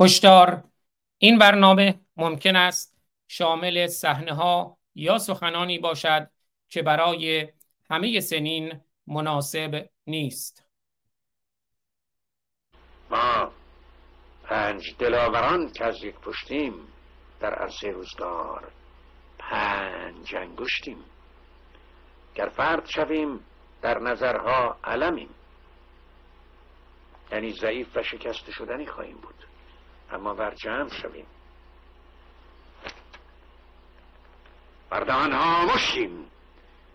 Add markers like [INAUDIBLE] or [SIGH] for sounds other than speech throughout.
هشدار. این برنامه ممکن است شامل صحنه ها یا سخنانی باشد که برای همه سنین مناسب نیست. ما پنج دلاوران که از یک پشتیم در عرصه روزگار. پنج انگشتیم. گر فرد شویم در نظرها علمیم. یعنی ضعیف و شکست شدنی خواهیم بود. اما بر جمع شویم. بردهان ها مشیم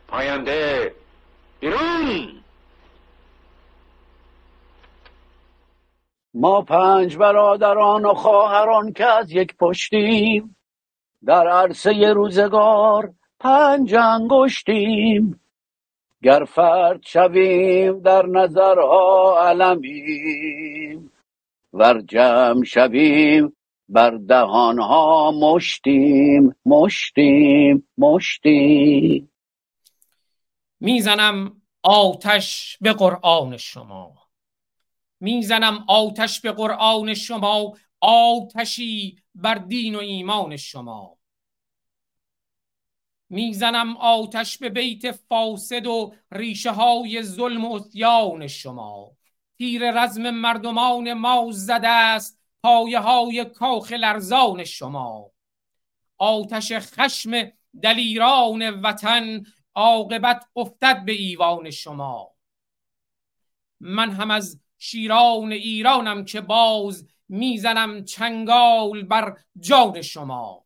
پاینده بیرون. ما پنج برادران و خواهران که از یک پشتیم. در عرصه روزگار پنج انگشتیم. گر فرد شویم در نظرها علمیم. ور جمع شویم بر دهانها مشتیم مشتیم مشتیم. می‌زنم آتش به قرآن شما. می‌زنم آتش به قرآن شما آتشی بر دین و ایمان شما. می‌زنم آتش به بیت فاسد و ریشه های ظلم و اتیان شما. تیر رزم مردمان ما زده است پایه های کاخ لرزان شما. آتش خشم دلیران وطن عاقبت افتد به ایوان شما. من هم از شیران ایرانم که باز می‌زنم چنگال بر جان شما.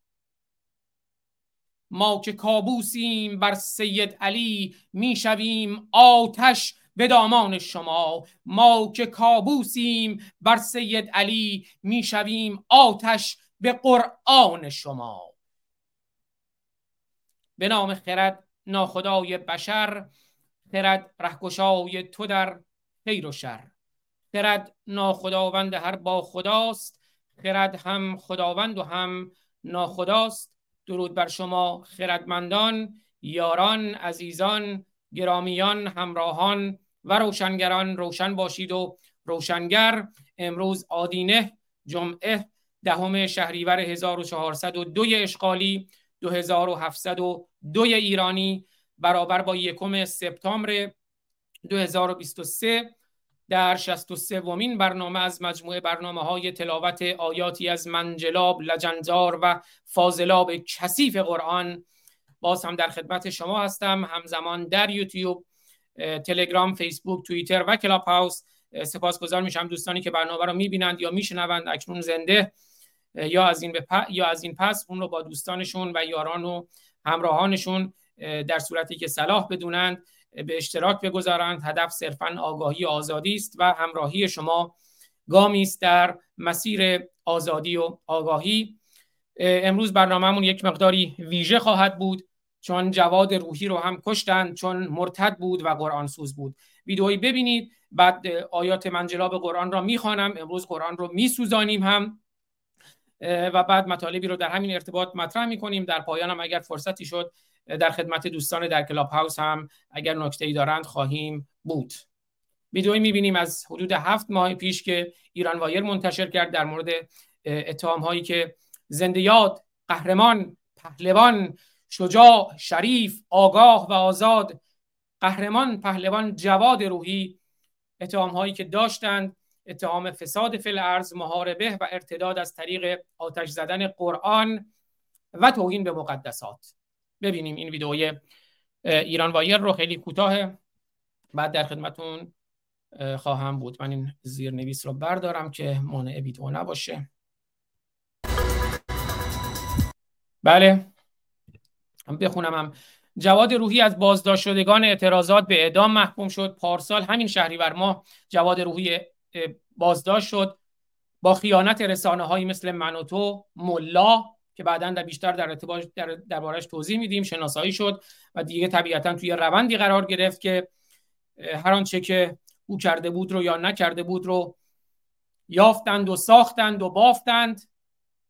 ما که کابوسیم بر سید علی می‌شویم آتش به دامان شما. ما که کابوسیم بر سید علی می‌شویم آتش به قرآن شما. به نام خرد ناخدای بشر خرد رهگشای تو در خیر و شر. خرد ناخداوند هر با خداست خرد هم خداوند و هم ناخداست. درود بر شما خردمندان یاران عزیزان گرامیان همراهان. و روشنگران روشن باشید و روشنگر امروز آدینه جمعه دهم شهریور 1402 اشغالی 2702 ایرانی برابر با یکم سپتامبر 2023 در 63 ومین برنامه از مجموعه برنامه های تلاوت آیاتی از منجلاب لجنزار و فاضلاب کثیف قرآن باز هم در خدمت شما هستم. همزمان در یوتیوب تلگرام فیسبوک توییتر و کلاب هاوس سپاسگزار میشم دوستانی که برنامه رو می‌بینند یا میشنوند. اکنون زنده. یا از این یا از این پس اون رو با دوستانشون و یاران و همراهانشون در صورتی که صلاح بدونند به اشتراک بگذارند. هدف صرفا آگاهی آزادی است و همراهی شما گامی است در مسیر آزادی و آگاهی. امروز برنامهمون یک مقداری ویژه خواهد بود. چون جواد روحی رو هم کشتند چون مرتد بود و قرآن سوز بود. ویدئویی ببینید بعد آیات منجلاب قرآن را می‌خوانم امروز قرآن رو میسوزانیم هم. و بعد مطالبی رو در همین ارتباط مطرح می‌کنیم. در پایانم اگر فرصتی شد در خدمت دوستان در کلاب هاوس هم اگر نکته ای دارند خواهیم بود. ویدئویی می‌بینیم از حدود هفت ماه پیش که ایران وایر منتشر کرد در مورد اتهام هایی که زنده یاد قهرمان پهلوان شجاع شریف آگاه و آزاد قهرمان پهلوان جواد روحی اتهام هایی که داشتند اتهام فساد فل ارز محاربه و ارتداد از طریق آتش زدن قرآن و توهین به مقدسات. ببینیم این ویدئوی ایران وایر رو خیلی کوتاه بعد در خدمتون خواهم بود. من این زیرنویس رو بردارم که مانع ویدئو نباشه. بله. بخونم جواد روحی از بازداشت شدگان اعتراضات به اعدام محکوم شد. پارسال همین شهریور ماه جواد روحی بازداشت شد. با خیانت رسانه هایی مثل منوتو ملا که بعدا در بیشتر در ارتباط در دربارش توضیح میدیم شناسایی شد و دیگه طبیعتا توی روندی قرار گرفت که هر آنچه که او کرده بود رو یا نکرده بود رو یافتند و ساختند و بافتند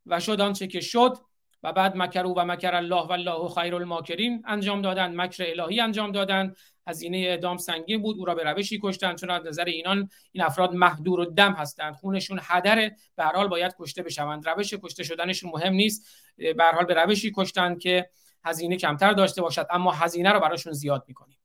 و شد آنچه که شد. و بعد مکرو و مکر الله و الله خیر الماکرین انجام دادن. مکر الهی انجام دادن. هزینه اعدام سنگین بود. او را به روشی کشتن. چون از نظر اینان این افراد محدور و دم هستند. خونشون هدره. به هر حال باید کشته بشوند. روش کشته شدنشون مهم نیست. به هر حال به روشی کشتن که هزینه کمتر داشته باشد. اما هزینه رو براشون زیاد می‌کنیم.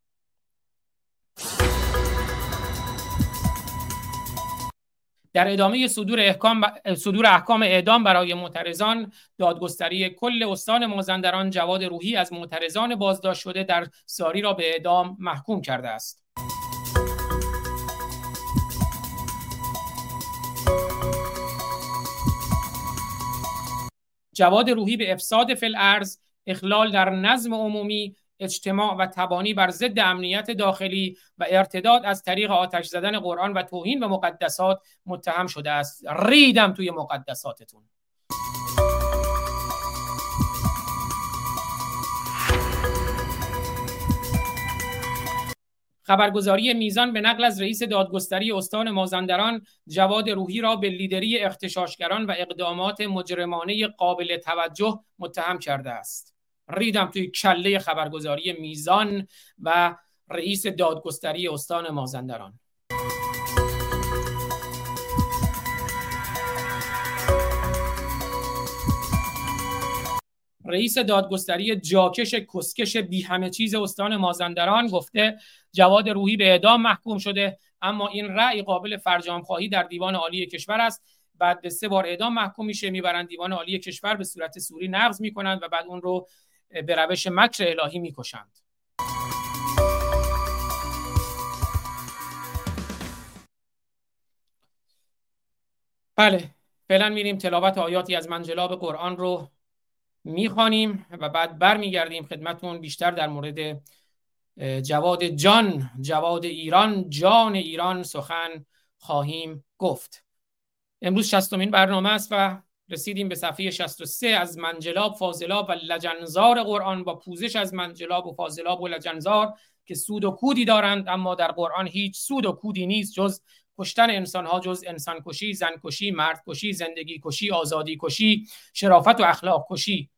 در ادامه صدور احکام, صدور احکام اعدام برای معترضان دادگستری کل استان مازندران جواد روحی از معترضان بازداشت شده در ساری را به اعدام محکوم کرده است. جواد روحی به افساد فل ارز اخلال در نظم عمومی اجتماع و تبانی بر ضد امنیت داخلی و ارتداد از طریق آتش زدن قرآن و توهین به مقدسات متهم شده است ریدم توی مقدساتتون خبرگزاری میزان به نقل از رئیس دادگستری استان مازندران جواد روحی را به لیدری اختشاشگران و اقدامات مجرمانه قابل توجه متهم کرده است. ریدم توی کله خبرگزاری میزان و رئیس دادگستری استان مازندران. رئیس دادگستری جاکش کسکش بی همه چیز استان مازندران گفته جواد روحی به اعدام محکوم شده اما این رأی قابل فرجام خواهی در دیوان عالی کشور است. بعد به سه بار اعدام محکوم میشه می‌برند دیوان عالی کشور به صورت سوری نقض می‌کنند و بعد اون رو به روش مکر الهی می‌کشند. بله فعلا میریم تلاوت آیاتی از منجلاب قرآن رو می‌خوانیم و بعد برمیگردیم خدمتون بیشتر در مورد جواد جان جواد ایران جان ایران سخن خواهیم گفت. امروز شستمین برنامه است و رسیدیم به صفحه 63 از منجلاب فاضلاب و لجنزار قرآن با پوزش از منجلاب و فاضلاب و لجنزار که سود و کودی دارند اما در قرآن هیچ سود و کودی نیست جز کشتن انسان ها جز انسان کشی زن کشی مرد کشی زندگی کشی آزادی کشی شرافت و اخلاق کشی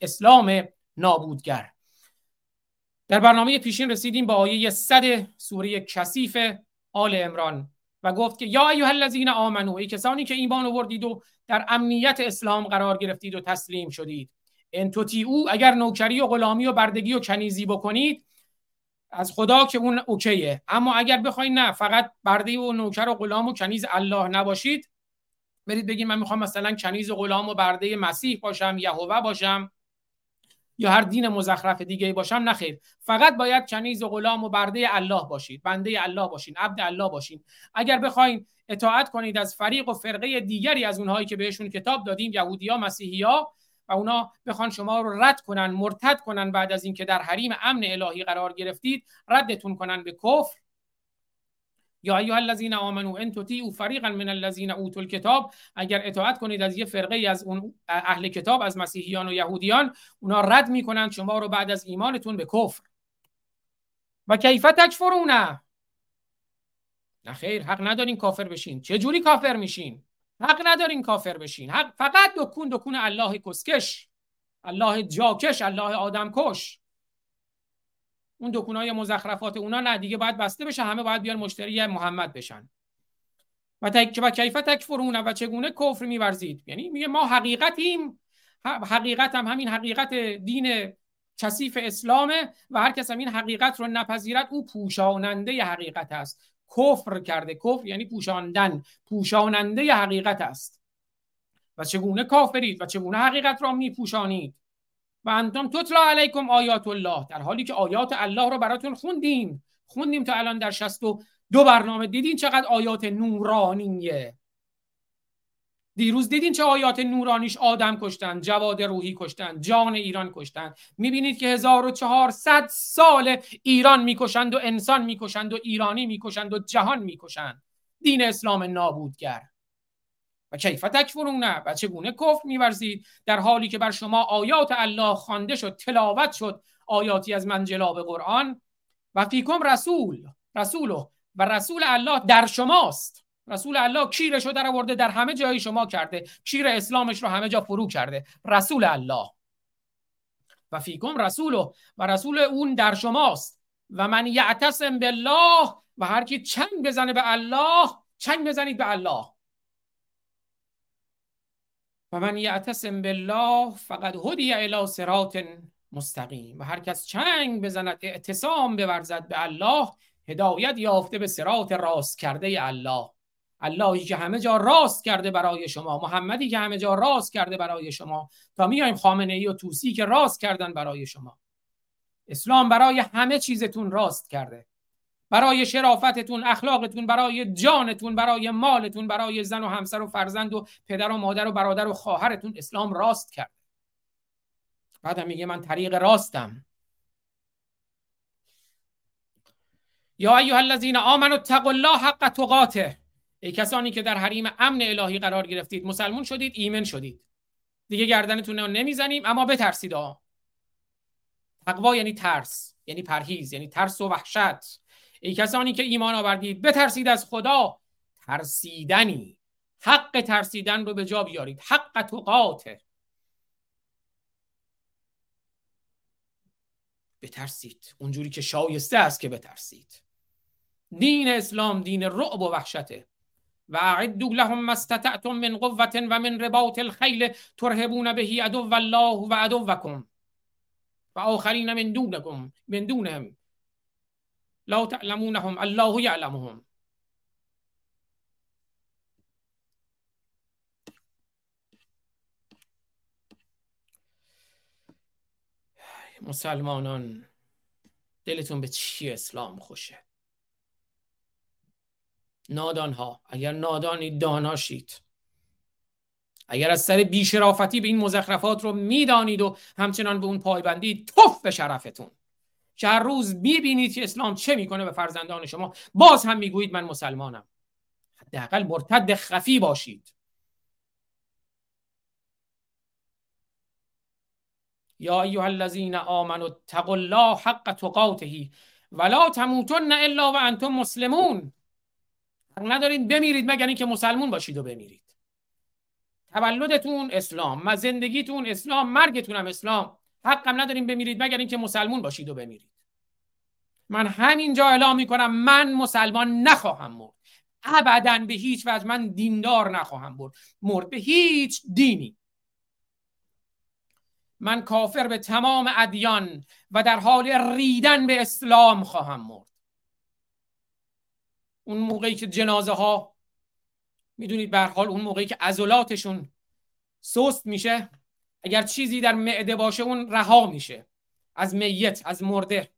اسلام نابودگر. در برنامه پیشین رسیدیم با آیه 100 سوره کثیف آل امران و گفت که یا ایها الذین آمنو ای کسانی که ایمان آوردید و در امنیت اسلام قرار گرفتید و تسلیم شدید. ان او اگر نوکری و غلامی و بردگی و کنیزی بکنید از خدا که اون اوکیه. اما اگر بخواید نه فقط برده و نوکر و غلام و کنیز الله نباشید. برید بگید من می‌خوام مثلا کنیز و غلام و برده مسیح باشم یهوه باشم. یا هر دین مزخرف دیگه باشم نخیر فقط باید کنیز و غلام و برده الله باشید. بنده الله باشین عبد الله باشین. اگر بخواین اطاعت کنید از فریق و فرقه دیگری از اونهایی که بهشون کتاب دادیم یهودیا مسیحیا و اونا بخوان شما رو رد کنن مرتد کنن بعد از اینکه در حریم امن الهی قرار گرفتید ردتون کنن به کفر. یا ایها الذین آمنو ان تطیعوا فریقا من الذین اوتوا الکتاب. اگر اطاعت کنید از یه فرقه از اون اهل کتاب از مسیحیان و یهودیان اونا رد می‌کنن شما رو بعد از ایمانتون به کفر. و کیف تکفرون؟ نه خیر حق ندارین کافر بشین. چه جوری کافر میشین؟ حق ندارین کافر بشین. حق فقط دکون دکون الله کسکش. الله جاکش الله آدم کش اون دکونای مزخرفات اونا نه دیگه باید بسته بشه همه باید بیان مشتری محمد بشن. و تک و کیف تکفرون؟ و چگونه کفر میورزید؟ یعنی میگه ما حقیقتیم حقیقت هم همین حقیقت دین کثیف اسلامه و هر کس هم این حقیقت رو نپذیرد او پوشاننده حقیقت است. کفر کرده. کفر یعنی پوشاندن پوشاننده حقیقت است. و چگونه کافرید؟ و چگونه حقیقت را میپوشانید؟ و انتم تطلا علیکم آیات الله در حالی که آیات الله رو براتون خوندیم. خوندیم تا الان در و دو برنامه. دیدین چقدر آیات نورانیه؟ دیروز دیدین چه آیات نورانیش آدم کشتن جواد روحی کشتن جان ایران کشتن. می‌بینید که 1400 سال ایران می‌کشند و انسان می‌کشند و ایرانی می‌کشند و جهان می‌کشند. دین اسلام نابودگر. و کیف تکفرونه و چگونه کفر میورزید؟ در حالی که بر شما آیات الله خوانده شد تلاوت شد آیاتی از منجلاب قرآن. و فیکم رسول رسول و رسول الله در شماست. رسول الله کیرش رو در آورده در همه جای شما کرده. کیر اسلامش رو همه جا فرو کرده. رسول الله. و فیکم رسوله و رسول اون در شماست. و من یعتصم بالله. و هر کی چنگ بزنه به الله چنگ بزنید به الله. و من یعتصم بالله فقد هدی الی صراط مستقیم. و هر کس چنگ بزند اعتصام بورزد به الله هدایت یافته به صراط راست کرده الله. اللهی که همه جا راست کرده برای شما محمدی که همه جا راست کرده برای شما. تا میایم خامنه ای و توسی که راست کردن برای شما. اسلام برای همه چیزتون راست کرده. برای شرافتتون اخلاقتون برای جانتون برای مالتون برای زن و همسر و فرزند و پدر و مادر و برادر و خواهرتون اسلام راست کرده بعدم میگه من طریق راستم. یا ایها الذین آمنوا اتقوا الله حق تقاته. ای کسانی که در حریم امن الهی قرار گرفتید مسلمون شدید ایمن شدید. دیگه گردنتون رو نمی‌زنیم اما بترسید آ تقوا یعنی ترس یعنی پرهیز یعنی ترس و وحشت. ای کسانی که ایمان آوردید بترسید از خدا. ترسیدنی. حق ترسیدن رو به جا بیارید. حق تقاته بترسید. اونجوری که شایسته است که بترسید. دین اسلام دین رعب و وحشته و اعدوا لهم ما من قوة و من رباط الخیل ترهبون به عدو الله و عدوکم. و آخرین من دونکم. من دونهم. لا تعلمونهم الله یعلمهم مسلمانان دلتون به چی اسلام خوشه؟ نادان ها اگر نادانی داناشید. اگر از سر بیشرافتی به این مزخرفات رو می‌دانید و همچنان به اون پایبندید توف به شرفتون. که روز می‌بینید که اسلام چه می‌کنه به فرزندان شما باز هم می‌گویید من مسلمانم. حداقل مرتد خفی باشید. یا ایها الذین آمنوا اتقوا الله حق تقاته ولا تموتن الا وانتم مسلمون. ندارید بمیرید مگر اینکه مسلمون باشید و بمیرید. تولدتون اسلام ما زندگیتون اسلام مرگتون هم اسلام. حقم نداریم بمیرید مگر اینکه مسلمون باشید و بمیرید. من همینجا اعلام می‌کنم من مسلمان نخواهم مرد. ابدا به هیچ وجه من دیندار نخواهم برد. مرد به هیچ دینی. من کافر به تمام ادیان و در حال ریدن به اسلام خواهم مرد. اون موقعی که جنازه ها می‌دونید به حال اون موقعی که عضلاتشون سست میشه اگر چیزی در معده باشه اون رها میشه. از میت از مرده.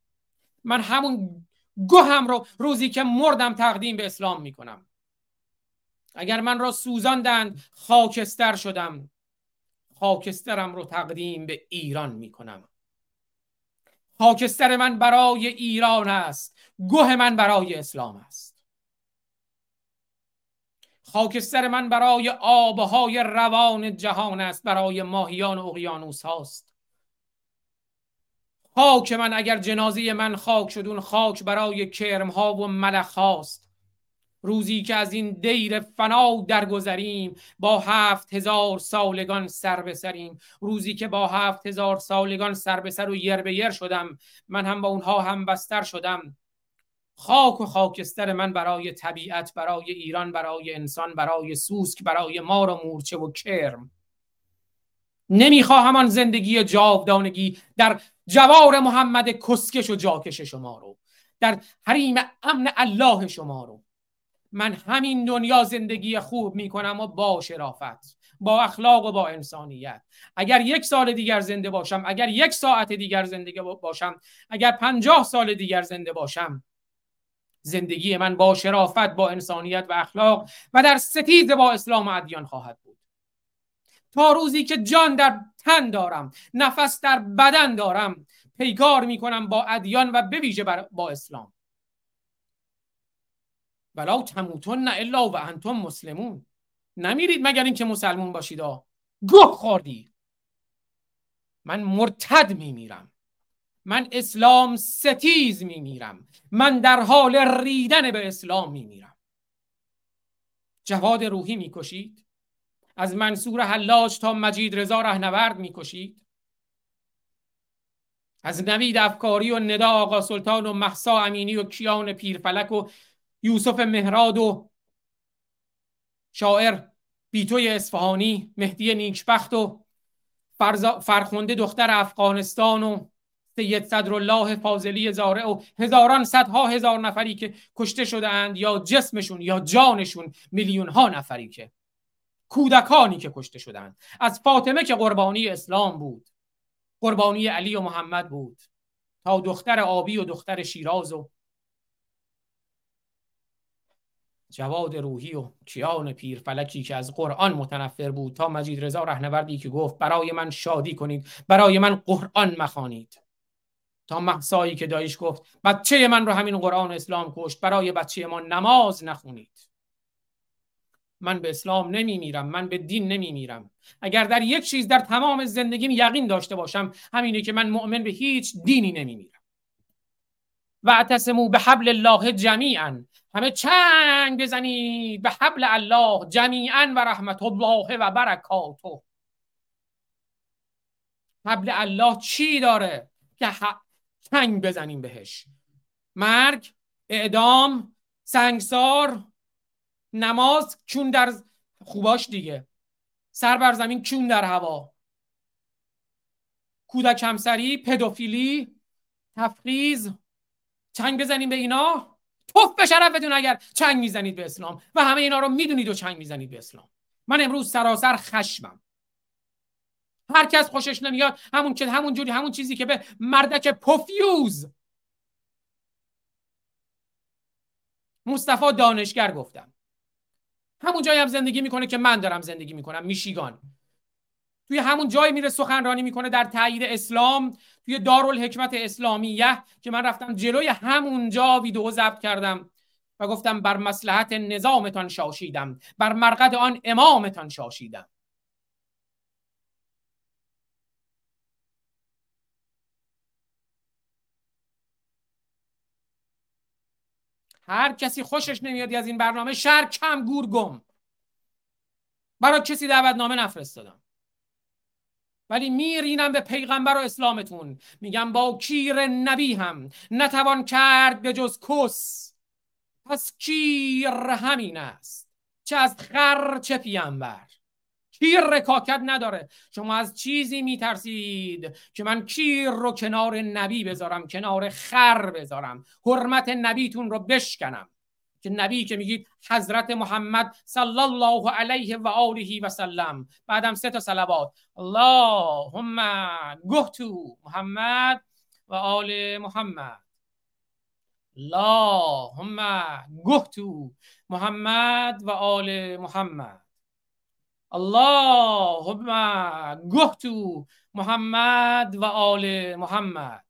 من همون گوهم رو روزی که مردم تقدیم به اسلام می‌کنم. اگر من را سوزاندند خاکستر شدم. خاکسترم رو تقدیم به ایران می‌کنم. خاکستر من برای ایران است. گوه من برای اسلام است. خاکستر من برای آبهای روان جهان است برای ماهیان و اقیانوس هاست. خاک من اگر جنازه من خاک شد اون خاک برای کرم ها و ملخ هاست. روزی که از این دیر فنا درگذریم با هفت هزار سالگان سر بسریم روزی که با هفت هزار سالگان سر به سر و یر به یر شدم من هم با اونها هم بستر شدم. خاک و خاکستر من برای طبیعت برای ایران برای انسان برای سوسک برای مار و مورچه و کرم. نمی‌خواهم آن زندگی جاودانگی در جوار محمد کسکش و جاکش شما رو در حریم امن الله شما رو. من همین دنیا زندگی خوب می‌کنم و با شرافت با اخلاق و با انسانیت. اگر یک سال دیگر زنده باشم اگر یک ساعت دیگر زندگی باشم اگر پنجاه سال دیگر زنده باشم زندگی من با شرافت با انسانیت و اخلاق و در ستیز با اسلام و ادیان خواهد بود. تا روزی که جان در تن دارم نفس در بدن دارم پیکار می‌کنم با ادیان و بویژه با اسلام. ولا تموتن الا و انتم مسلمون. نمیرید مگر اینکه مسلمون باشید؟ گوه خوردی. من مرتد میمیرم. من اسلام ستیز میمیرم. من در حال ریدن به اسلام میمیرم. جواد روحی می‌کشید. از منصور حلاج تا مجید رضا رهنورد می‌کشید. از نوید افکاری و ندا آقا سلطان و محسا امینی و کیان پیرفلک و یوسف مهراد و شاعر بیتوی اصفهانی مهدی نیکبخت و فرخونده دختر افغانستان و سید صدرالله فاضلی زاره و هزاران صدها هزار نفری که کشته شده اند یا جسمشون یا جانشون میلیون ها نفری که کودکانی که کشته شدند از فاطمه که قربانی اسلام بود قربانی علی و محمد بود تا دختر آبی و دختر شیراز و جواد روحی و کیان پیر فلکی که از قرآن متنفر بود. تا مجید رضا رهنوردی که گفت برای من شادی کنید برای من قرآن مخوانید. تا محسایی که دایش گفت بچه من رو همین قرآن اسلام کشت برای بچه ما نماز نخونید. من به اسلام نمی میرم من به دین نمی میرم اگر در یک چیز در تمام زندگیم یقین داشته باشم همینه که من مؤمن به هیچ دینی نمی میرم و اعتصمو به حبل الله جمیعا. همه چنگ بزنید به حبل الله جمیعا و رحمت الله و برکاته. حبل الله چی داره؟ که چنگ بزنیم بهش. مرگ اعدام سنگسار نماز چون در خوباش دیگه. سر بر زمین چون در هوا. کودک همسری پدوفیلی تفریز. چنگ بزنیم به اینا. توف به شرفتون اگر چنگ می‌زنید به اسلام. و همه اینا رو می‌دونید و چنگ می‌زنید به اسلام. من امروز سراسر خشمم. هر کس خوشش نمیاد همون که همون جوری همون چیزی که به مردک پوفیوز. مصطفی دانشگر گفتم. همون جایی هم زندگی می‌کنه که من دارم زندگی می‌کنم میشیگان. توی همون جایی میره سخنرانی می‌کنه در تایید اسلام توی دارالحکمت اسلامیه که من رفتم جلوی همونجا ویدیو ضبط کردم و گفتم بر مسلحت نظامتان شاشیدم بر مرقد آن امامتان شاشیدم. هر کسی خوشش نمیاد از این برنامه شر کم گور گم. برای کسی دعوتنامه نفرستادم. ولی میرینم به پیغمبر و اسلامتون. میگم با کیر نبی هم نتوان کرد به جز کس. پس کیر همین است. چه از خر چه پیامبر کیر رکاکت نداره؟ شما از چیزی میترسید که من کیر رو کنار نبی بذارم کنار خر بذارم. حرمت نبیتون رو بشکنم. که نبی که میگید حضرت محمد صلی الله علیه و آله و سلم. بعدم سه تا صلوات. اللهم گهتو محمد و آل محمد. اللهم گهتو محمد و آل محمد. اللهم گهتو محمد و آل محمد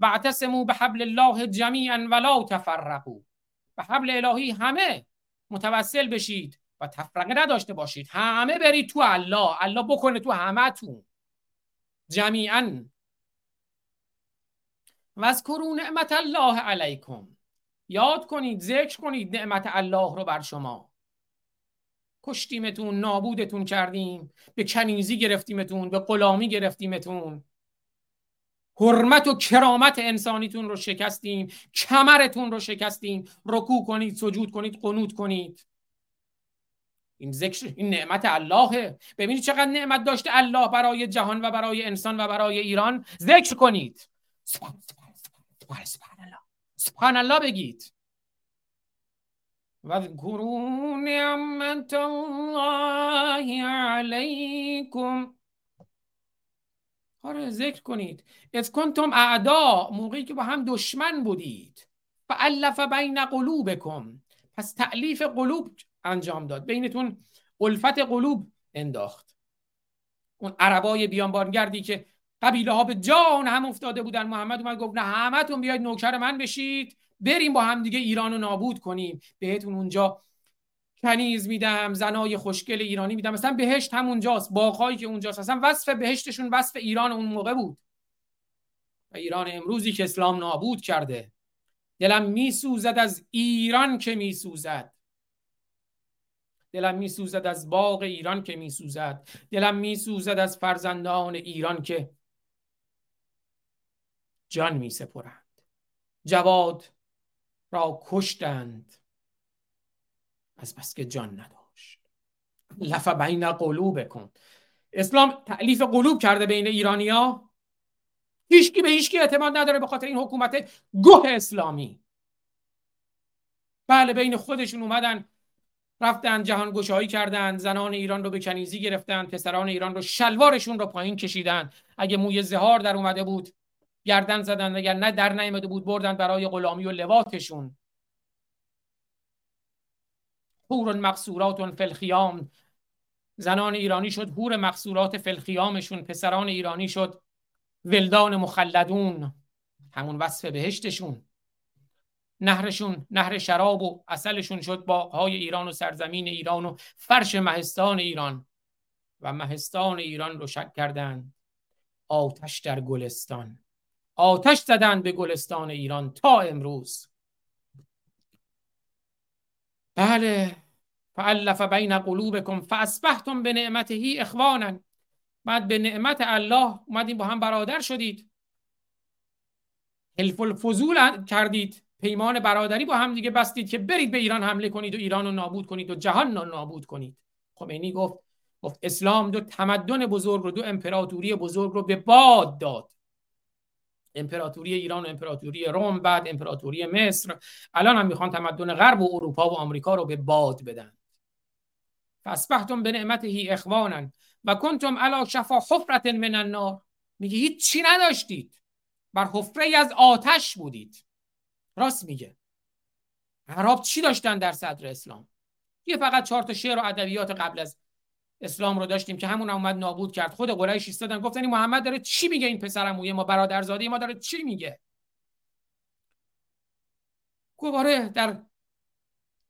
واعتصموا بحبل الله جمیعا ولا تفرقوا به حبل الهی همه متوسل بشید و تفرقه نداشته باشید همه برید تو الله الله بکنه تو همه تو جمیعا وذکروا نعمت الله علیکم یاد کنید ذکر کنید نعمت الله رو بر شما کشتیمتون نابودتون کردیم به کنیزی گرفتیمتون به غلامی گرفتیمتون. حرمت و کرامت انسانیتون رو شکستیم کمرتون رو شکستیم. رکوع کنید سجود کنید قنوت کنید. این ذکر این نعمت اللهه. ببینید چقدر نعمت داشته الله برای جهان و برای انسان و برای ایران. ذکر کنید. سبحان, سبحان, سبحان الله. سبحان الله بگید. واذكروا نعمت الله علیکم آره ذکر کنید. از کنتم اعدا موقعی که با هم دشمن بودید. فالف بین قلوبکم. پس تعلیف قلوب انجام داد. بینتون الفت قلوب انداخت. اون عربای بیانبارگردی که قبیله ها به جان هم افتاده بودن. محمد اومد گفت نه همتون بیاید نوکر من بشید. بریم با هم دیگه ایران رو نابود کنیم. بهتون اونجا کنیز میدم زنای خوشگل ایرانی میدم. مثلا بهشت همونجاست باغهایی که اونجاست. اصلا وصف بهشتشون وصف ایران اون موقع بود. و ایران امروزی که اسلام نابود کرده. دلم میسوزد از ایران که میسوزد. دلم میسوزد از باغ ایران که میسوزد. دلم میسوزد از فرزندان ایران که جان می سپرند جواد را کشتند. از بس که جان نداشت. لف بین قلوب کن اسلام تعلیف قلوب کرده بین ایرانیا؟ هیچکی به هیچکی اعتماد نداره به خاطر این حکومت گوه اسلامی. بله بین خودشون اومدن رفتن جهان گشایی کردن زنان ایران رو به کنیزی گرفتن پسران ایران رو شلوارشون رو پایین کشیدن. اگه موی زهار در اومده بود گردن زدن اگر نه در نیامده بود بردن برای غلامی و لواطشون حور مقصورات فلخیام زنان ایرانی شد حور مقصورات فلخیامشون پسران ایرانی شد ولدان مخلدون. همون وصف بهشتشون. نهرشون نهر شراب و اصلشون شد باغهای ایران و سرزمین ایران و فرش مهستان ایران. و مهستان ایران رو شک کردند. آتش در گلستان. آتش زدند به گلستان ایران تا امروز. بله فالف بین قلوبکم فاصبحتم به نعمته اخوانا. بعد به نعمت الله اومدین با هم برادر شدید. حلف الفضول کردید. پیمان برادری با هم دیگه بستید که برید به ایران حمله کنید و ایران رو نابود کنید و جهان رو نابود کنید. خمینی گفت گفت اسلام دو تمدن بزرگ رو دو امپراتوری بزرگ رو به باد داد. امپراتوری ایران و امپراتوری روم بعد امپراتوری مصر. الان هم می‌خوان تمدن غرب و اروپا و آمریکا رو به باد بدن. فاسبحتم به نعمته اخوانا و کنتم علی شفا حفرت من النار. میگه هیچ چی نداشتید. بر حفره از آتش بودید. راست میگه. عرب چی داشتن در صدر اسلام؟ یه فقط چهار تا شعر و ادبیات قبل از اسلام رو داشتیم که همون اومد نابود کرد. خود قریش ایستادن گفتن این محمد داره چی میگه این پسرمویه ما برادرزاده ما داره چی میگه؟ گواره در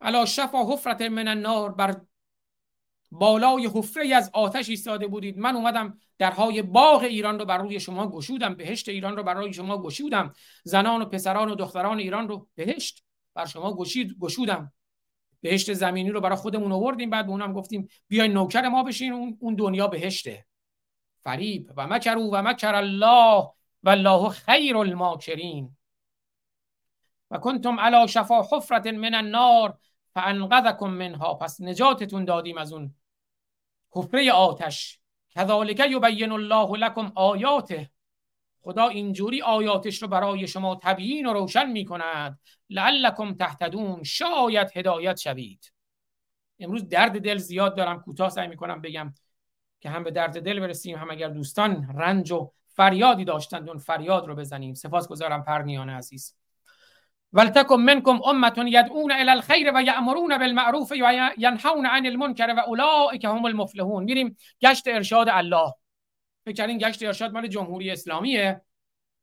علا شفا حفرت من النار بر بالای حفره از آتش ایستاده بودید. من اومدم درهای باغ ایران رو بر روی شما گشودم بهشت ایران رو برای شما گشودم. زنان و پسران و دختران ایران رو بهشت بر شما گشید گشودم. بهشت زمینی رو برای خودمون آوردیم بعد به اونم گفتیم بیاین نوکر ما بشین اون دنیا بهشته. فریب. و مکرو و مکر الله و الله خیر الماکرین. و کنتم علی شفا حفرت من النار فانقذکم منها. پس نجاتتون دادیم از اون حفره آتش. کذالک یبین الله لکم آیاته. خدا اینجوری آیاتش رو برای شما تبیین و روشن می کند لعلکم تهتدون. شاید هدایت شوید. امروز درد دل زیاد دارم. کوتاه سعی می‌کنم بگم که هم به درد دل برسیم هم اگر دوستان رنج و فریادی داشتند اون فریاد رو بزنیم. سپاسگزارم پرنیان عزیز. ولتکم منکم امه یدعون الى الخیر و یامرون بالمعروف و ینهون عن المنکر و اولئک هم المفلحون. میریم گشت ارشاد الله. فکر کردین گشت ارشاد مال جمهوری اسلامیه.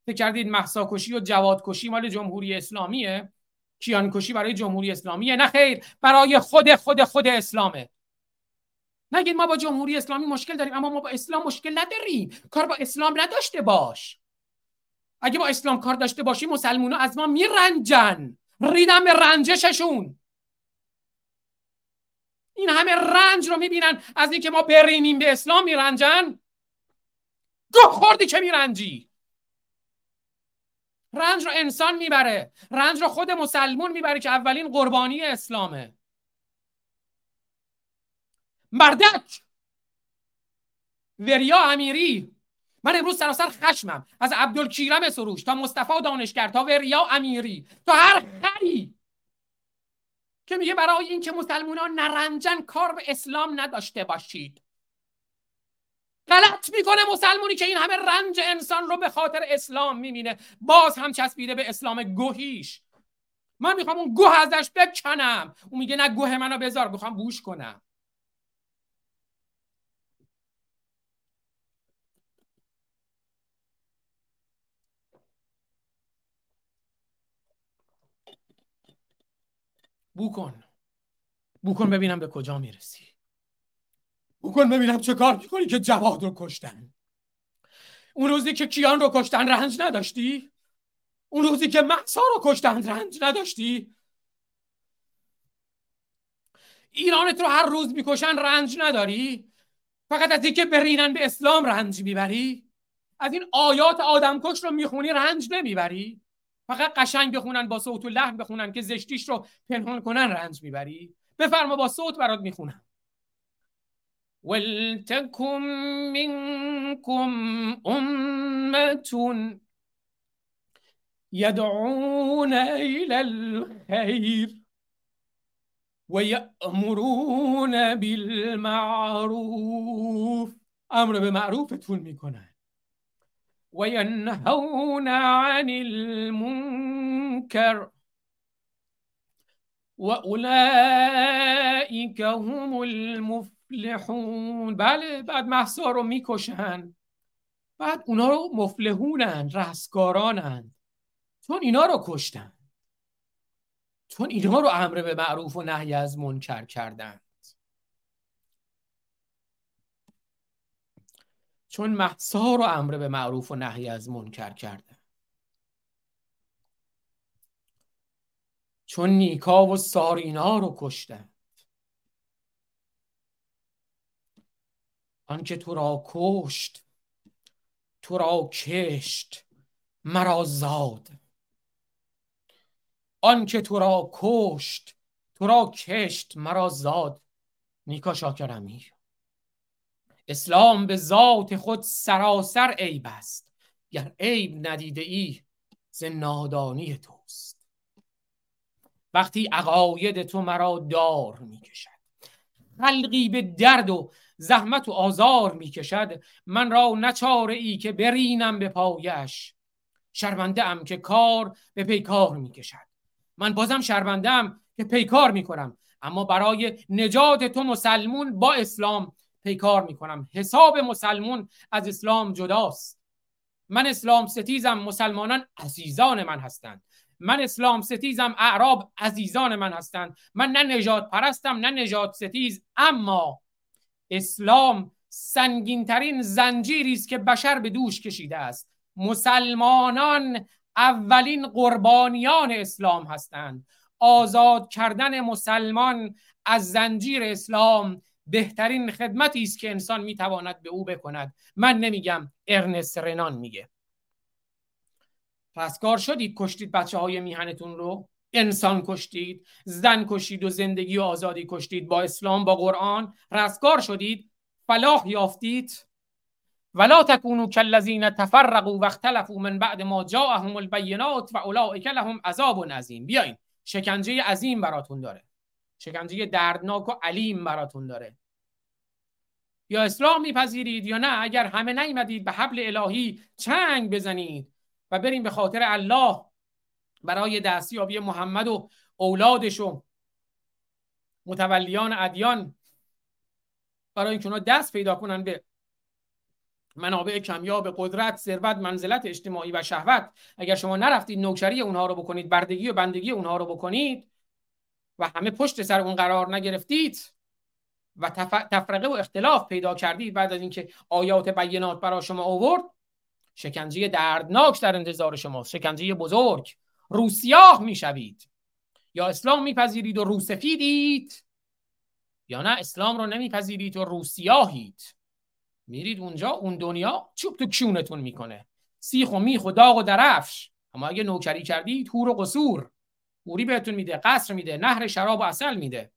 فکر کردید محسا کشی و جواد کشی مال جمهوری اسلامیه. کیان کشی برای جمهوری اسلامیه. نه خیر برای خود خود خود اسلامه. نگید ما با جمهوری اسلامی مشکل داریم اما ما با اسلام مشکل نداریم. کار با اسلام نداشته باش. اگه با اسلام کار داشته باشی مسلمون از ما میرنجن. ریدن به رنجششون. این همه رنج رو می‌بینن. از اینکه ما برینیم به اسلام میرنجن. گوه خوردی که میرنجی. رنج رو انسان می‌بره. رنج رو خود مسلمون می‌بره که اولین قربانی اسلامه. مردک. وریا امیری. من امروز سراسر خشمم. از عبدالکیرم سروش تا مصطفی دانشگر تا وریا امیری. تا هر خری. که میگه برای اینکه مسلمانان نرنجن کار به اسلام نداشته باشید. غلط می‌کنه مسلمونی که این همه رنج انسان رو به خاطر اسلام می‌بینه. باز هم چسبیده به اسلام گوهیش. من می‌خوام اون گوه ازش بکنم. اون میگه نه گوه منو بذار. می‌خوام بوش کنم. بو کن. بو کن ببینم به کجا می‌رسی. بو کن ببینم چه کار می‌کنی که جواد رو کشتن. اون روزی که کیان رو کشتن رنج نداشتی؟ اون روزی که محسا رو کشتن رنج نداشتی؟ ایرانت رو هر روز می‌کشن رنج نداری؟ فقط از اینکه برینن به اسلام رنج می‌بری؟ از این آیات آدمکش رو می‌خونی رنج نمی‌بری؟ فقط قشنگ بخونن با صوت و لحن بخونن که زشتیش رو پنهان کنن رنج می‌بری؟ بفرما با صوت برات می‌خونم. ولتكن منكم أمة يدعون إلى الخير ويأمرون بالمعروف. أمر بالمعروف معروف طول میکنن عن المنكر. وأولئك هم المفلحون. بله بعد محسا رو می‌کشن. بعد اونا رو مفلحونن رستگارانند چون اینا رو کشتن. چون اینها رو امر به معروف و نهی از منکر کردند. چون محسا رو امر به معروف و نهی از منکر کردند. چون نیکا و سارینا رو کشتند آنکه تو را کشت تو را کشت مرا زاد. آنکه تو را کشت تو را کشت مرا زاد. نیکا شاکر امیر. اسلام به ذات خود سراسر عیب است. گر عیب ندیده ای ز نادانی توست. وقتی عقاید تو مرا دار می‌کشد. خلقی به درد و زحمت و آزار می‌کشد. من را نچاره ای که برینم به پایش. شرمنده ام که کار به پیکار می‌کشد. من بازم شرمندم که پیکار می‌کنم. اما برای نجات تو مسلمون با اسلام پیکار می‌کنم. حساب مسلمون از اسلام جداست. من اسلام ستیزم مسلمانان عزیزان من هستند. من اسلام ستیزم اعراب عزیزان من هستند. من نه نجات پرستم نه نجات ستیز اما اسلام سنگینترین زنجیری است که بشر به دوش کشیده است. مسلمانان اولین قربانیان اسلام هستند. آزاد کردن مسلمان از زنجیر اسلام بهترین خدمتی است که انسان می‌تواند به او بکند. من نمیگم ارنست رنان میگه. پس کار شدید کشتید بچه های میهنتون رو؟ انسان کشتید زن کشتید و زندگی و آزادی کشتید با اسلام با قرآن. رستگار شدید فلاح یافتید. ولا تکونوا کالذین تفرقوا واختلفوا من بعد ما جاءهم البینات و اولئک لهم عذاب عظیم بیاین شکنجه عظیم براتون داره. شکنجه دردناک و علیم براتون داره. یا اسلام میپذیرید یا نه اگر همه نیمدید به حبل الهی چنگ بزنید و بریم به خاطر الله برای دستیابی محمد و اولادش و متولیان ادیان. برای اینکه دست پیدا کنن به منابع کمیاب قدرت ثروت منزلت اجتماعی و شهوت. اگر شما نرفتید نوکری اونها رو بکنید بردگی و بندگی اونها رو بکنید و همه پشت سر اون قرار نگرفتید و تفرقه و اختلاف پیدا کردید بعد از اینکه آیات بینات برای شما آورد شکنجه دردناک در انتظار شماست. شکنجه بزرگ. روسیاه می‌شوید. یا اسلام میپذیرید و روسفیدید یا نه اسلام رو نمیپذیرید و روسیاهید میرید اونجا اون دنیا چوب تو کیونتون می‌کنه. سیخ و میخ و داغ و درفش. اما اگه نوکری کردید هور و قصور. هوری بهتون میده قصر میده نهر شراب و اصل میده.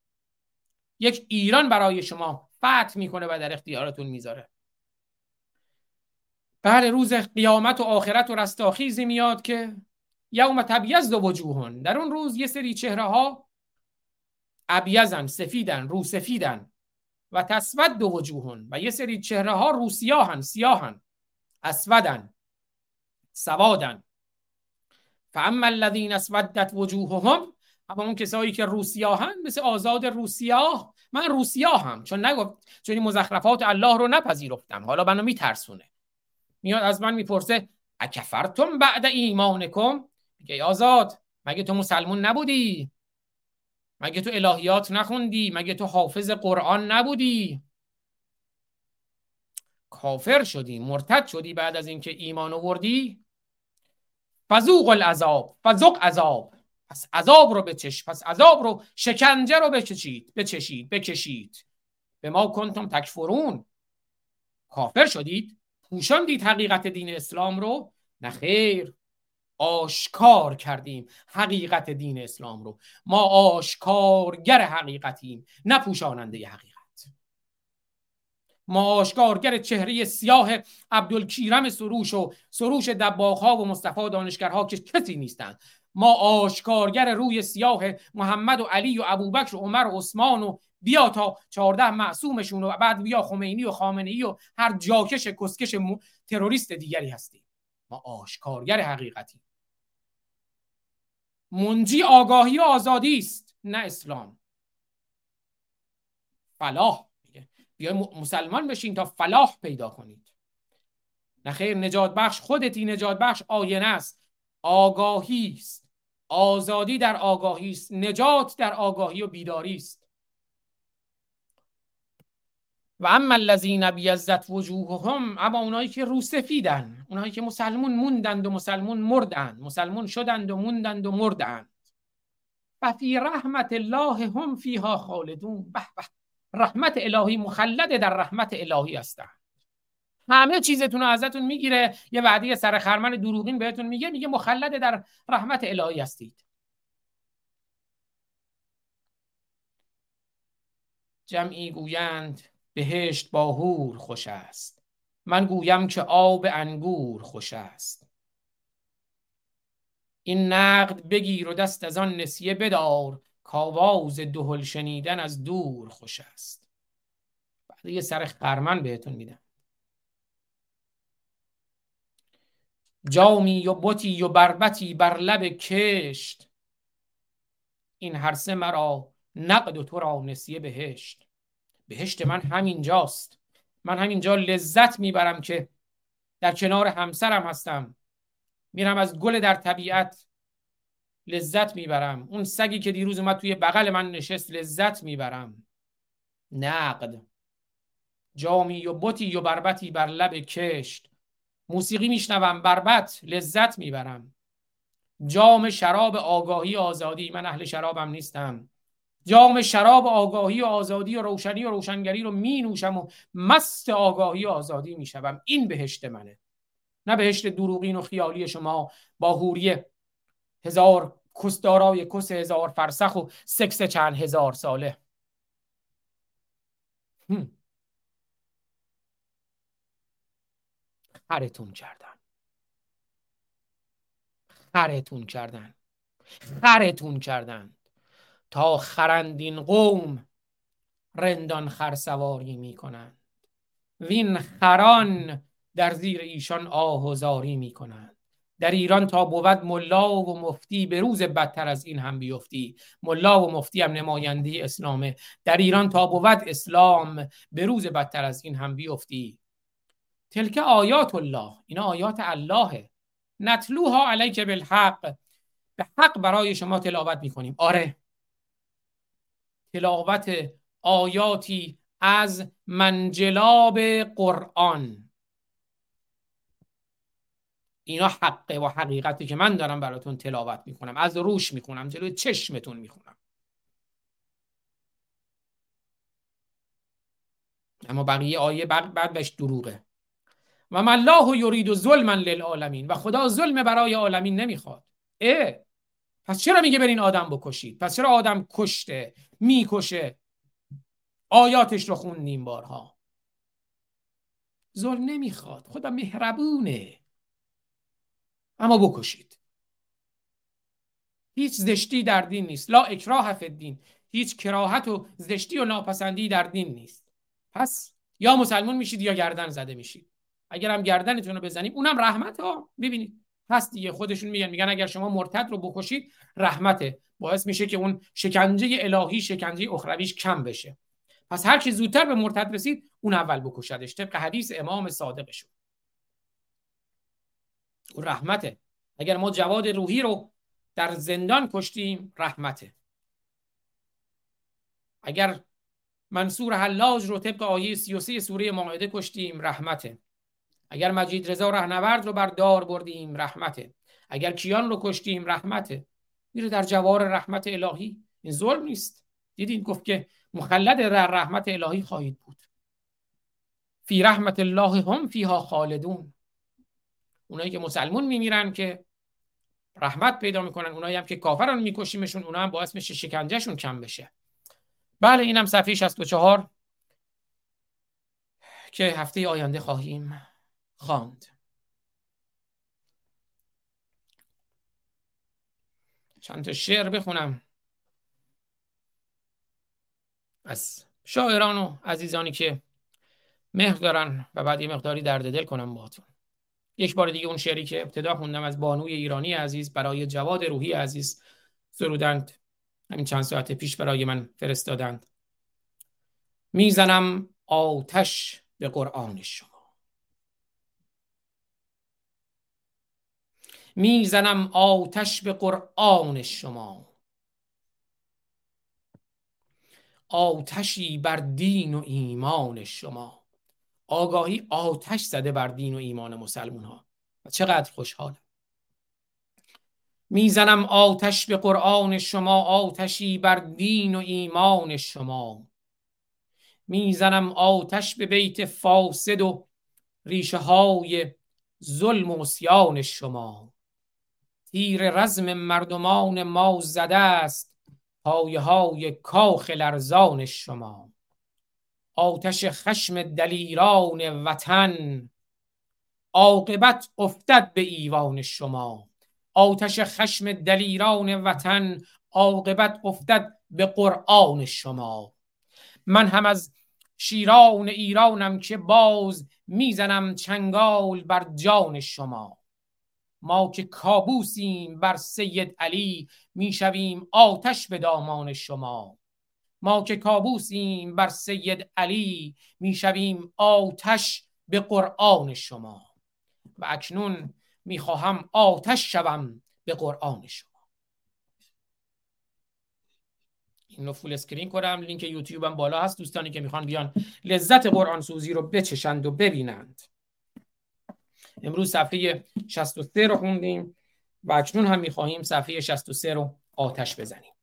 یک ایران برای شما فتح می‌کنه و در اختیارتون می‌ذاره. بله روز قیامت و آخرت و رستاخیزی میاد که یوم تبیز دو وجوهن. در اون روز یه سری چهره ها ابیزن سفیدن رو سفیدن و تسود دو وجوهن و یه سری چهره ها رو سیاهن سیاهن اسودن سوادن. فاما الذین اسودت وجوههم اما اون کسایی که روسیاهن مثل آزاد روسیاه من روسیاهم چون نگفت چون این مزخرفات الله رو نپذیرفتم. حالا منو میترسونه. میاد از من می‌پرسه اکفرتم بعد ایمانکم؟ میگه آزاد مگه تو مسلمون نبودی؟ مگه تو الهیات نخوندی؟ مگه تو حافظ قرآن نبودی؟ کافر شدی مرتد شدی بعد از اینکه ایمان آوردی؟ فذوق العذاب فذوق عذاب پس عذاب رو بچش پس عذاب رو شکنجه رو بچشید بچشید بکشید به ما کنتم تکفرون. کافر شدید پوشاندید حقیقت دین اسلام رو؟ نه خیر. آشکار کردیم حقیقت دین اسلام رو. ما آشکارگر حقیقتیم نه پوشاننده حقیقت. ما آشکارگر چهره سیاه عبدالکیرم سروش و سروش دباغها و مصطفی دانشگرها که کسی نیستند ما آشکارگر روی سیاه محمد و علی و ابوبکر و عمر و عثمان و بیا تا چهارده معصومشون و بعد بیا خمینی و خامنه ای و هر جاکش کسکش تروریست دیگری هستیم. ما آشکارگر حقیقتی منجی آگاهی و آزادی است نه اسلام. فلاح بیا مسلمان بشین تا فلاح پیدا کنید. نه خیر نجات بخش خودتی نجات بخش آینه است. آگاهی است. آزادی در آگاهی است. نجات در آگاهی و بیداری است. و اما الذین بیزت وجوههم اما اونایی که روسفیدن اونایی که مسلمون موندند و مسلمون مردند مسلمون شدند و موندند و مردند. و رحمت الله هم فیها خالدون. به به رحمت الهی مخلد در رحمت الهی هستن همه چیزتون رو ازتون می‌گیره یه وعده سر خرمن دروغین بهتون میگه میگه مخلد در رحمت الهی هستید. جمعی گویند بهشت با هور خوش است. من گویم که آب انگور خوش است. این نقد بگیر و دست از آن نسیه بدار کاواز دهل شنیدن از دور خوش است. بعد یه سر خرمن بهتون میدم. جامی و بطی و بربتی بر لب کشت. این هر سه مرا نقد و تو را نسیه بهشت. بهشت من همینجاست. من همینجا لذت می‌برم که در کنار همسرم هستم. میرم از گل در طبیعت لذت می‌برم. اون سگی که دیروز اومد توی بغل من نشست لذت می‌برم. نقد. جامی و بطی و بربتی بر لب کشت. موسیقی میشنوم بربت لذت می‌برم. جام شراب آگاهی آزادی من اهل شرابم نیستم. جام شراب آگاهی و آزادی و روشنی و روشنگری رو می نوشم و مست آگاهی و آزادی می شوم این بهشت منه. نه بهشت دروغین و خیالی شما با هوریه هزار کسدارای کس هزار فرسخ و سکس چند هزار ساله. خرتون کردن. خرتون کردن. خرتون کردن. تا خرندین قوم رندان خرسواری می‌کنند. وین خران در زیر ایشان آه و زاری می‌کنند. در ایران تا بود ملا و مفتی به روز بدتر از این هم بیفتی. ملا و مفتی هم نماینده اسلامه در ایران تا بود اسلام به روز بدتر از این هم بیفتی. تلک آیات الله اینا آیات اللهه. نتلوها علیک بالحق. به حق برای شما تلاوت می‌کنیم. آره. تلاوت آیاتی از منجلاب قرآن. اینا حقه و حقیقتی که من دارم براتون تلاوت می‌کنم از روش می‌کنم جلوی چشمتون می‌خونم. اما بقیه آیه بعد, بعد بهش دروغه. و من الله یرید ظلما للعالمین و خدا ظلم برای عالمین نمی‌خواد. اه! پس چرا میگه برین آدم بکشید؟ پس چرا آدم کشته می‌کشه آیاتش رو خوندیم بارها؟ ظلم نمی‌خواد خدا مهربونه. اما بکشید. هیچ زشتی در دین نیست. لا اکراه فی الدین. هیچ کراهت و زشتی و ناپسندی در دین نیست. پس یا مسلمون میشید یا گردن زده میشید. اگر هم گردنتون رو بزنیم اونم رحمت ها. ببینید. هست دیگه. خودشون میگن میگن اگر شما مرتد رو بکشید رحمته. باعث میشه که اون شکنجه الهی شکنجه اخرویش کم بشه. پس هر کی زودتر به مرتد رسید اون اول بکشدش. طبق حدیث امام صادقشون اون رحمته. اگر ما جواد روحی رو در زندان کشتیم رحمته. اگر منصور حلاج رو طبق آیه 33 سوره ماعده کشتیم رحمته. اگر مجید رضا رهنورد رو بر دار بردیم رحمته. اگر کیان رو کشتیم رحمته. میره در جوار رحمت الهی. این ظلم نیست. دیدین گفت که مخلد در رحمت الهی خواهید بود. فی رحمت الله هم فیها خالدون. اونایی که مسلمون میمیرن که رحمت پیدا می‌کنن اونایی هم که کافران میکشیمشون اونا هم باعث میشه شکنجهشون کم بشه. بله اینم صفحه 64 که هفته آینده خواهیم. خواند. چند تا شعر بخونم. از شاعران و عزیزانی که مهر دارن و بعد یه مقداری درد دل کنم باهاتون. یک بار دیگه اون شعری که ابتدا خوندم از بانوی ایرانی عزیز برای جواد روحی عزیز سرودند. همین چند ساعت پیش برای من فرستادند. می‌زنم آتش به قرآن شما. می‌زنم آتش به قرآن شما. آتشی بر دین و ایمان شما. آگاهی آتش زده بر دین و ایمان مسلمون ها چقدر خوشحالم. می‌زنم آتش به قرآن شما آتشی بر دین و ایمان شما. می‌زنم آتش به بیت فاسد و ریشه های ظلم و سیان شما. تیر رزم مردمان ما زده است پایه های کاخ لرزان شما. آتش خشم دلیران وطن عاقبت افتد به ایوان شما. آتش خشم دلیران وطن عاقبت افتد به قرآن شما. من هم از شیران ایرانم که باز می‌زنم چنگال بر جان شما. ما که کابوسیم بر سید علی می‌شویم آتش به دامان شما. ما که کابوسیم بر سید علی می‌شویم آتش به قرآن شما. و اکنون می‌خواهم آتش شوم به قرآن شما. این رو full screen کنم لینک یوتیوبم بالا هست. دوستانی که می‌خوان بیان لذت قرآن سوزی رو بچشند و ببینند. امروز صفحه 63 رو خوندیم و اکنون هم می‌خواهیم صفحه 63 رو آتش بزنیم.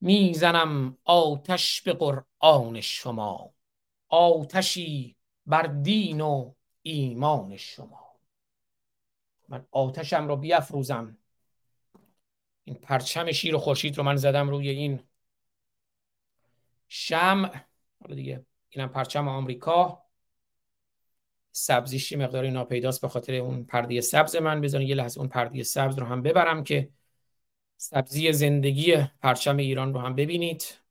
می‌زنم آتش به قرآن شما آتشی بر دین و ایمان شما. من آتشم رو بیافروزم این پرچم شیر و خورشید رو من زدم روی این شمع. حالا دیگه اینم پرچم آمریکا. سبزیش مقداری ناپیداست به خاطر اون پرده سبز من. بذارین یه لحظه اون پرده سبز رو هم ببرم که سبزی زندگی پرچم ایران رو هم ببینید.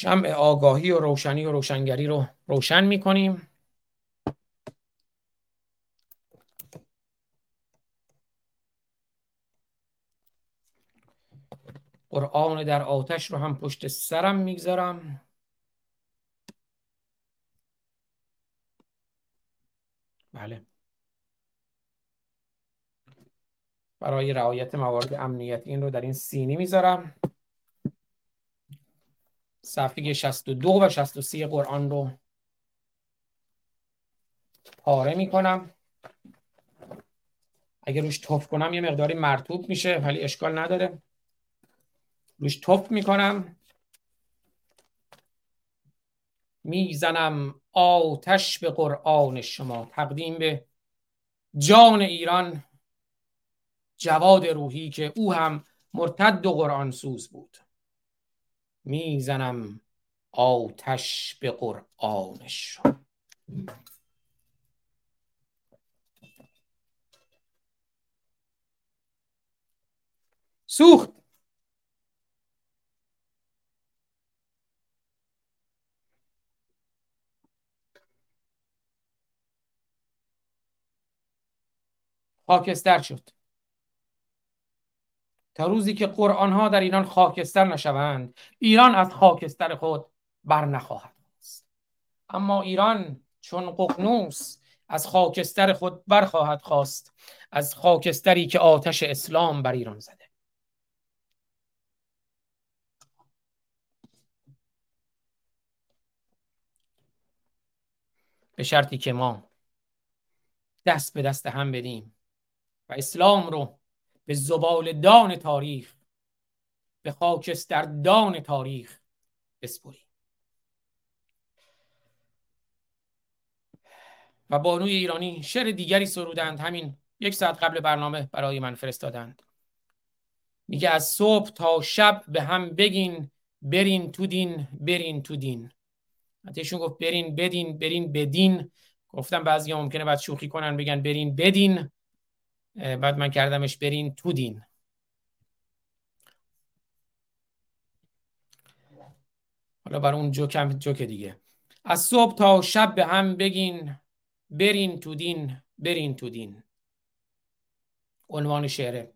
شمع آگاهی و روشنی و روشنگری رو روشن می‌کنیم. قرآن در آتش رو هم پشت سرم می‌گذارم. بله. برای رعایت موارد امنیت این رو در این سینی می‌ذارم. صفحه 62 و 63 قرآن رو پاره می‌کنم. اگه روش توف کنم یه مقداری مرتوب میشه ولی اشکال نداره. روش توف می‌کنم. می‌زنم آتش به قرآن شما. تقدیم به جان ایران جواد روحی که او هم مرتد و قرآن سوز بود. می‌زنم آتش به قرآنش سوخت! خاکستر شد. تا روزی که قرآن ها در ایران خاکستر نشوند ایران از خاکستر خود بر نخواهد اما ایران چون ققنوس از خاکستر خود برخواهد خواست از خاکستری که آتش اسلام بر ایران زده. به شرطی که ما دست به دست هم بدیم و اسلام رو به زبال دان تاریخ به خاکستر دان تاریخ بسپریم. و بانوی ایرانی شعر دیگری سرودند همین یک ساعت قبل برنامه برای من فرستادند. میگه از صبح تا شب به هم بگین برین تو دین برین تو دین. حتیشون گفت برین بدین برین بدین. گفتم بعضی ممکنه بعد شوخی کنن بگن برین بدین. بعد من کردمش برین تو دین. حالا برای اون جوکم جوک دیگه. از صبح تا شب به هم بگین برین تو دین برین تو دین. عنوان شعره.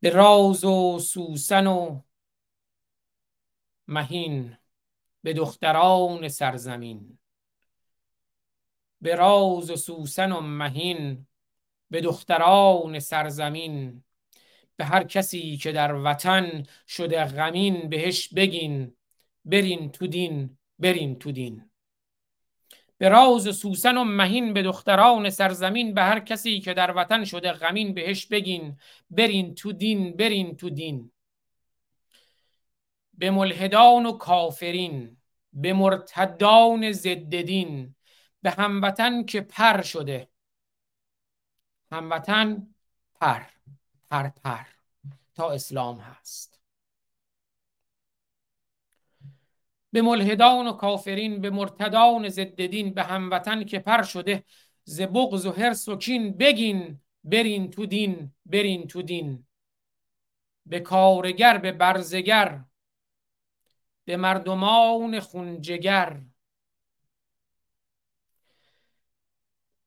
به راز و سوسن و مهین به دختران سرزمین. به راز و سوسن و مهین به دختران سرزمین به هر کسی که در وطن شده غمین بهش بگین برین تو دین برین تو دین. به راز سوسن و مهین به دختران سرزمین به هر کسی که در وطن شده غمین بهش بگین برین تو دین برین تو دین. به ملحدان و کافرین به مرتدان ضد دین به هموطن که پر شده هموطن پر پر پر تا اسلام هست. به ملحدان و کافرین به مرتدان ضد دین به هموطن که پر شده ز بغض و حرص و کین بگین برین تو دین برین تو دین. به کارگر به برزگر به مردمان خونجگر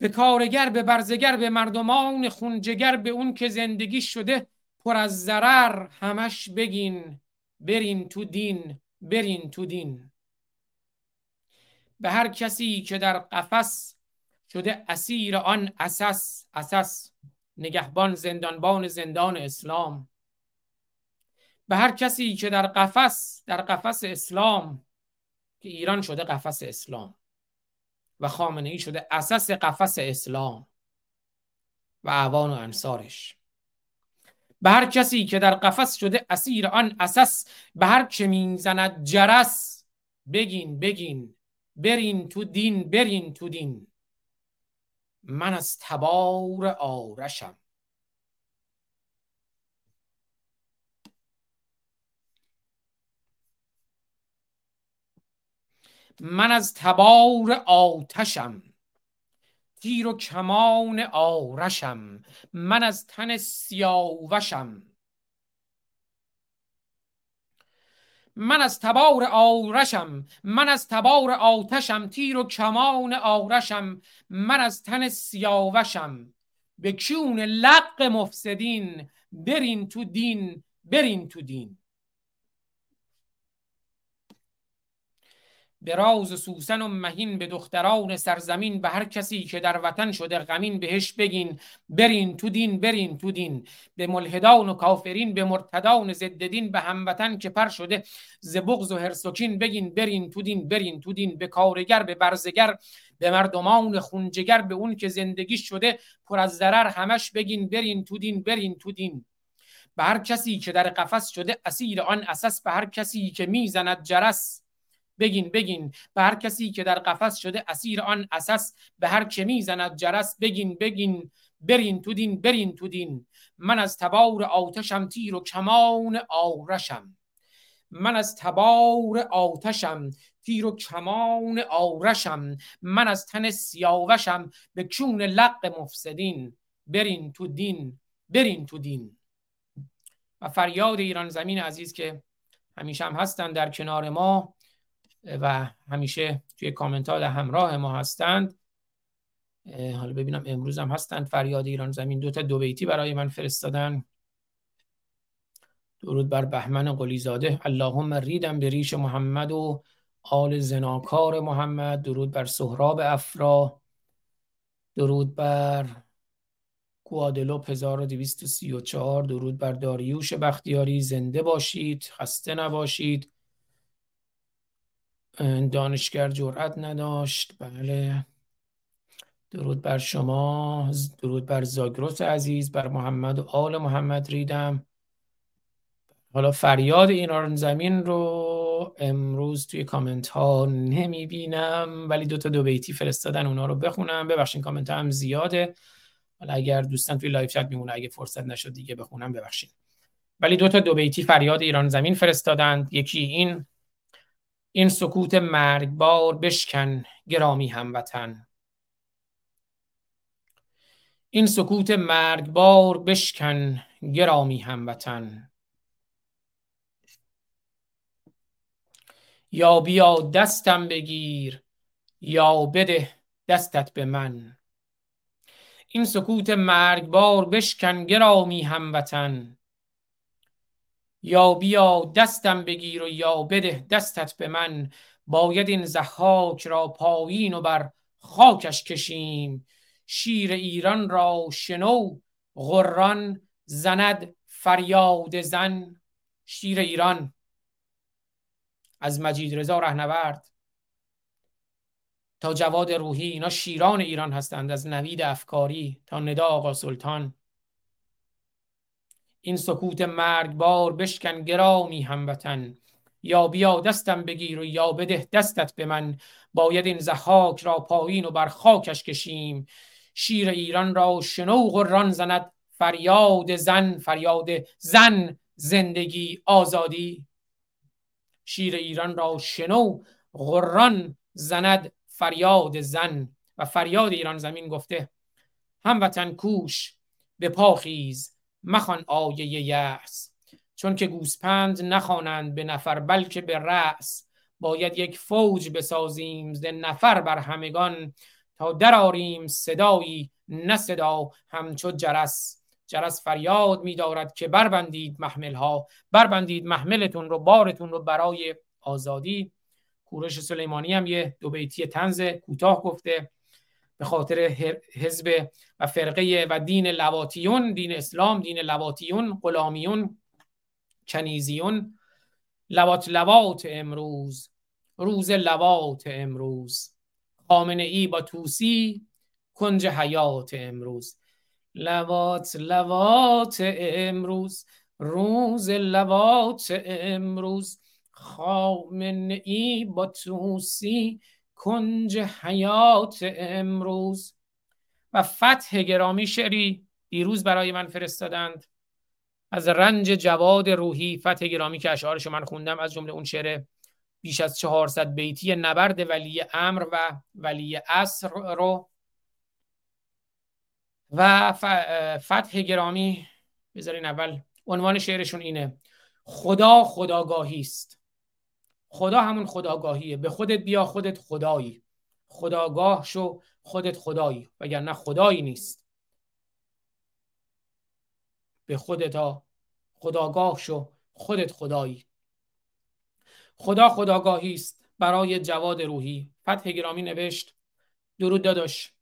به کارگر به برزگر به مردمان خونجگر به اون که زندگی شده پر از ضرر همش بگین برین تو دین برین تو دین. به هر کسی که در قفس شده اسیر آن اساس اساس نگهبان زندانبان زندان اسلام. به هر کسی که در قفس در قفس اسلام که ایران شده قفس اسلام. و خامنه ای شده اساس قفس اسلام و اعوان و انصارش. به هر کسی که در قفس شده اسیر آن اساس به هر که می‌زند جرس بگین بگین برین تو دین برین تو دین. من از تبار آرشم. من از تبار آتشم تیر و کمان آرشم من از تن سیاوشم. من از تبار آرشم من از تبار آتشم تیر و کمان آرشم من از تن سیاوشم. به کون لق مفسدین؟ برین تو دین برین تو دین. به راز سوسن و مهین به دختران سرزمین به هر کسی که در وطن شده غمین بهش بگین. برین تو دین برین تو دین. به ملحدان و کافرین به مرتدان ضد دین به هموطن که پر شده ز بغض و هرسوکین بگین. برین تو دین برین تو دین. به کارگر به برزگر به مردمان خونجگر به اون که زندگی شده پر از ضرر همش بگین برین تو دین برین تو دین. به هر کسی که در قفس شده اسیر آن اساس به هر کسی که می‌زند جرس. بگین بگین. به هر کسی که در قفس شده اسیر آن اساس به هر که می‌زند جرس بگین بگین. برین تو دین برین تو دین. من از تبار آتشم تیر و کمان آرشم. من از تبار آتشم تیر و کمان آرشم. من از تن سیاوشم به کون لق مفسدین. برین تو دین برین تو دین. و فریاد ایران زمین عزیز که همیشه هم هستن در کنار ما. و همیشه توی کامنت ها همراه ما هستند. حالا ببینم امروز هم هستند. فریاد ایران زمین دوتا دو بیتی برای من فرستادن. درود بر بهمن قلیزاده. اللهم ریدم به ریش محمد و آل زناکار محمد. درود بر سهراب افرا. درود بر گوادلوپ 1234 درود بر داریوش بختیاری. زنده باشید خسته نباشید. دانشگر جرأت نداشت. بله. درود بر شما. درود بر زاگرس عزیز. بر محمد و آل محمد ریدم. حالا فریاد ایران زمین رو امروز توی کامنت ها نمی بینم ولی دو تا دو بیتی فرستادن اونا رو بخونم. ببخشین کامنت هم زیاده. حالا اگر دوستان توی live chat میمونه اگه فرصت نشد دیگه بخونم ببخشید. ولی دو تا دو بیتی فریاد ایران زمین فرستادند. یکی این این سکوت مرگبار بشکن گرامی هموطن. این سکوت مرگبار بشکن گرامی هموطن. یا بیا دستم بگیر یا بده دستت به من. این سکوت مرگبار بشکن گرامی هموطن. یا بیا دستم بگیر و یا بده دستت به من. باید این زحاک را پایین و بر خاکش کشیم. شیر ایران را شنو غران زند فریاد زن. شیر ایران. از مجید رضا رهنورد. تا جواد روحی اینا شیران ایران هستند. از نوید افکاری تا ندا آقا سلطان. این سکوت مرگبار بشکن گرامی هموطن. یا بیا دستم بگیر و یا بده دستت به من. باید این زحاک را پایین و بر خاکش کشیم. شیر ایران را شنو غران زند. فریاد زن فریاد زن زندگی آزادی. شیر ایران را شنو غران زند فریاد زن. و فریاد ایران زمین گفته هموطن کوش به پاخیز مخوان آیه یأس. چون که گوسپند نخوانند به نفر بلکه به رأس. باید یک فوج بسازیم ز نفر بر همگان تا دراریم صدایی نه صدا همچو جرس. جرس فریاد میدارد که بربندید محمل ها بربندید محملتون رو بارتون رو برای آزادی. کورش سلیمانی هم یه دو بیتی تنز کوتاه گفته. به خاطر حزب و فرقه و دین لواتیون دین اسلام دین لواتیون غلامیون کنیزیون لوات لوات امروز روز لوات امروز. خامنه ای با توسی کنج حیات امروز. لوات لوات امروز روز لوات امروز. خامنه ای با توسی کنج حیات امروز و فتح گرامی شعری دیروز برای من فرستادند. از رنج جواد روحی فتح گرامی که اشعارش من خوندم از جمله اون شعر بیش از 400 بیتی نبرد ولی امر و ولی اصر رو. و فتح گرامی بذارین اول عنوان شعرشون اینه خدا خداگاهی است. خدا همون خداگاهیه. به خودت بیا خودت خدایی. خداگاه شو خودت خدایی. وگرنه خدایی نیست. به خودتا خداگاه شو خودت خدایی. خدا خداگاهی است برای جواد روحی. فتح گرامی نوشت درود داداش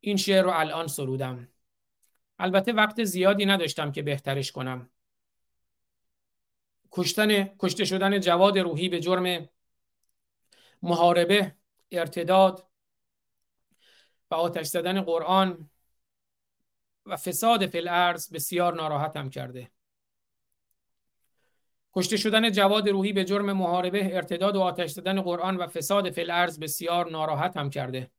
این شعر رو الان سرودم. البته وقت زیادی نداشتم که بهترش کنم. کشتن کشته شدن جواد روحی به جرم محاربه ارتداد و آتش زدن قرآن و فساد فی الارض بسیار ناراحتم کرده. کشته شدن جواد روحی به جرم محاربه ارتداد و آتش زدن قرآن و فساد فی بسیار ناراحتم کرده.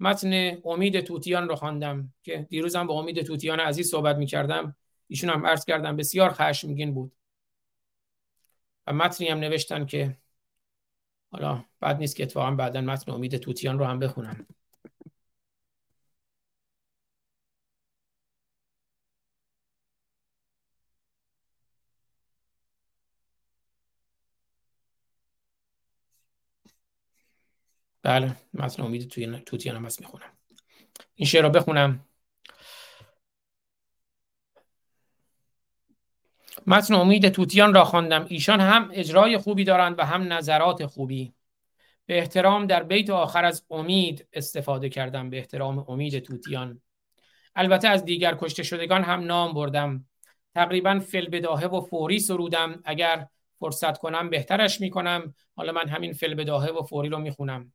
متن امید توتیان رو خواندم که دیروزم با امید توتیان عزیز صحبت می کردم ایشون هم عرض کردم بسیار خشمگین بود. و متنی هم نوشتن که حالا بعد نیست که اتفاقا بعدا متن امید توتیان رو هم بخونم بله متن امید توتیان هم هست می‌خونم. این شعر رو بخونم. متن امید توتیان را خواندم. ایشان هم اجرای خوبی دارند و هم نظرات خوبی. به احترام در بیت آخر از امید استفاده کردم. به احترام امید توتیان. البته از دیگر کشته شدگان هم نام بردم. تقریبا فل بداهه و فوری سرودم. اگر فرصت کنم بهترش می‌کنم. حالا من همین فل بداهه و فوری رو می‌خونم.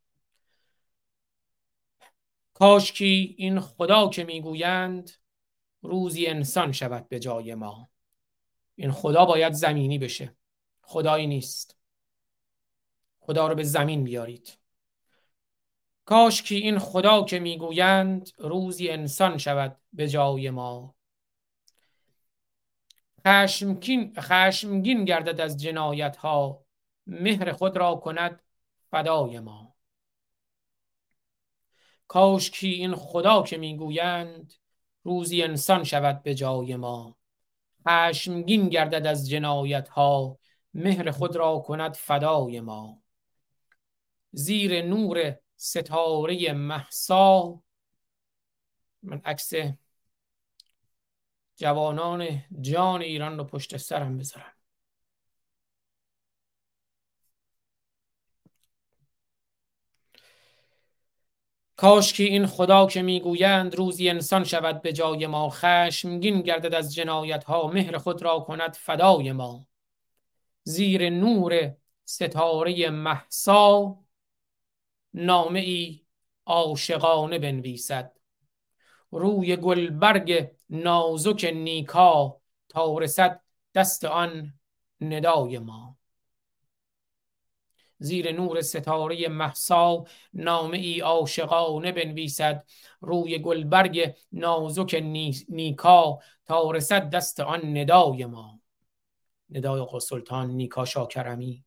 کاش کی این خدا که می‌گویند روزی انسان شود به جای ما. این خدا باید زمینی بشه. خدایی نیست. خدا رو به زمین بیارید. کاش که این خدا که می‌گویند روزی انسان شود به جای ما. خشمگین, خشمگین گردد از جنایت ها مهر خود را کند فدای ما. کاش کی این خدا که می‌گویند روزی انسان شود به جای ما. خشمگین گردد از جنایت ها مهر خود را کند فدای ما. زیر نور ستاره محسا من عکس جوانان جان ایران رو پشت سرم بذارم. کاش که این خدا که می‌گویند روزی انسان شود به جای ما خشمگین گردد از جنایت ها مهر خود را کند فدای ما. زیر نور ستاره محسا نامه ای عاشقانه بنویسد. روی گلبرگ نازک نیکا تا رسد دست آن ندای ما. زیر نور ستاره محسا نامه ای عاشقانه بنویسد. روی گلبرگ نازک نیکا تا رسد دست آن ندای ما. ندای سلطان نیکا شاکرمی.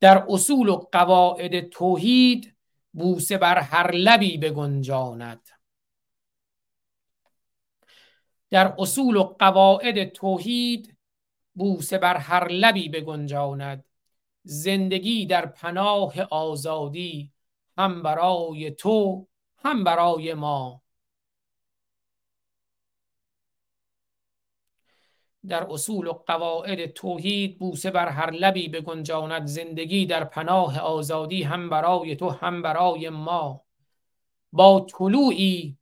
در اصول و قواعد توحید بوسه بر هر لبی بگنجاند. در اصول و قواعد توحید بوسه بر هر لبی بگنجاند. زندگی در پناه آزادی هم برای تو هم برای ما. در اصول و قواعد توحید بوسه بر هر لبی بگنجاند زندگی در پناه آزادی هم برای تو هم برای ما. با طلوعی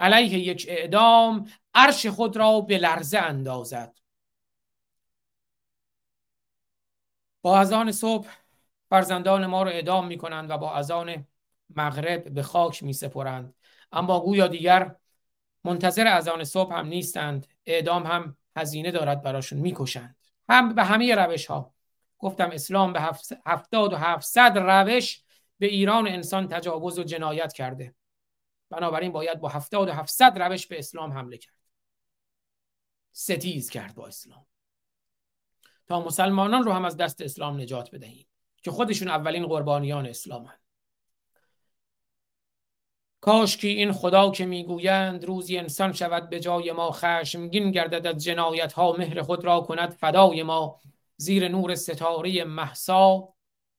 علیه یک اعدام عرش خود را به لرزه اندازد. با اذان صبح فرزندان ما را اعدام می کنند و با اذان مغرب به خاک می سپرند اما گویا دیگر منتظر اذان صبح هم نیستند. اعدام هم هزینه دارد براشون می‌کشند. هم به همه روش ها گفتم اسلام به هفتاد و هفتصد روش به ایران انسان تجاوز و جنایت کرده. بنابراین باید با هفتاد و هفتصد روش به اسلام حمله کرد. ستیز کرد با اسلام. تا مسلمانان رو هم از دست اسلام نجات بدهیم که خودشون اولین قربانیان اسلام کاش که این خدا که می‌گویند روزی انسان شود به جای ما خشمگین گردد از جنایت ها مهر خود را کند فدای ما. زیر نور ستاره محسا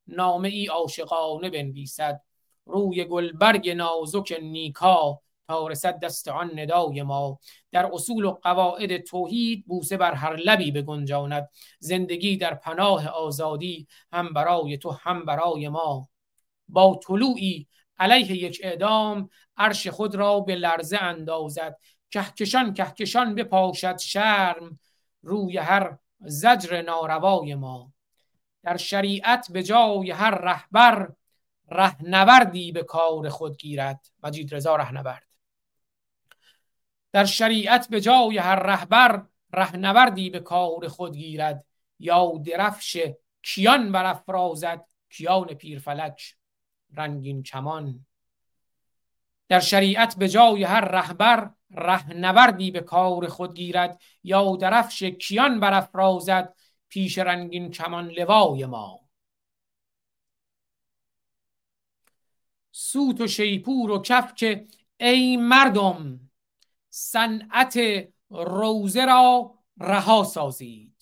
نامه ای عاشقانه بنویسد. روی گلبرگ نازک نیکا رسد دست آن ندای ما. در اصول و قواعد توحید بوسه بر هر لبی بگنجاند. زندگی در پناه آزادی هم برای تو هم برای ما. با طلوعی علیه یک اعدام عرش خود را به لرزه اندازد. کهکشان کهکشان بپاشد شرم روی هر زجر ناروای ما. در شریعت به جای هر رهبر رهنوردی به کار خود گیرد. مجید رضا رهنورد. در شریعت به جای هر رهبر رهنوردی به کار خود گیرد. یا درفش کیان برافرازد کیان پیرفلک رنگین کمان. در شریعت به جای هر رهبر رهنوردی به کار خود گیرد. یا درفش کیان برافرازد پیش رنگین کمان لوای ما. سوت و شیپور و کفک ای مردم صنعت روزه را رها سازید.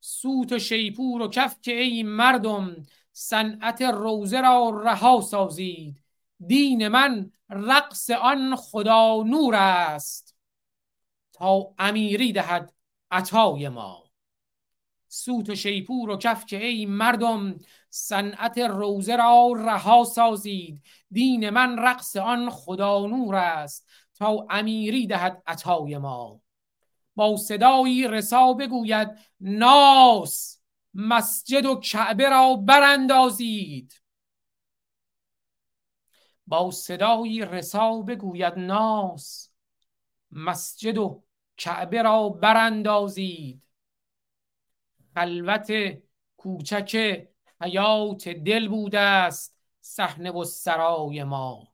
سوت و شیپور و کفک ای مردم صنعت روزه را رها سازید. دین من رقص آن خدا نور است. تا امیری دهد عطای ما. سوت و شیپور و کف که ای مردم صنعت روزه را رها سازید. دین من رقص آن خدا نور است. تا امیری دهد عطای ما. با صدایی رسا بگوید ناس مسجد و کعبه را براندازید. با صدایی رسا بگوید ناس مسجد و کعبه را براندازید. خلوت کوچک حیات دل بوده است صحنه و سرای ما.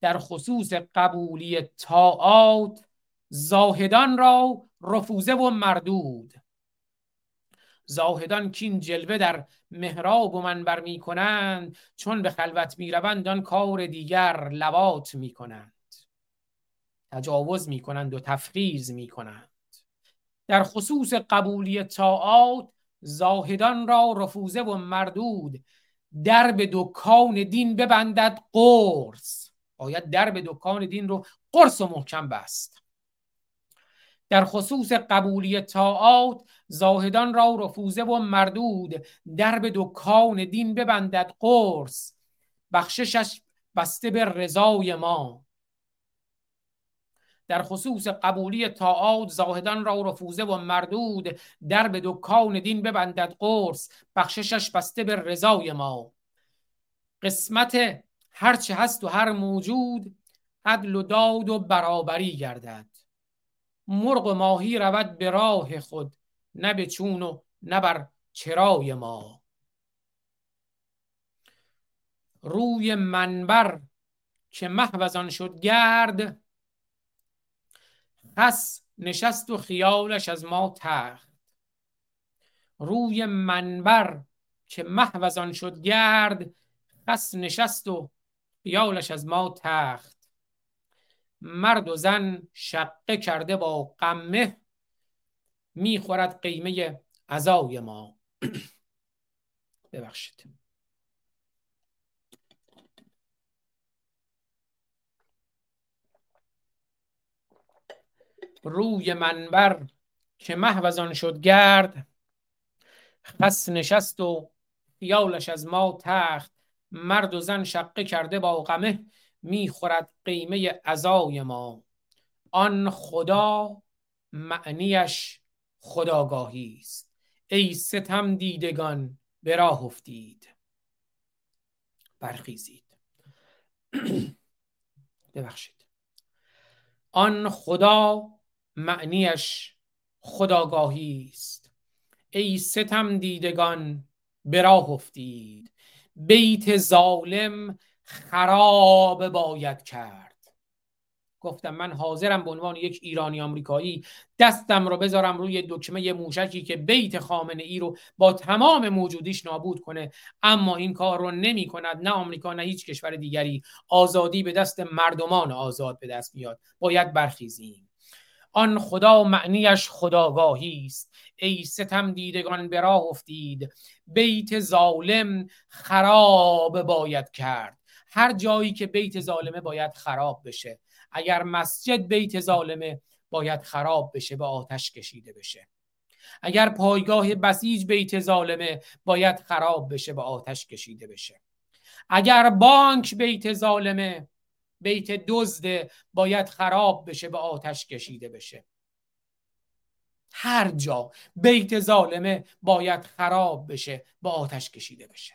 در خصوص قبولی طاعات زاهدان را رفوزه و مردود. زاهدان کین جلوه در محراب و منبر می کنند چون به خلوت می روند آن کار دیگر لوات می کنند تجاوز می کنند و تفخیز می کنند در خصوص قبولی طاعات زاهدان را رفوزه و مردود. درب دکان دین ببندد قرص. باید درب دکان دین رو قرص و محکم بست. در خصوص قبولی طاعات زاهدان را رفوزه و مردود درب دکان دین ببندد قرص. بخششش بسته به رضای ما. در خصوص قبولی طاعات زاهدان را رفوزه و مردود در به دکان دین ببندد قرص. بخششش بسته به رضای ما. قسمت هرچه هست و هر موجود عدل و داد و برابری گردد. مرغ و ماهی رود به راه خود نه به چون و نه بر چرای ما. روی منبر که محو شد گرد پس نشست و خیالش از ما تخت. روی منبر که محو شد گرد پس نشست و خیالش از ما تخت. مرد و زن شقه کرده با قمه می‌خورد قیمه عزای ما. [CLEARS THROAT] ببخشید. روی منبر که محو شد گرد خس نشست و خیالش از ما تخت. مرد و زن شقه کرده با غمه می‌خورد قیمه عزای ما. آن خدا معنیش خداگاهی است. ای ستم دیدگان به راه افتید. برخیزید. [CLEARS THROAT] ببخشید. آن خدا معنیش خداگاهی است. ای ستم دیدگان به راه افتید. بیت ظالم خراب باید کرد. گفتم من حاضرم به عنوان یک ایرانی آمریکایی دستم رو بذارم روی دکمه موشکی که بیت خامنه ای رو با تمام موجودیش نابود کنه. اما این کار رو نمی کند. نه آمریکا نه هیچ کشور دیگری. آزادی به دست مردمان آزاد به دست میاد. باید برخیزیم. آن خدا معنیش خداگاهی است. ای ستم دیدگان به راه افتید. بیت ظالم خراب باید کرد. هر جایی که بیت ظالمه باید خراب بشه. اگر مسجد بیت ظالمه باید خراب بشه به آتش کشیده بشه. اگر پایگاه بسیج بیت ظالمه باید خراب بشه به آتش کشیده بشه. اگر بانک بیت ظالمه بیت دزده باید خراب بشه به آتش کشیده بشه. هر جا بیت ظالمه باید خراب بشه به آتش کشیده بشه.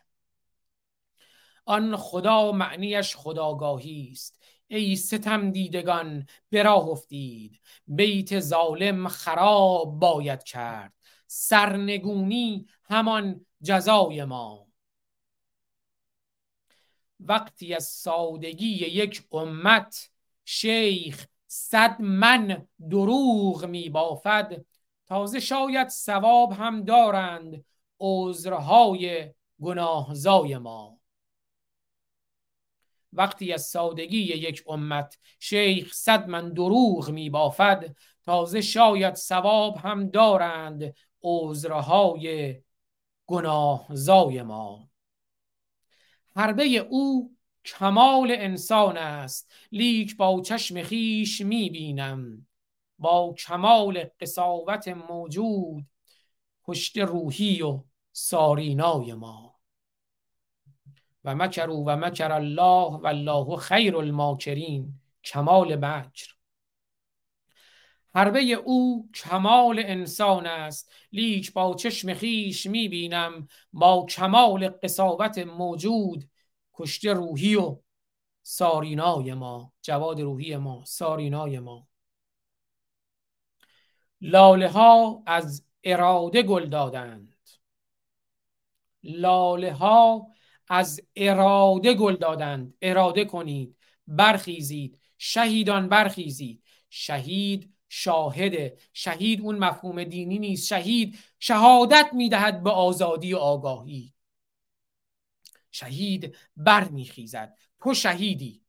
آن خدا معنیش خداگاهی است. ای ستم دیدگان به راه افتید. بیت ظالم خراب باید کرد. سرنگونی همان جزای ما وقتی از سادگی یک امت شیخ صد من دروغ می بافد تازه شاید ثواب هم دارند عذرهای گناهزای ما. وقتی از سادگی یک امت شیخ صد من دروغ می بافد تازه شاید ثواب هم دارند عذرهای گناهزای ما. حربه او کمال انسان است. لیک با چشم خیش می بینم. با کمال قصاوت موجود کشته روحی و سارینای ما. و مکرو و مکر الله و الله خیر الماکرین. کمال مکر حربه او کمال انسان است. لیک با چشم خیش می‌بینم با کمال قصاوت موجود. کشته روحی و سارینای ما جواد روحی ما سارینای ما. لاله ها از اراده گل دادند. لاله ها از اراده گل دادند. اراده کنید برخیزید. شهیدان برخیزید. شهید شاهده شهید اون مفهوم دینی نیست. شهید شهادت می‌دهد به آزادی و آگاهی. شهید بر میخیزد تو شهیدی.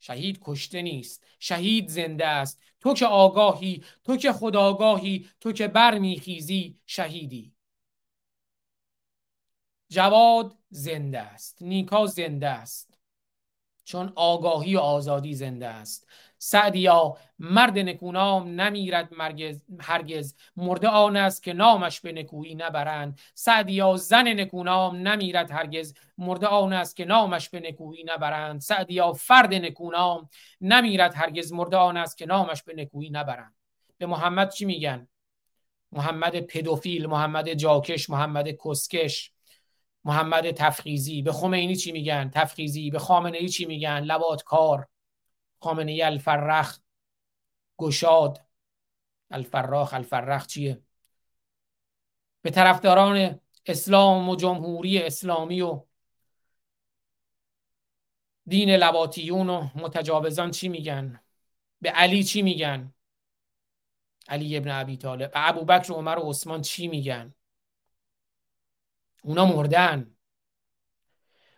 شهید کشته نیست. شهید زنده است. تو که آگاهی تو که خداگاهی تو که بر میخیزی شهیدی. جواد زنده است. نیکا زنده است. چون آگاهی و آزادی زنده است. سعدیا مرد نکونام نمیرد مرگز هرگز. مرده آن است که نامش به نکویی نبرند. سعدیا زن نکونام نمیرد هرگز. مرده آن است که نامش به نکویی نبرند. سعدیا فرد نکونام نمیرد هرگز. مرده آن است که نامش به نکویی نبرند. به محمد چی میگن؟ محمد پدوفیل محمد جاکش محمد کسکش محمد تفخیزی. به خمینی چی میگن؟ تفخیزی. به خامنه ای چی میگن؟ لباتکار خامنه ای الفرخ گشاد. الفراخ الفرخ چیه؟ به طرفداران اسلام و جمهوری اسلامی و دین لباتیون و متجاوزان چی میگن؟ به علی چی میگن؟ علی ابن ابی طالب. به ابوبکر و عمر و عثمان چی میگن؟ اونا مردن.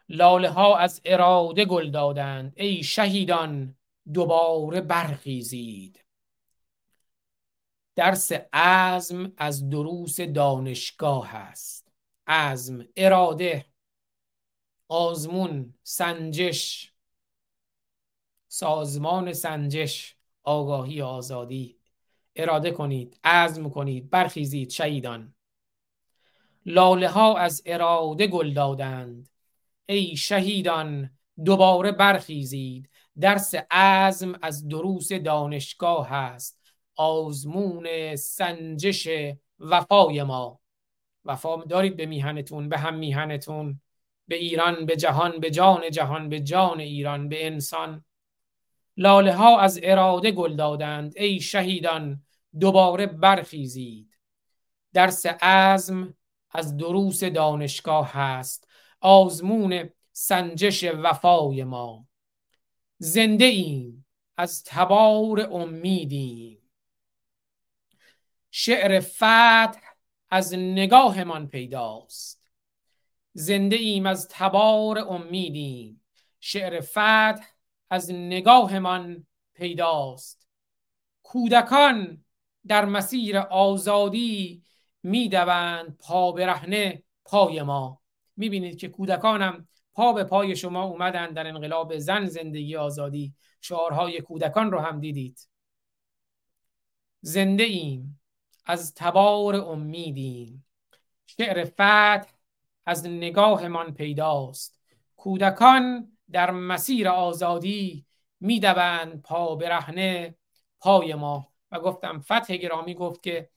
لاله ها از اراده گل دادند. ای شهیدان دوباره برخیزید. درس عزم از دروس دانشگاه است. عزم اراده آزمون سنجش. سازمان سنجش آگاهی آزادی. اراده کنید عزم کنید برخیزید شهیدان. لاله ها از اراده گل دادند. ای شهیدان دوباره برخیزید. درس عزم از دروس دانشگاه هست آزمون سنجش وفای ما. وفا دارید به میهنتون به هم میهنتون به ایران به جهان به جان جهان به جان ایران به انسان. لاله ها از اراده گل دادند. ای شهیدان دوباره برخیزید. درس عزم از دروس دانشگاه هست آزمون سنجش وفای ما. زنده ایم از تبار امیدیم. شعر فتح از نگاهمان پیداست. زنده ایم از تبار امیدیم. شعر فتح از نگاهمان پیداست. کودکان در مسیر آزادی می‌دوند پا برهنه پای ما. می‌بینید که کودکانم پا به پای شما اومدن در انقلاب زن زندگی آزادی. شعارهای کودکان رو هم دیدید. زنده ایم. از تبار امیدیم. شعر فتح از نگاهمان پیداست. کودکان در مسیر آزادی می‌دوند پا برهنه پای ما. و گفتم فتح گرامی گفت که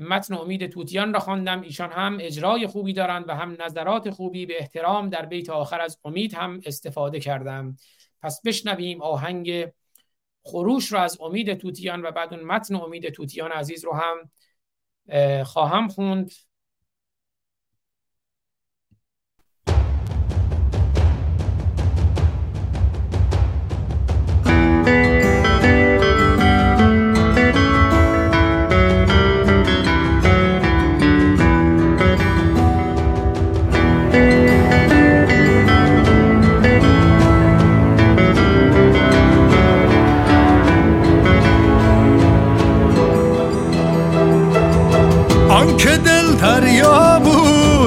متن امید توتیان را خواندم. ایشان هم اجرای خوبی دارند و هم نظرات خوبی به احترام در بیت آخر از امید هم استفاده کردم. پس بشنویم آهنگ خروش را از امید توتیان و بعد اون متن امید توتیان عزیز رو هم خواهم خوند.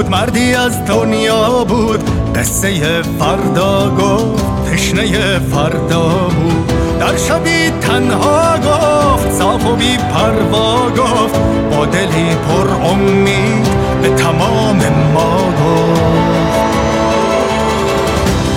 مردی از دنیا بود. قصه فردا گفت تشنه فردا بود. در شبی تنها گفت صاف و بی پروا گفت. با دلی پر امید به تمام ما گفت.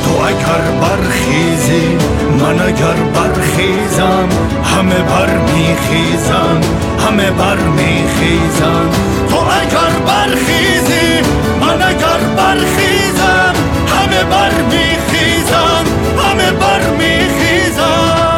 تو اگر برخیزی من اگر برخیزم همه بر میخیزم. همه بر میخیزم تو اگر برخیزی من اگر برخیزم همه بر میخیزم همه بر میخیزم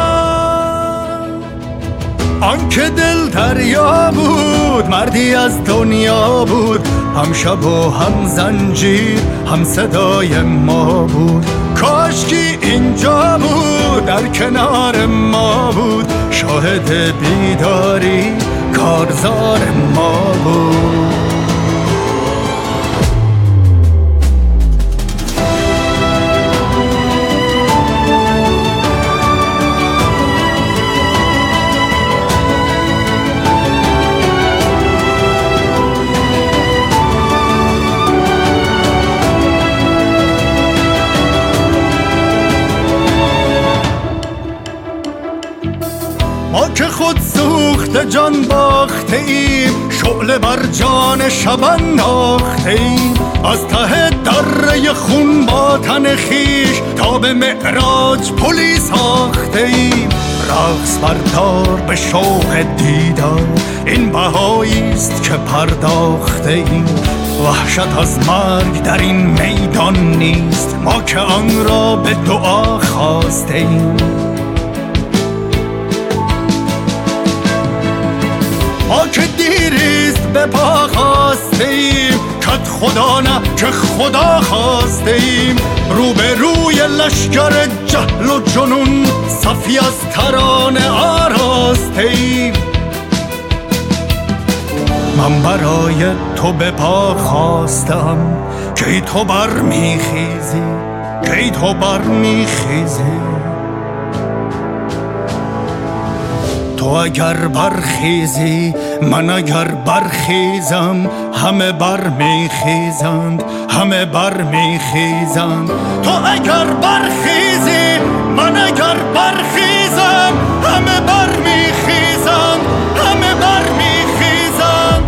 آنکه دل دریا بود مردی از دنیا بود هم شب و هم زنجیر هم صدای ما بود. کاشکی اینجا بود در کنار ما بود. شاهد بیداری کارزار ما بود. که خود سوخت جان باخته ایم شعله بر جان شب انداخته ایم از ته دره خون با تن خویش تا به معراج پلی ساخته ایم رقص بر دار به شوق دیدار این بهایی است که پرداخته ایم وحشت از مرگ در این میدان نیست ما که آن را به دعا خواسته ایم. به پا خواسته ایم. کت خدا نه که خدا خواسته ایم. رو به روی لشکر جهل و جنون صفی از ترانه آراسته ایم. من برای تو به پا خواستم. که تو بر میخیزی که تو بر تو اگر برخیزی من اگر برخیزم همه بر میخیزند همه بر میخیزند تو اگر برخیزی من اگر برخیزم همه بر میخیزند همه بر میخیزند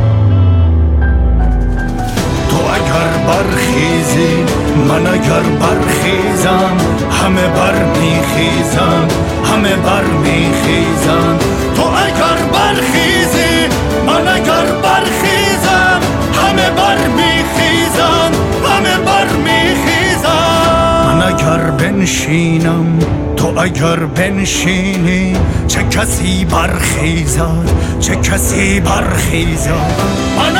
تو اگر برخیزی من اگر برخیزم همه بر میخیزند همه بر میخیزند تو اگر برخیزی من اگر برخیزم همه بر میخیزم همه بر میخیزم. من اگر بنشینم تو اگر بنشینی چه کسی برخیزد چه کسی برخیزد؟ من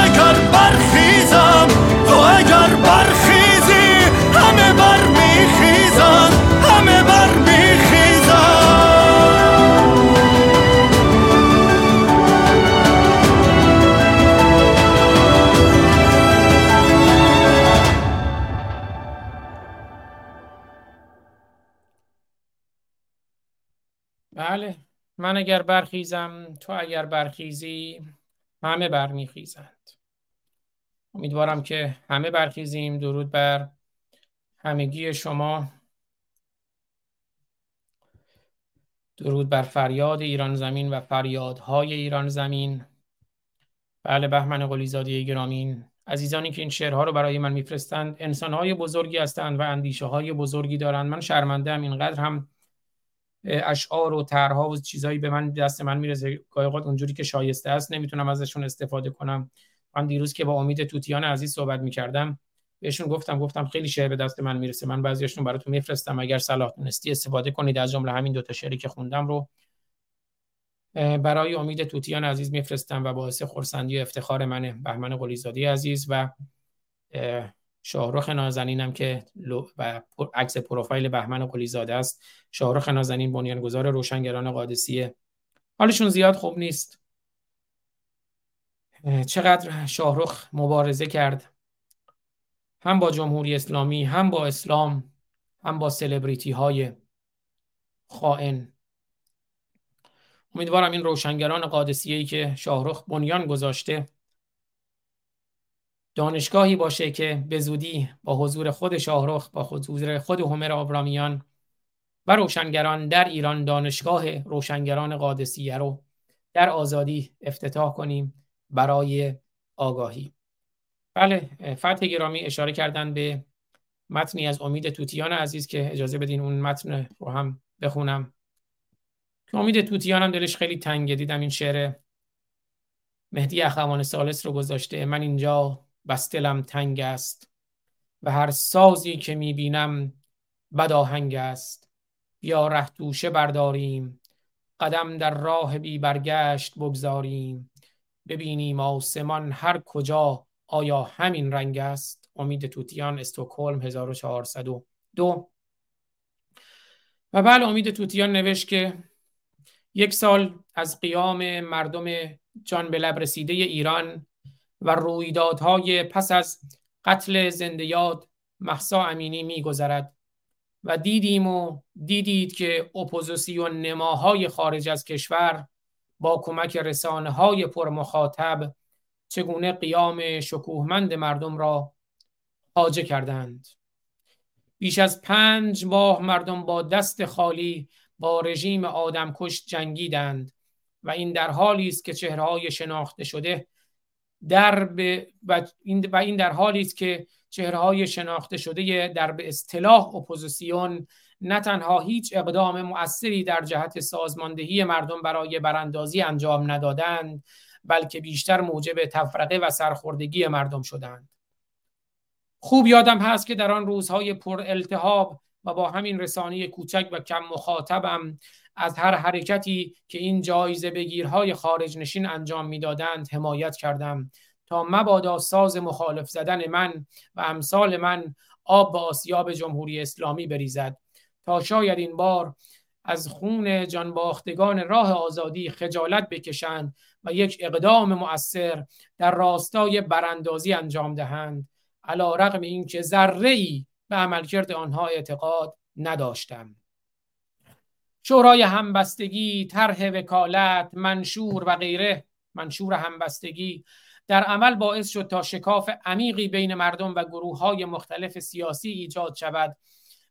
من اگر برخیزم تو اگر برخیزی همه برمیخیزند. امیدوارم که همه برخیزیم. درود بر همگی شما. درود بر فریاد ایران زمین و فریادهای ایران زمین. بله بهمن قلیزاده گرامین. عزیزانی که این شعرها رو برای من میفرستند انسانهای بزرگی هستند و اندیشه های بزرگی دارند. من شرمنده هم اینقدر هم اشعار و طرها و چیزایی به من دست من می‌رسه. گاهی اوقات اونجوری که شایسته است نمی‌تونم ازشون استفاده کنم. من دیروز که با امید توتیان عزیز صحبت می‌کردم بهشون گفتم گفتم خیلی شعر به دست من می‌رسه. من بعضیاشون براتون میفرستم. اگر صلاح دونستی استفاده کنید از جمله همین دو تا شعری که خوندم رو. برای امید توتیان عزیز میفرستم و باعث خورسندی و افتخار منه. بهمن قلیزادی عزیز و شاهرخ نازنینم که و عکس پروفایل بهمن قلیزاده است. شاهرخ نازنین بنیانگذار روشنگران قادسیه. حالشون زیاد خوب نیست. چقدر شاهرخ مبارزه کرد. هم با جمهوری اسلامی هم با اسلام هم با سلبریتی های خائن. امیدوارم این روشنگران قادسیه‌ای که شاهرخ بنیان گذاشته دانشگاهی باشه که به زودی با حضور خود شاهرخ با حضور خود همر آبرامیان و روشنگران در ایران دانشگاه روشنگران قادسیه رو در آزادی افتتاح کنیم برای آگاهی. بله فتح گرامی اشاره کردن به متنی از امید توتیان عزیز که اجازه بدین اون متن رو هم بخونم. که امید توتیان هم دلش خیلی تنگه دیدم این شعر مهدی اخوان سالس رو گذاشته. من اینجا بس دلم تنگ است و هر سازی که می‌بینم بداهنگ است. یا ره دوشه برداریم قدم در راه بی برگشت بگذاریم. ببینیم آسمان هر کجا آیا همین رنگ است. امید توتیان استکهلم 1402 و بله امید توتیان نوشت که یک سال از قیام مردم جان به لب رسیده ایران و رویدادهای پس از قتل زندیات محسا امینی میگذرد. و دیدیم و دیدید که اپوزیسیون نماهای خارج از کشور با کمک رسانه های پرمخاطب چگونه قیام شکوهمند مردم را حاجه کردند. بیش از پنج ماه مردم با دست خالی با رژیم آدمکش جنگیدند و این در حالی است که چهرههای شناخته شده در و این در حالی است که چهرههای شناخته شده در به اصطلاح اپوزیسیون نه تنها هیچ اقدام مؤثری در جهت سازماندهی مردم برای براندازی انجام ندادند بلکه بیشتر موجب تفرقه و سرخوردگی مردم شدند. خوب یادم هست که در آن روزهای پر التهاب و با همین رسانه کوچک و کم مخاطبم از هر حرکتی که این جایزه بگیرهای خارج نشین انجام می‌دادند حمایت کردم. تا مبادا ساز مخالف زدن من و امثال من آب به آسیاب جمهوری اسلامی بریزد. تا شاید این بار از خون جانباختگان راه آزادی خجالت بکشند و یک اقدام مؤثر در راستای براندازی انجام دهند. علا رقم این که ذره ای به عملکرد آنها اعتقاد نداشتم. شورای همبستگی طرح وکالت منشور و غیره. منشور همبستگی در عمل باعث شد تا شکاف عمیقی بین مردم و گروه های مختلف سیاسی ایجاد شود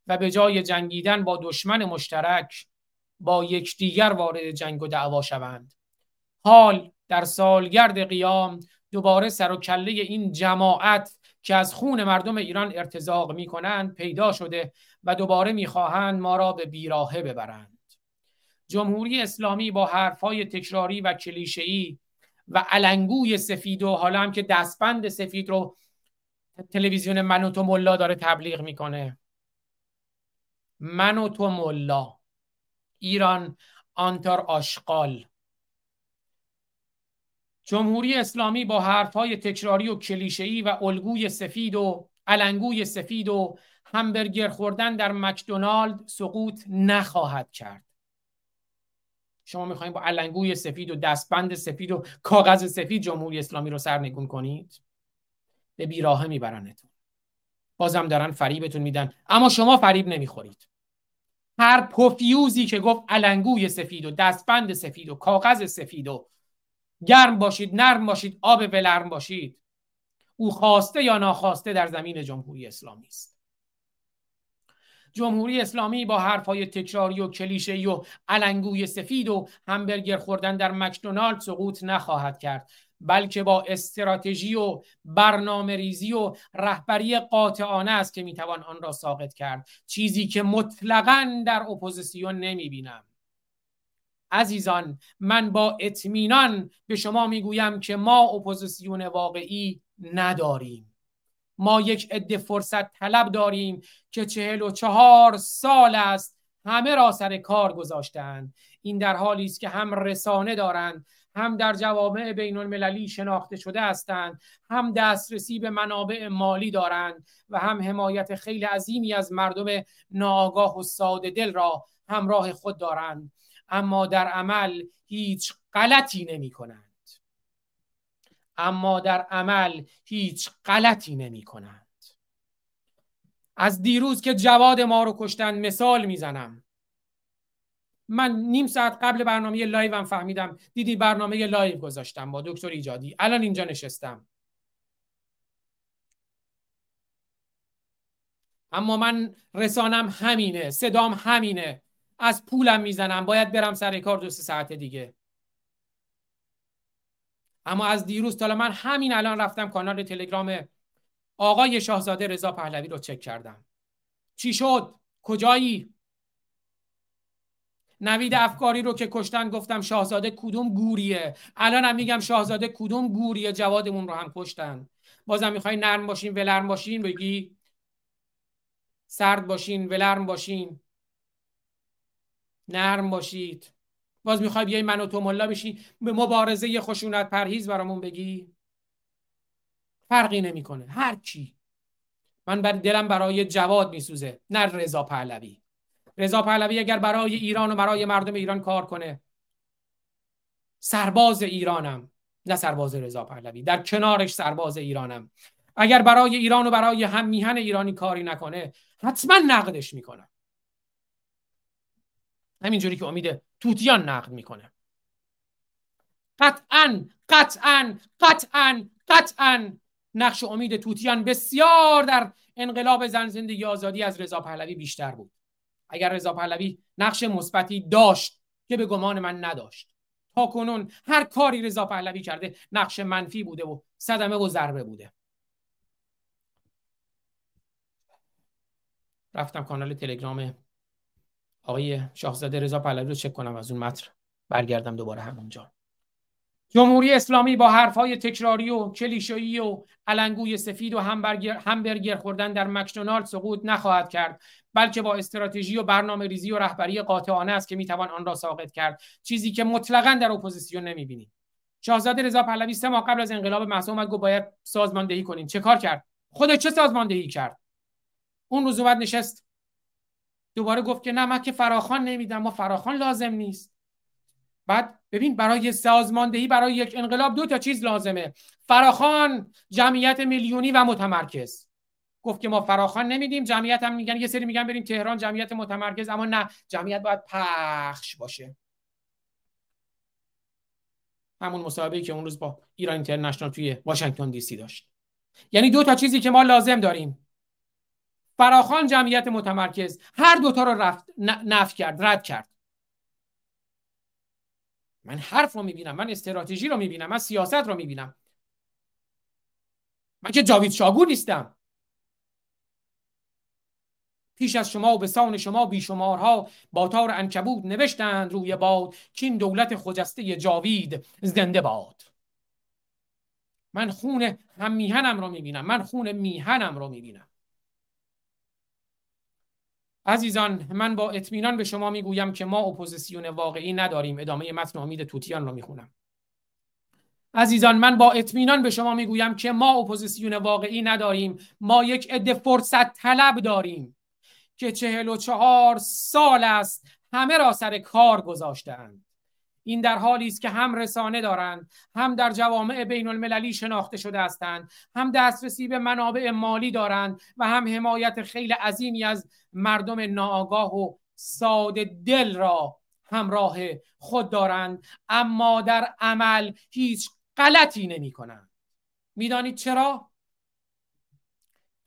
و به جای جنگیدن با دشمن مشترک با یکدیگر وارد جنگ و دعوا شوند. حال در سالگرد قیام دوباره سر و کله این جماعت که از خون مردم ایران ارتزاق می کنند پیدا شده و دوباره می‌خواهند ما را به بیراهه ببرند. جمهوری اسلامی با حرفهای تکراری و کلیشه‌ای و علنگوی سفید و حالا هم که دستبند سفید رو تلویزیون من و تو ملا داره تبلیغ می‌کنه. من و تو ملا. ایران آنتار آشقال جمهوری اسلامی با حرفهای تکراری و کلیشه‌ای و الگوی سفید و علنگوی سفید و همبرگر خوردن در مکدونالد سقوط نخواهد کرد. شما می‌خواین با علنگوی سفید و دستبند سفید و کاغذ سفید جمهوری اسلامی رو سرنگون کنید به بیراهه میبرنتون. بازم دارن فریبتون میدن. اما شما فریب نمی‌خورید. هر پوفیوزی که گفت علنگوی سفید و دستبند سفید و کاغذ سفید و گرم باشید نرم باشید آب ولرم باشید او خواسته یا ناخواسته در زمین جمهوری اسلامی است. جمهوری اسلامی با حرفهای تکراری و کلیشه‌ای و النگوی سفید و همبرگر خوردن در مکدونالد سقوط نخواهد کرد بلکه با استراتژی و برنامه ریزی و رهبری قاطعانه است که می‌توان آن را ساقط کرد. چیزی که مطلقا در اپوزیسیون نمی‌بینم. عزیزان من با اطمینان به شما می‌گویم که ما اپوزیسیون واقعی نداریم. ما یک عده فرصت طلب داریم که چهل و چهار سال است همه را سر کار گذاشتند این در حالی است که هم رسانه دارند هم در جوامع بین المللی شناخته شده هستند هم دسترسی به منابع مالی دارند و هم حمایت خیلی عظیمی از مردم ناآگاه و ساده دل را همراه خود دارند. اما در عمل هیچ غلطی نمی کنند اما در عمل هیچ غلطی نمی کنند از دیروز که جواد ما رو کشتن مثال می‌زنم. من نیم ساعت قبل برنامه لایو فهمیدم. دیدی برنامه لایو گذاشتم با دکتر ایجادی. الان اینجا نشستم. اما من رسانه‌م همینه صدام همینه. از پولم می‌زنم. باید برم سر کار دو ساعت دیگه. اما از دیروز تا من همین الان رفتم کانال تلگرام آقای شاهزاده رضا پهلوی رو چک کردم. چی شد؟ کجایی؟ نوید افکاری رو که کشتن گفتم شاهزاده کدوم گوریه؟ الانم میگم شاهزاده کدوم گوریه؟ جوادمون رو هم کشتن. بازم می‌خوای نرم باشین ولرم باشین؟ بگی. سرد باشین ولرم باشین. نرم باشید. باز می‌خوای بیای من و تو ملا بشی؟ به مبارزه خشونت پرهیز برامون بگی. فرقی نمی‌کنه. هر کی من بر دلم برای جواد میسوزه نه رضا پهلوی. رضا پهلوی اگر برای ایران و برای مردم ایران کار کنه سرباز ایرانم نه سرباز رضا پهلوی. در کنارش سرباز ایرانم. اگر برای ایران و برای هم میهن ایرانی کاری نکنه حتما نقدش می‌کنم. همینجوری که امید توتیان نقد می‌کنه. قطعا قطعا قطعا قطعا نقش امید توتیان بسیار در انقلاب زن زندگی آزادی از رضا پهلوی بیشتر بود. اگر رضا پهلوی نقش مثبتی داشت که به گمان من نداشت. تا کنون هر کاری رضا پهلوی کرده نقش منفی بوده و صدمه و ضربه بوده. رفتم کانال تلگرام آقای شاهزاده رضا پهلوی رو چک کنم از اون متن. برگردم دوباره همونجا. جمهوری اسلامی با حرفهای تکراری و کلیشه‌ای و النگوی سفید و همبرگر, همبرگر خوردن در مکدونالد سقوط نخواهد کرد بلکه با استراتژی و برنامه ریزی و رهبری قاطعانه است که می‌توان آن را ساقط کرد. چیزی که مطلقا در اپوزیسیون نمی‌بینیم. شاهزاده رضا پهلوی سه ماه قبل از انقلاب مهسا گفت باید سازماندهی کنیم. چه کار کرد؟ خودش چه سازماندهی کرد؟ اون روز اومد نشست دوباره گفت که نه من که فراخان نمیدم ما فراخان لازم نیست. بعد ببین برای سازماندهی برای یک انقلاب دو تا چیز لازمه. فراخان جمعیت میلیونی و متمرکز. گفت که ما فراخان نمیدیم جمعیت هم میگن یه سری میگن بریم تهران جمعیت متمرکز اما نه جمعیت باید پخش باشه. همون مصاحبه‌ای که اون روز با ایران اینترنشنال توی واشنگتن دی سی داشت. یعنی دو تا چیزی که ما لازم داریم. فراخان جمعیت متمرکز هر دوتا رو رفت نف کرد رد کرد. من حرف رو می‌بینم من استراتژی رو می‌بینم من سیاست رو می‌بینم. من که جاوید شاگور نیستم. پیش از شما و به سان شما بیشمارها با تار انکبود نوشتند روی باد که این دولت خجسته جاوید زنده باد. من خون هم میهنم رو می‌بینم من خون میهنم رو می‌بینم. عزیزان من با اطمینان به شما می‌گویم که ما اپوزیسیون واقعی نداریم. ادامه متن امید توتیان رو می‌خونم. عزیزان من با اطمینان به شما می‌گویم که ما اپوزیسیون واقعی نداریم. ما یک عده فرصت طلب داریم که چهل و چهار سال است همه را سر کار گذاشتهاند. این در حالی است که هم رسانه دارند هم در جوامع بین المللی شناخته شده هستند هم دسترسی به منابع مالی دارند و هم حمایت خیلی عظیمی از مردم ناآگاه و ساده دل را همراه خود دارند. اما در عمل هیچ غلطی نمی کنند می‌دانید چرا؟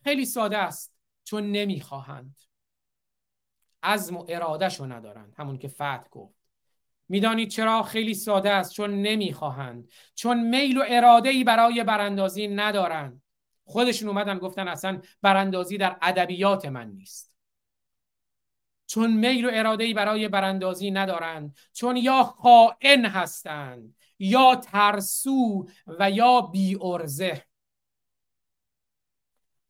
خیلی ساده است چون نمی‌خواهند. عزم و ارادهشو ندارند همون که فتح گفت. می‌دانید چرا خیلی ساده است چون نمی‌خواهند چون میل و اراده ای برای براندازی ندارند. خودشون اومدن گفتن اصلا براندازی در ادبیات من نیست. چون میل و اراده ای برای براندازی ندارند چون یا خائن هستند یا ترسو و یا بی ارزه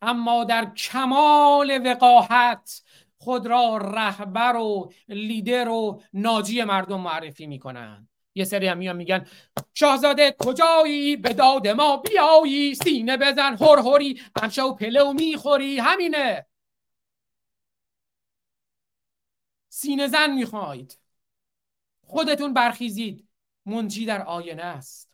اما در کمال وقاحت خود را رهبر و لیدر و ناجی مردم معرفی می‌کنن. یه سری هم میان میگن شاهزاده کجایی؟ به داد ما بیایی. سینه بزن هر هری و پله و می‌خوری. همینه. سینه زن می‌خواید. خودتون برخیزید. منجی در آینه است.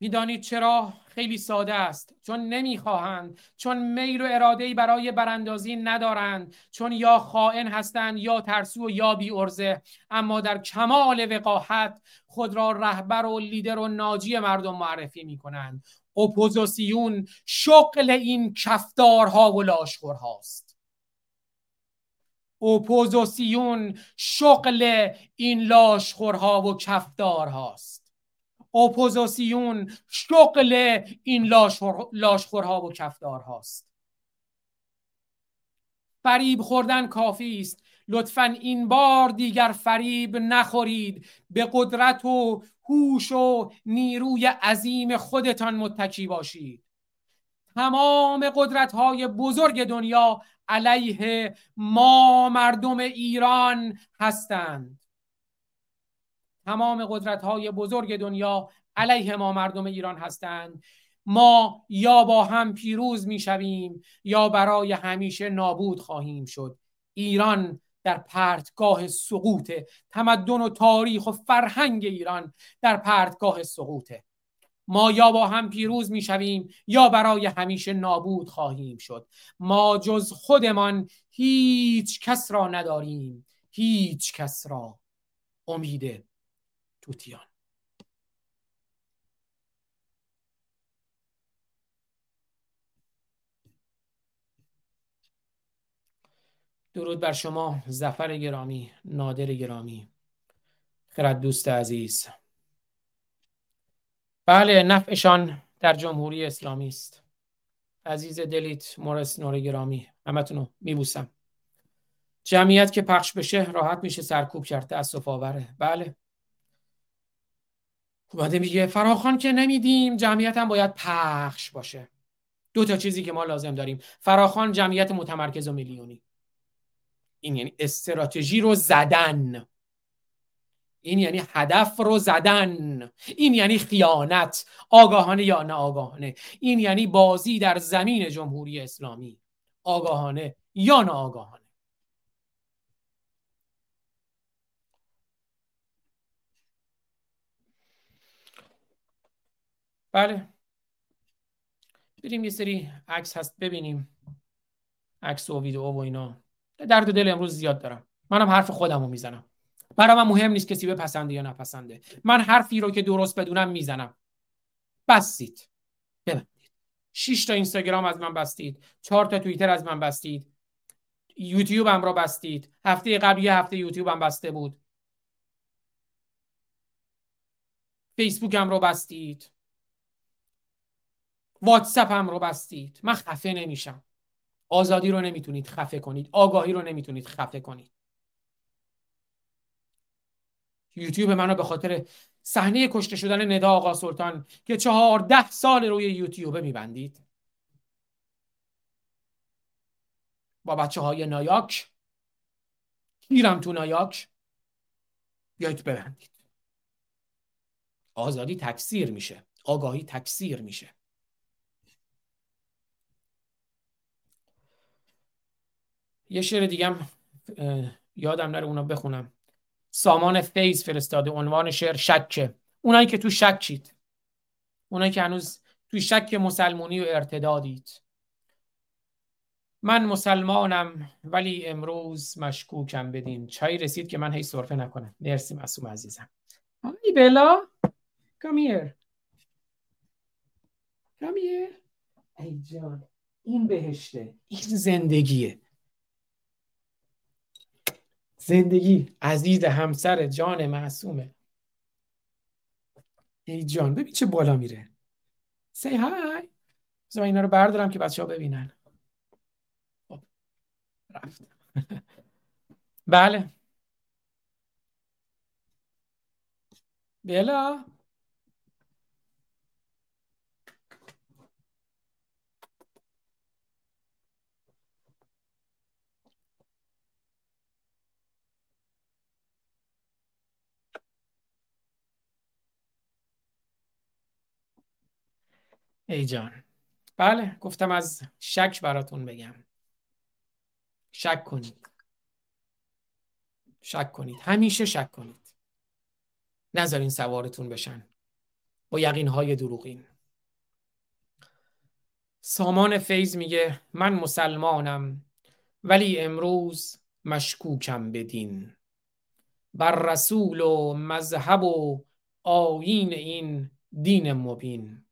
می‌دانید چرا؟ خیلی ساده است. چون نمی‌خواهند چون میل و اراده برای براندازی ندارند چون یا خائن هستند یا ترسو و یا بی عرضه اما در کمال وقاحت خود را رهبر و لیدر و ناجی مردم معرفی می کنند اپوزیسیون شغل این کفتارها و لاشخورهاست. اپوزیسیون شغل این لاشخورها و کفتارهاست اپوزیسیون شغل این لاشخورها و کفتارهاست. فریب خوردن کافی است. لطفا این بار دیگر فریب نخورید. به قدرت و هوش و نیروی عظیم خودتان متکی باشید. تمام قدرت های بزرگ دنیا علیه ما مردم ایران هستند. تمام قدرت های بزرگ دنیا علیه ما مردم ایران هستند. ما یا با هم پیروز می‌شویم یا برای همیشه نابود خواهیم شد. ایران در پرتگاه سقوط تمدن و تاریخ و فرهنگ ایران در پرتگاه سقوطه ما یا با هم پیروز می‌شویم یا برای همیشه نابود خواهیم شد. ما جز خودمان هیچ کس را نداریم. هیچ کس را. امید توتیان درود بر شما زفر گرامی نادر گرامی. خرد دوست عزیز. بله نفعشان در جمهوری اسلامی است. عزیز دلیت مورس نور گرامی همتونو میبوسم. جمعیت که پخش بشه راحت میشه سرکوب کرد تاسف آوره. بله. اومده میگه فراخان که نمیدیم جمعیت هم باید پخش باشه. دو تا چیزی که ما لازم داریم. فراخان جمعیت متمرکز و میلیونی. این یعنی استراتژی رو زدن. این یعنی هدف رو زدن. این یعنی خیانت. آگاهانه یا ناآگاهانه. این یعنی بازی در زمین جمهوری اسلامی. آگاهانه یا ناآگاهانه. بله. بریم یه سری عکس هست ببینیم. عکس و ویدیو و اینا. درد دل امروز زیاد دارم. منم حرف خودم رو می‌زنم. برای من مهم نیست کسی بپسنده یا نپسنده. من حرفی رو که درست بدونم می‌زنم. بستید. ببندید. 6 تا اینستاگرام از من بستید. 4 تا توییتر از من بستید. یوتیوب هم را بستید. هفته قبل یه هفته یوتیوب هم بسته بود. فیسبوک هم رو بستید. واتساپ هم رو بستید. من خفه نمیشم. آزادی رو نمی‌تونید خفه کنید. آگاهی رو نمی‌تونید خفه کنید. یوتیوب منو به خاطر صحنه کشته شدن ندا آقا سلطان که چهارده سال روی یوتیوب میبندید. با بچه های نایاک. گیرم تو نایاک. بیایید ببندید. آزادی تکثیر میشه. آگاهی تکثیر میشه. یه شعر دیگم یادم نره اونا بخونم. سامان فیض فرستاده عنوان شعر شکه. اونایی که تو شکید. اونایی که هنوز تو شک مسلمونی و ارتدادید من مسلمانم ولی امروز مشکوکم بدین. چای رسید که من هی صرفه نکنم. مرسی معصوم عزیزم. های بلا. Here. Come here. ای جان این بهشته. این زندگیه. زندگی عزیز همسر جان معصومه. ای جان ببین چه بالا میره. سی های بذار اینا رو بردارم که بچه ها ببینن. خب رفت. [LAUGHS] بله. بلا ای جان. بله گفتم از شک براتون بگم. شک کنید. شک کنید. همیشه شک کنید. نذارین سوارتون بشن. با یقین های دروغین. سامان فیض میگه من مسلمانم ولی امروز مشکوکم بدین. بر رسول و مذهب و آیین این دین مبین.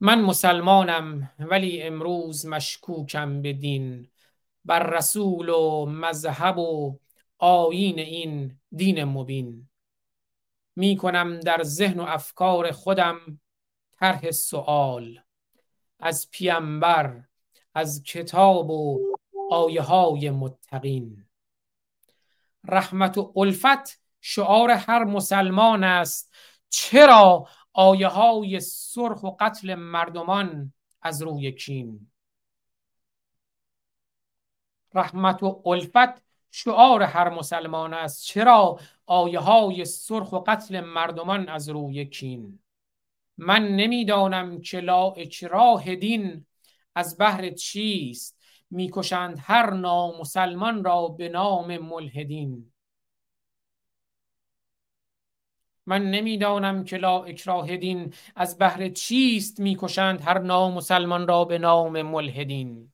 من مسلمانم ولی امروز مشکوکم به دین. بر رسول و مذهب و آیین این دین مبین. می کنم در ذهن و افکار خودم طرح سوال از پیامبر از کتاب و آیه های متقین. رحمت و الفت شعار هر مسلمان است. چرا آیه های سرخ و قتل مردمان از روی کین رحمت و الفت شعار هر مسلمان است. چرا آیه های سرخ و قتل مردمان از روی کین من نمی‌دانم که لا اکراه دین از بهر چیست. می‌کشند هر نامسلمان را به نام ملحدین. من نمی‌دانم که لا اکراه دین از بهر چیست می‌کشند هر نامسلمان را به نام ملحدین.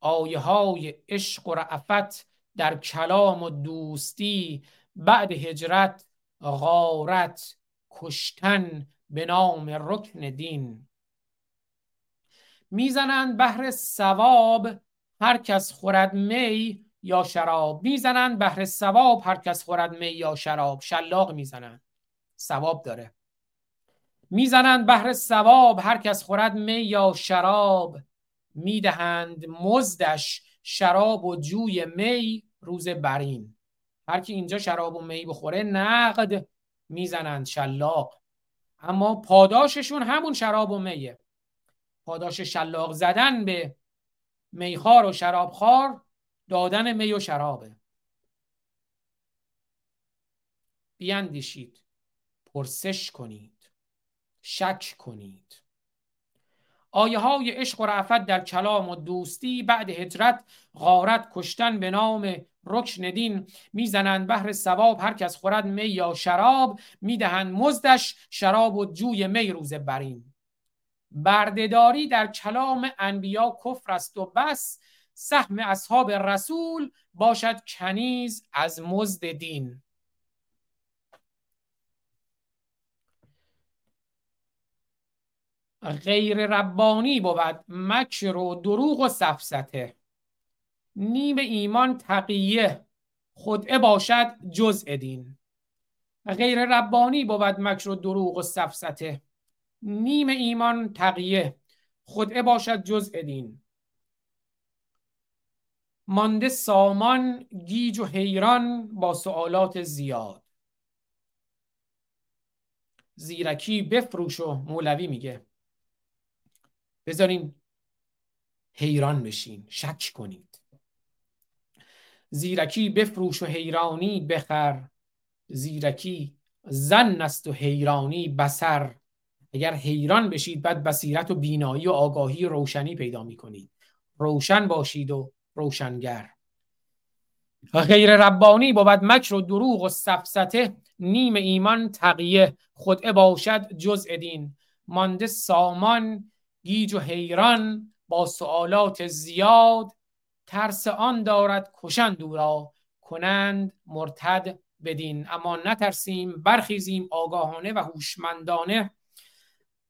آیه های عشق و رعفت در کلام و دوستی بعد هجرت غارت کشتن به نام رکن دین. می‌زنند بهر ثواب هر کس خورد می یا شراب می‌زنند بهر ثواب هر کس خورد می یا شراب. شلاق می‌زنند ثواب داره. می‌زنند بهر ثواب هر کس خورد می یا شراب. می‌دهند مزدش شراب و جوی می روز برین هر کی اینجا شراب و می بخوره نقد می‌زنند شلاق. اما پاداششون همون شراب و میه. پاداش شلاق زدن به میخار و شرابخوار دادن می و شرابه. بیاندیشید. پرسش کنید. شک کنید. آیه های عشق و رعفت در کلام و دوستی بعد هجرت غارت کشتن به نام رکن دین. می‌زنند بهر ثواب هر کس خورد می یا شراب. می‌دهند مزدش شراب و جوی می روز برین. بردهداری در کلام انبیا کفر است و بس. سهم اصحاب رسول باشد کنیز از مزد دین. غیر ربانی بود مکر و دروغ و سفسته نیم ایمان تقیه خدعه باشد جزء دین. غیر ربانی بود مکر و دروغ و سفسته نیم ایمان تقیه خدعه باشد جزء دین. مانده سامان گیج و حیران با سوالات زیاد. زیرکی بفروش و مولوی میگه. بذارین حیران بشین شک کنید. زیرکی بفروش و حیرانی بخر. زیرکی زن است و حیرانی بسر. اگر حیران بشید بعد بصیرت و بینایی و آگاهی روشنی پیدا می‌کنید. روشن باشید و روشنگر. غیر ربانی بود مکر و دروغ و سفسته نیم ایمان تقیه خود باشد جزء دین. مانده سامان گیج و حیران با سوالات زیاد ترس آن دارد کشند او کنند مرتد بدین. اما نترسیم برخیزیم آگاهانه و هوشمندانه.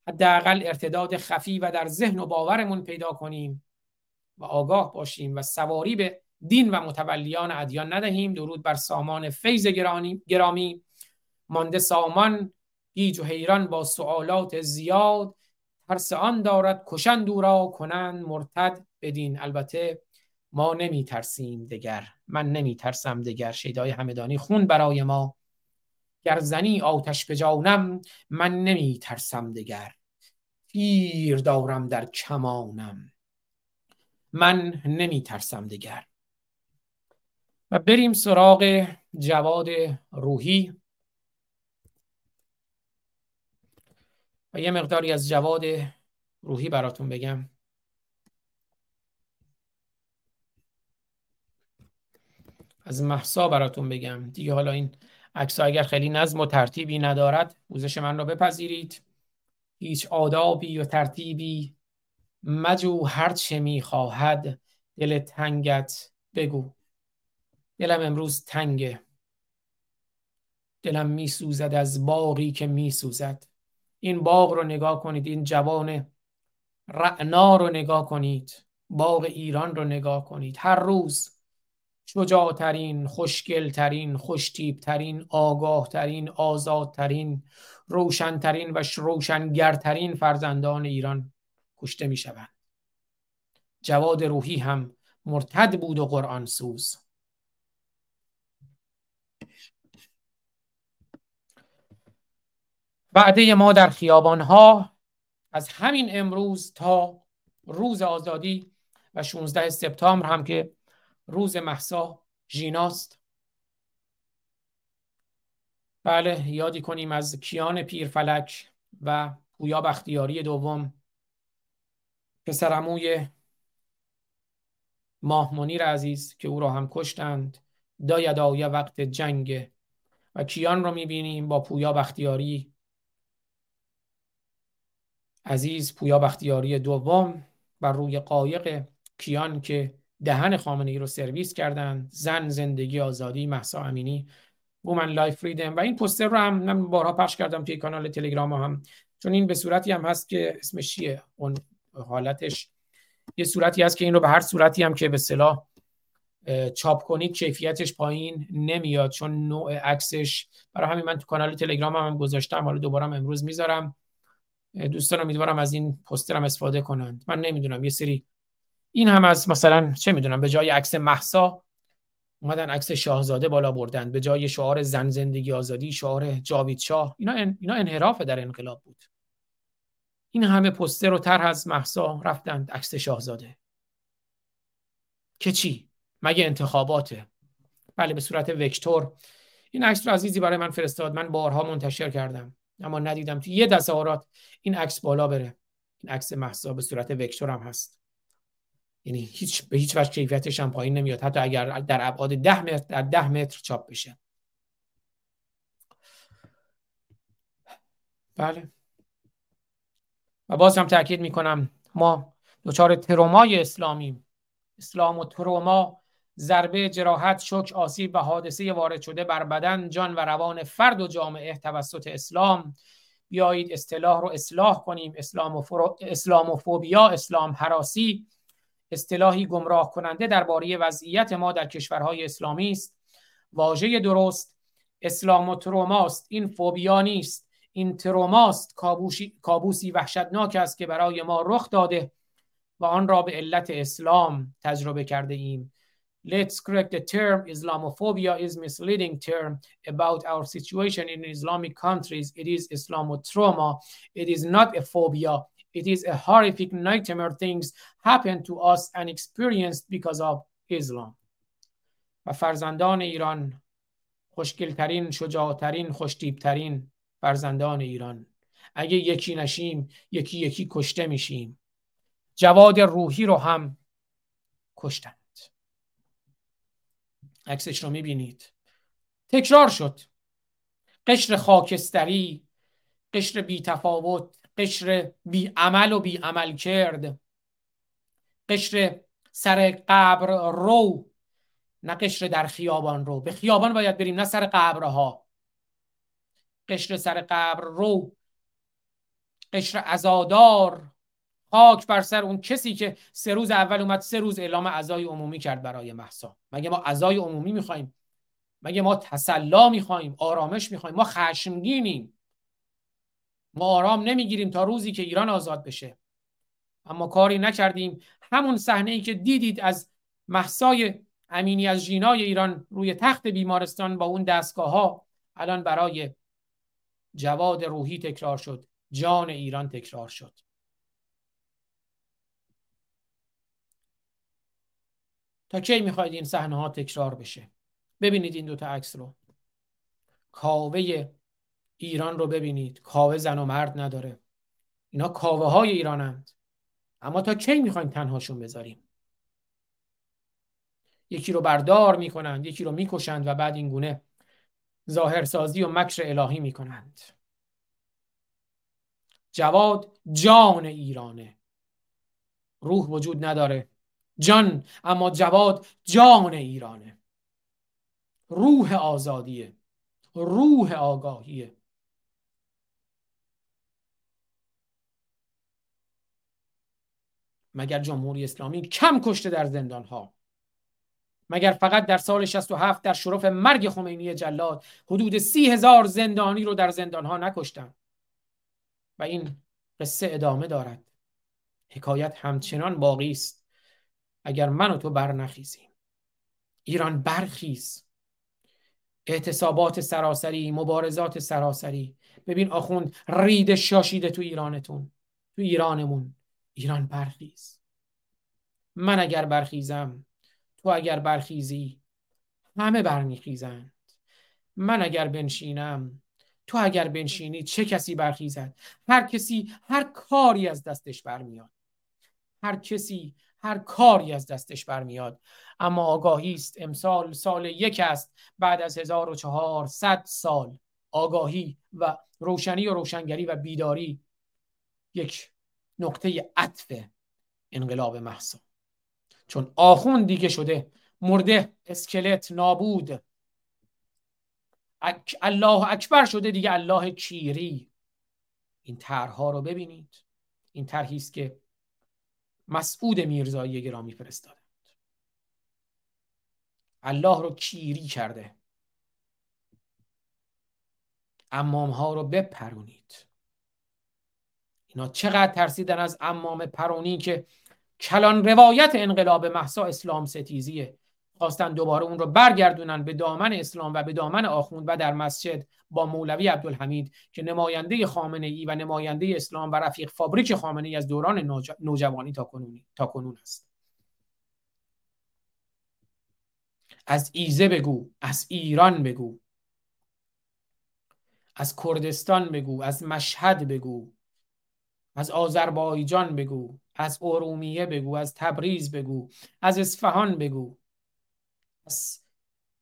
حداقل ارتداد خفی و در ذهن و باورمون پیدا کنیم. و آگاه باشیم و سواری به دین و متولیان ادیان ندهیم. درود بر سامان فیض گرامی. مانده سامان گیج و حیران با سوالات زیاد. ترس آن دارد کشند او را کنند مرتد بدین. البته ما نمی ترسیم دگر. من نمی ترسم دگر. شیدای همدانی خون برای ما. گر زنی آتش به جانم من نمی ترسم دگر. تیر دارم در کمانم. من نمی ترسم دگر و بریم سراغ جواد روحی. و یه مقداری از جواد روحی براتون بگم. از محسا براتون بگم. دیگه حالا این عکس اگر خیلی نظم و ترتیبی ندارد پوزش من رو بپذیرید. هیچ آدابی و ترتیبی مجو هر چه می‌خواهد دل تنگت بگو. دلم امروز تنگه دلم میسوزد از باقی که میسوزد. این باغ رو نگاه کنید این جوان رعنا رو نگاه کنید. باغ ایران رو نگاه کنید. هر روز شجاعترین خوشگلترین خوشتیبترین آگاهترین آزادترین روشنترین و روشنگرترین فرزندان ایران. کشته می شوند جواد روحی هم مرتد بود و قرآن سوز. وعده ما در خیابان ها از همین امروز تا روز آزادی و 16 سپتامبر هم که روز محسا ژیناست. بله یادی کنیم از کیان پیرفلک و پویا بختیاری دوم پسرموی ماه منیر عزیز که او را هم کشتند. دایدای وقت جنگ و کیان رو می‌بینیم با پویا بختیاری؟ عزیز پویا بختیاری دوم بر روی قایق کیان که دهن خامنه ای رو سرویس کردن زن زندگی آزادی مهسا امینی. Woman Life Freedom. و این پوستر رو هم من بارها پخش کردم توی کانال تلگرام هم. چون این به صورتی هم هست که اسمش چیه؟ اون حالتش یه صورتی هست که این رو به هر صورتی هم که به صلاح چاپ کنید کیفیتش پایین نمیاد چون نوع عکسش برای همین من تو کانال تلگرام هم, هم گذاشتم حالا دوباره امروز می‌ذارم. دوستان امیدوارم از این پوسترم استفاده کنند. من نمی‌دونم یه سری این هم از مثلا چه می‌دونم به جای عکس محسا اومدن عکس شاهزاده بالا بردن به جای شعار زن زندگی آزادی شعار جاوید شاه اینا اینا انحراف در انقلاب بود. این همه پوستر و طرح از محسا رفتند عکس شاهزاده. که چی؟ مگه انتخاباته؟ بله به صورت وکتور. این عکس رو عزیزی برای من فرستاد. من بارها منتشر کردم اما ندیدم تو یه دستاورات این عکس بالا بره. این عکس محسا به صورت وکتور هم هست. یعنی هیچ به هیچ وجه کیفیتش هم پایین نمیاد. حتی اگر در ابعاد 10 متر در 10 متر چاپ بشه. بله. و باز هم تاکید می‌کنم ما دچار ترومای اسلامیم اسلام و تروما ضربه جراحت شک آسیب و حادثه وارد شده بر بدن جان و روان فرد و جامعه توسط اسلام. بیایید اصطلاح رو اصلاح کنیم. اسلام و, فرو... اسلام و فوبیا اسلام حراسی. اصطلاحی گمراه کننده درباره وضعیت ما در کشورهای اسلامی است. واژه درست اسلام و تروماست این فوبیا نیست. این تروماست کابوسی وحشتناک است که برای ما رخ داده و آن را به علت اسلام تجربه کرده ایم Let's correct the term Islamophobia is misleading term about our situation in Islamic countries. It is Islamotrauma. It is not a phobia. It is a horrific nightmare things happen to us and experienced because of Islam. و فرزندان ایران خوشگلترین شجاعترین خوشتیبترین فرزندان ایران. اگه یکی نشیم یکی یکی کشته میشیم. جواد روحی رو هم کشتند. عکسش رو می‌بینید. تکرار شد. قشر خاکستری قشر بی تفاوت قشر بی عمل و بی عمل کرد قشر سر قبر رو نه قشر در خیابان رو. به خیابان باید بریم نه سر قبرها. قشر سر قبر رو. قشر ازادار خاک بر سر اون کسی که سه روز اول اومد سه روز اعلام عزای عمومی کرد برای محسا. مگه ما عزای عمومی می‌خوایم؟ مگه ما تسلا می‌خوایم؟ آرامش می‌خوایم؟ ما خشمگینیم. ما آرام نمی‌گیریم تا روزی که ایران آزاد بشه. اما کاری نکردیم. همون صحنه ای که دیدید از محسای امینی از جینای ایران روی تخت بیمارستان با اون دستگاه ها الان برای جواد روحی تکرار شد جان ایران تکرار شد. تا کی می‌خواید این صحنه ها تکرار بشه؟ ببینید این دوتا عکس رو. کاوه ایران رو ببینید. کاوه زن و مرد نداره. اینا کاوه های ایرانند. اما تا کی می‌خوایم تنهاشون بذاریم؟ یکی رو بردار می‌کنند یکی رو می‌کشند و بعد این گونه ظاهرسازی و مکر الهی می کنند جواد جان ایرانه. روح وجود نداره. جان اما جواد جان ایرانه. روح آزادیه. روح آگاهیه. مگر جمهوری اسلامی کم کشته در زندان ها مگر فقط در سال 67 در شرف مرگ خمینی جلاد حدود سی هزار زندانی رو در زندان ها نکشتن و این قصه ادامه دارد. حکایت همچنان باقی است. اگر من و تو برنخیزیم ایران برخیز. اعتصابات سراسری مبارزات سراسری. ببین آخوند رید شاشیده تو ایرانتون تو ایرانمون. ایران برخیز. من اگر برخیزم تو اگر برخیزی همه برمیخیزند. من اگر بنشینم تو اگر بنشینی چه کسی برخیزد؟ هر کسی هر کاری از دستش برمیاد. هر کسی هر کاری از دستش برمیاد. اما آگاهی است. امسال سال یک است. بعد از 1400 سال. آگاهی و روشنی و روشنگری و بیداری یک نقطه عطف انقلاب محسا. چون آخون دیگه شده مرده اسکلت نابود. الله اکبر شده دیگه الله کیری. این طرحها رو ببینید. این طرحی است که مسعود میرزایی گرامی فرستادند. الله رو کیری کرده. امام ها رو بپرونید. اینا چقدر ترسیدن از امام پرونی که کلان روایت انقلاب محسا اسلام ستیزیه. خواستن دوباره اون رو برگردونن به دامن اسلام و به دامن آخوند و در مسجد با مولوی عبدالحمید که نماینده خامنه ای و نماینده اسلام و رفیق فابریک خامنه ای از دوران نوجوانی تا تا کنون است. از ایزه بگو از ایران بگو. از کردستان بگو از مشهد بگو. از آذربایجان بگو. از ارومیه بگو از تبریز بگو از اصفهان بگو از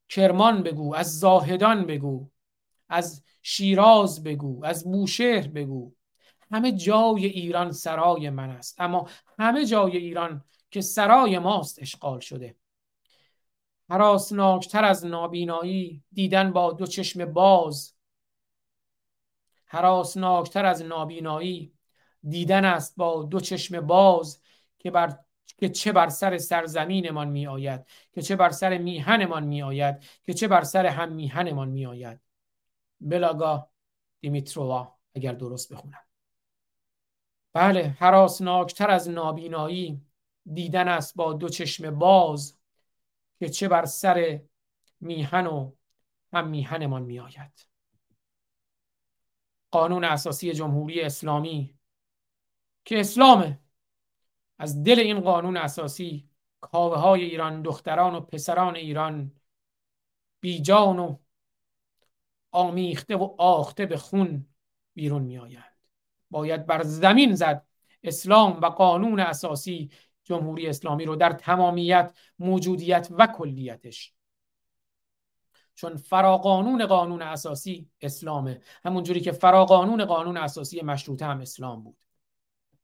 کرمان بگو از زاهدان بگو از شیراز بگو از بوشهر بگو. همه جای ایران سرای من است اما همه جای ایران که سرای ماست اشغال شده. حراسناکتر از نابینایی دیدن با دو چشم باز. حراسناکتر از نابینایی دیدن است با دو چشم باز که بر که چه بر سر سرزمینمان می آید که چه بر سر میهنمان می آید که چه بر سر هم میهنمان می آید بلاگا دیمیتروا اگر درست بخونم. بله حراسناکتر از نابینایی دیدن است با دو چشم باز که چه بر سر میهن و هم میهنمان می آید قانون اساسی جمهوری اسلامی که اسلامه. از دل این قانون اساسی کاوه های ایران دختران و پسران ایران بیجان و آمیخته و آخته به خون بیرون می آیند باید بر زمین زد اسلام و قانون اساسی جمهوری اسلامی رو در تمامیت موجودیت و کلیتش. چون فراقانون قانون اساسی اسلامه. همونجوری که فراقانون قانون اساسی مشروطه هم اسلام بود.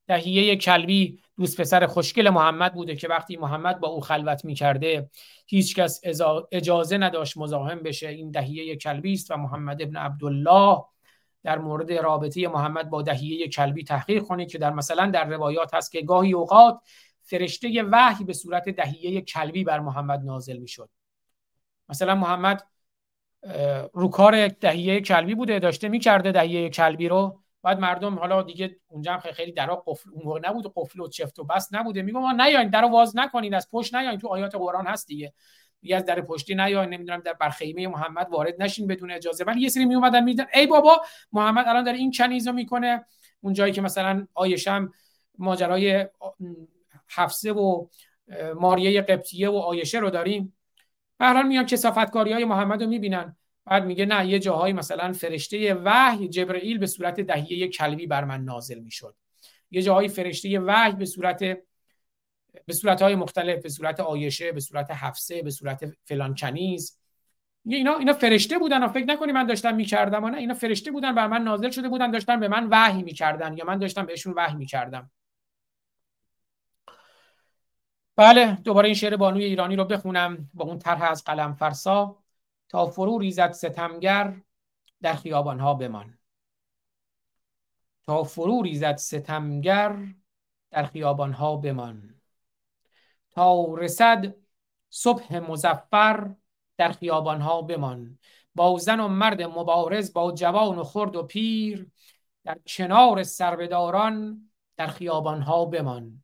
دهیه کلبی دوست پسر خوشگل محمد بوده که وقتی محمد با او خلوت می‌کرده هیچکس اجازه نداشت مزاحم بشه. این دهیه کلبی است و محمد ابن عبدالله در مورد رابطه محمد با دهیه کلبی تحقیق کنید که در مثلا در روایات هست که گاهی اوقات فرشته وحی به صورت دهیه کلبی بر محمد نازل می‌شد. مثلا محمد رو کار دهیه کلبی بوده داشته می‌کرده دهیه کلبی رو. بعد مردم حالا دیگه اونجا هم خیلی درا قفل اون موقع نبود قفل و چفت و بس نبوده. میگم ما نیاین درو واز نکنین از پشت نیاین. تو آیات قرآن هست دیگه. دیگه از در پشتی نیاین. نمی‌دونم در بر خیمه محمد وارد نشین بدون اجازه. ولی یه سری می اومدن میدن ای بابا محمد الان داره این کنیزو می‌کنه. اون جایی که مثلا آیشه ماجرای حفصه و ماریه قبطیه و آیشه رو داریم. به هر حال میان کسافتکاری های محمد می‌بینن. بعد میگه نه یه جاهایی مثلا فرشته وحی جبرئیل به صورت دهیه کلبی بر من نازل می‌شد. یه جاهایی فرشته وحی به صورت به صورت های مختلف به صورت آیشه به صورت حفصه به صورت فلان کنیز. اینا اینا فرشته بودن و فکر نکنی من داشتم می‌کردم و نه اینا فرشته بودن بر من نازل شده بودن داشتن به من وحی می‌کردن یا من داشتم بهشون وحی می‌کردم. بله دوباره این شعر بانوی ایرانی رو بخونم. با اون طرح از قلم فرسا تا فرو ریزد ستمگر در خیابانها بمان. تا فرو ریزد ستمگر در خیابانها بمان. تا رسد صبح مزفر در خیابانها بمان. با زن و مرد مبارز با جوان و خرد و پیر در کنار سربداران در خیابانها بمان.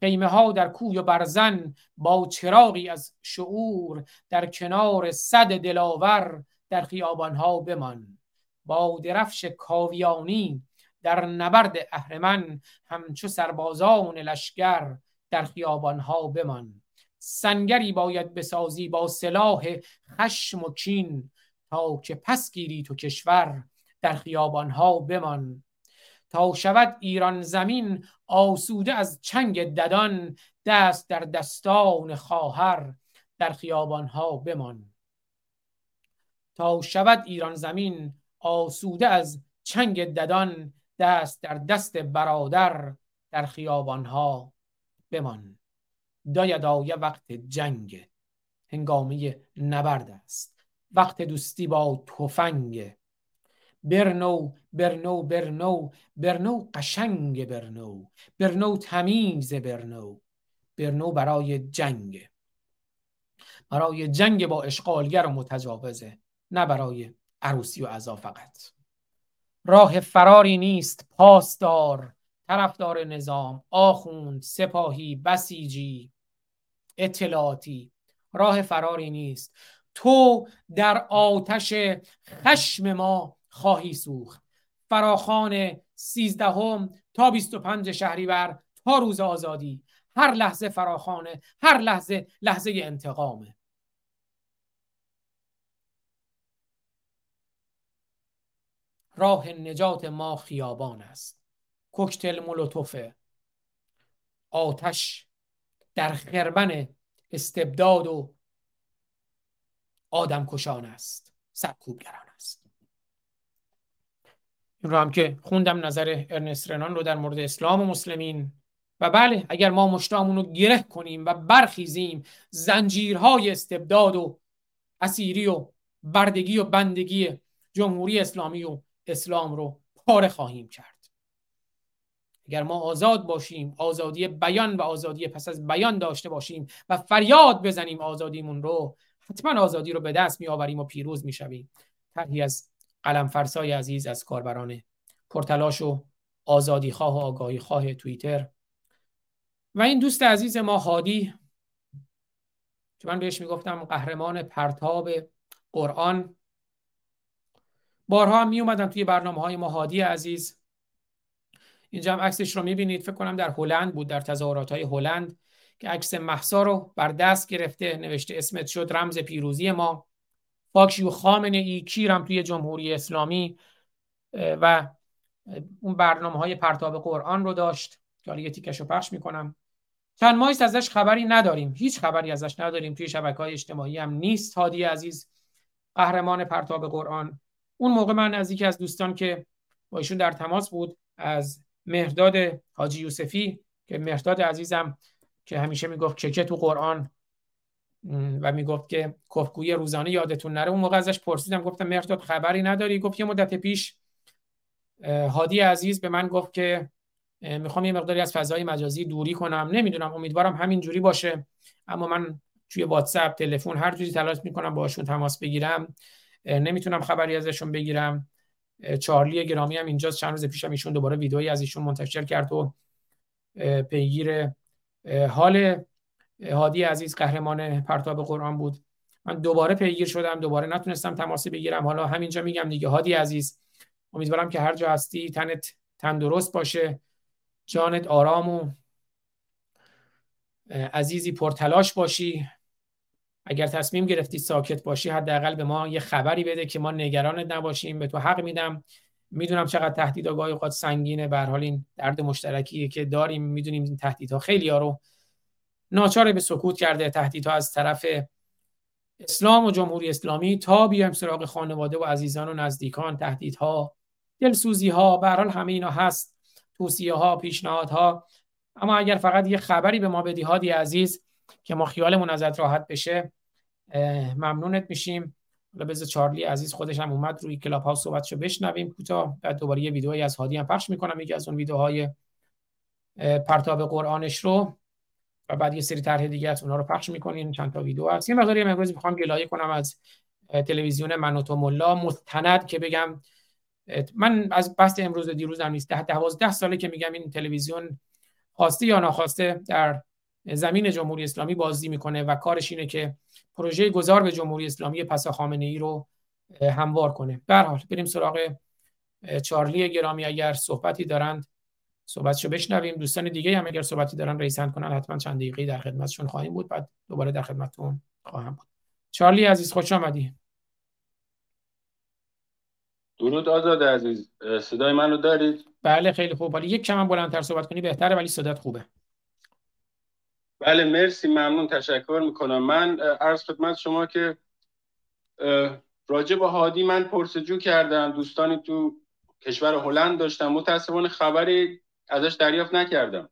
خیمه ها در کوی و برزن با چراغی از شعور در کنار صد دلاور در خیابانها بمان. با درفش کاویانی در نبرد اهرمن همچو سربازان لشگر در خیابانها بمان. سنگری باید بسازی با سلاح خشم و کین تا که پس گیری تو کشور در خیابانها بمان. تا شود ایران زمین آسوده از چنگ ددان دست در دستان خواهر در خیابانها بمان. تا شود ایران زمین آسوده از چنگ ددان دست در دست برادر در خیابانها بمان. داید آیه وقت جنگ. هنگامه نبرد است. وقت دوستی با تفنگ. برنو برنو برنو برنو قشنگ برنو برنو تمیز برنو برنو برای جنگ. برای جنگ با اشغالگر و متجاوزه نه برای عروسی و عزا فقط. راه فراری نیست پاسدار طرفدار نظام آخوند سپاهی بسیجی اطلاعاتی. راه فراری نیست. تو در آتش خشم ما خواهی سوخت. فراخان سیزدهم تا بیست و پنج شهریور تا روز آزادی. هر لحظه فراخانه هر لحظه لحظه انتقامه. راه نجات ما خیابان است. کوکتل مولوتوفه آتش در خربن استبداد و آدم کشان است. سرکوبگران است. این رو هم که خوندم نظر ارنست رنان رو در مورد اسلام و مسلمین. و بله اگر ما مشتامون رو گره کنیم و برخیزیم زنجیرهای استبداد و اسیری و بردگی و بندگی جمهوری اسلامی و اسلام رو پاره خواهیم کرد. اگر ما آزاد باشیم آزادی بیان و آزادی پس از بیان داشته باشیم و فریاد بزنیم آزادیمون رو حتما آزادی رو به دست می آوریم و پیروز می شویم از قلم فرسای عزیز از کاربران پرتلاش و آزادی خواه و آگاهی خواه توییتر. و این دوست عزیز ما هادی که من بهش می‌گفتم قهرمان پرتاب قرآن. بارها هم می توی برنامه های ما هادی عزیز. اینجا هم عکسش رو می‌بینید. فکر کنم در هلند بود در تظاهرات های هلند که عکس محسا رو بر دست گرفته نوشته اسمت شد رمز پیروزی ما. فاکشیو خامنه ای کیرم توی جمهوری اسلامی و اون برنامه های پرتاب قرآن رو داشت که حالا یه تیکش رو پخش می‌کنم. چند ماهیست ازش خبری نداریم. هیچ خبری ازش نداریم. توی شبکه های اجتماعی هم نیست. هادی عزیز قهرمان پرتاب قرآن. اون موقع من از یکی از دوستان که با ایشون در تماس بود از مهرداد حاجی یوسفی که مهرداد عزیزم که همیشه می‌گفت چکه تو قرآن. و می‌گفت که کفگوی روزانه یادتون نره. اون موقع ازش پرسیدم گفتم مهرداد خبری نداری؟ گفت یه مدت پیش هادی عزیز به من گفت که می‌خوام یه مقداری از فضای مجازی دوری کنم. نمی‌دونم امیدوارم همین جوری باشه. اما من توی واتساپ تلفن هر جوری تلاش می‌کنم باشون تماس بگیرم. نمی‌تونم خبری ازشون بگیرم. چارلی گرامی هم اینجا چند روز پیشم ایشون دوباره ویدئویی از ایشون منتشر کرد و پیگیر حال هادی عزیز قهرمان پرتاب قرآن بود. من دوباره پیگیر شدم دوباره نتونستم تماس بگیرم. حالا همینجا میگم دیگه. هادی عزیز امیدوارم که هر جا هستی تنت تندرست باشه. جانت آرام و عزیزی پرتلاش باشی. اگر تصمیم گرفتی ساکت باشی حداقل به ما یه خبری بده که ما نگرانت نباشیم. به تو حق میدم. می‌دونم چقدر تهدید گاهی اوقات سنگینه. به حال این درد مشترکیه که داریم. می‌دونیم این تهدیدها خیلی ها ناچار به سکوت کرده تهدیدها از طرف اسلام و جمهوری اسلامی تا بیایم سراغ خانواده و عزیزان و نزدیکان. تهدیدها دلسوزی ها به حال همه اینا هست. توصیه ها پیشنهادها اما اگر فقط یه خبری به ما بدی هادی عزیز که ما خیالمون ازت راحت بشه ممنونت میشیم. حالا بذار چارلی عزیز خودش هم اومد روی کلاب ها صحبتشو بشنویم. کوتاه بعد دوباره یه ویدئویی از هادی هم پخش می‌کنم. یکی از اون ویدیوهای پرتاب قرآنش رو. و بعد یه سری طرح دیگه از اونها رو پخش می‌کنین چند تا ویدیو هست. یه مقداری امروز می‌خوام گلایه کنم از تلویزیون من ملا. مستند که بگم من از بحث امروز دیروز هم نیست. ده دوازده ساله که میگم این تلویزیون خواسته یا ناخواسته در زمین جمهوری اسلامی بازی می‌کنه و کارش اینه که پروژه گذار به جمهوری اسلامی پسا خامنه ای رو هموار کنه. به حال بریم سراغ چارلی گرامی. اگر صحبتی دارند صحبتشو بشنویم. دوستان دیگه هم اگر صحبتی دارن ریسند کنن حتما چند دقیقه در خدمتشون خواهیم بود. بعد دوباره در خدمتتون خواهم بود. چارلی عزیز خوش آمدی. درود آزاد عزیز. صدای منو دارید؟ بله خیلی خوب. ولی یک کم بلندتر صحبت کنی بهتره ولی صدات خوبه. بله مرسی. ممنون. تشکر می‌کنم. من عرض خدمت شما که راجع به هادی من پرسجو کردم. دوستانی تو کشور هلند داشتم. متاسفانه خبری ازش دریافت نکردم.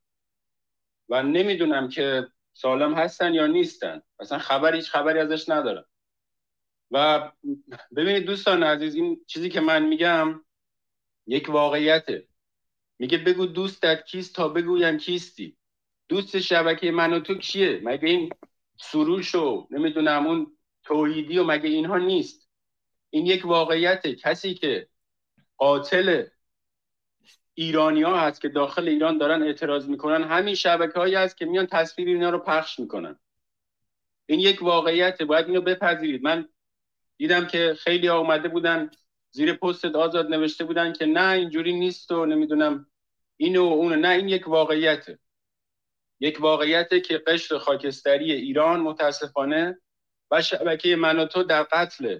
و نمی‌دونم که سالم هستن یا نیستن. اصلا خبری هیچ خبری ازش ندارم. و ببینید دوستان عزیز این چیزی که من میگم یک واقعیته. میگه بگو دوستت کیست تا بگویم کیستی. دوست شبکه من و تو کیه؟ مگه این سروش و نمی‌دونم اون توحیدی و مگه اینها نیست. این یک واقعیته. کسی که قاتل ایرانی ها هست که داخل ایران دارن اعتراض می‌کنن. همین شبکه هایی هست که میان تصویر اینا رو پخش می‌کنن. این یک واقعیته. باید اینو بپذیرید. من دیدم که خیلی آمده بودن زیر پست آزاد نوشته بودن که نه اینجوری نیست و نمی‌دونم اینو و اونو. نه این یک واقعیته. یک واقعیته که قشر خاکستری ایران متاسفانه و شبکه من تو در قتل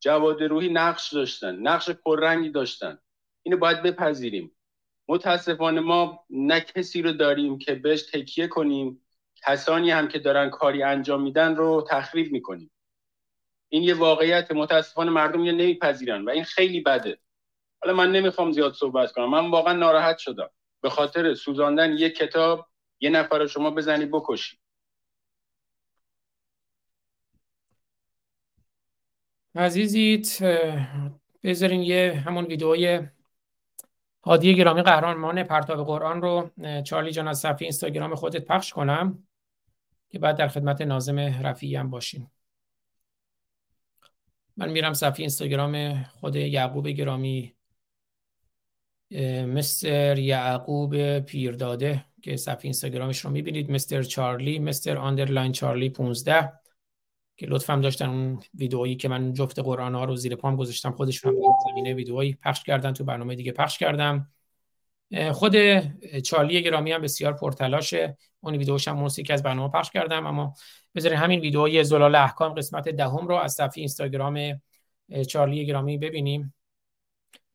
جواد روحی نقش داشتن نقش پررنگی داشتن. اینو باید بپذیریم. متاسفانه ما نه کسی رو داریم که بهش تکیه کنیم کسانی هم که دارن کاری انجام میدن رو تخریب می‌کنیم. این یه واقعیت متاسفانه مردم یه نمیپذیرن و این خیلی بده. حالا من نمی‌خوام زیاد صحبت کنم. من واقعا ناراحت شدم. به خاطر سوزاندن یک کتاب یه نفر رو شما بزنی بکشی. عزیزیت بذارین یه همون ویدئوی هادی گرامی قهرمان پرتاب قرآن رو چارلی جان از صفحه اینستاگرام خودت پخش کنم که بعد در خدمت نازم رفیعی هم باشیم. من میرم صفحه اینستاگرام خود یعقوب گرامی mister یعقوب پیرداده که صفحه اینستاگرامش رو می‌بینید. mister Charlie mister underline Charlie 15 که لطف داشتن اون ویدئویی که من جفت قرآن ها رو زیر پام گذاشتم خودشون هم زمینه ویدئویی پخش کردن تو برنامه دیگه پخش کردم. خود چارلی گرامی هم بسیار پرتلاشه. اون ویدئوش هم که از برنامه پخش کردم اما بذارید همین ویدئوی زلال احکام قسمت دهم رو از صفحه اینستاگرام چارلی گرامی ببینیم.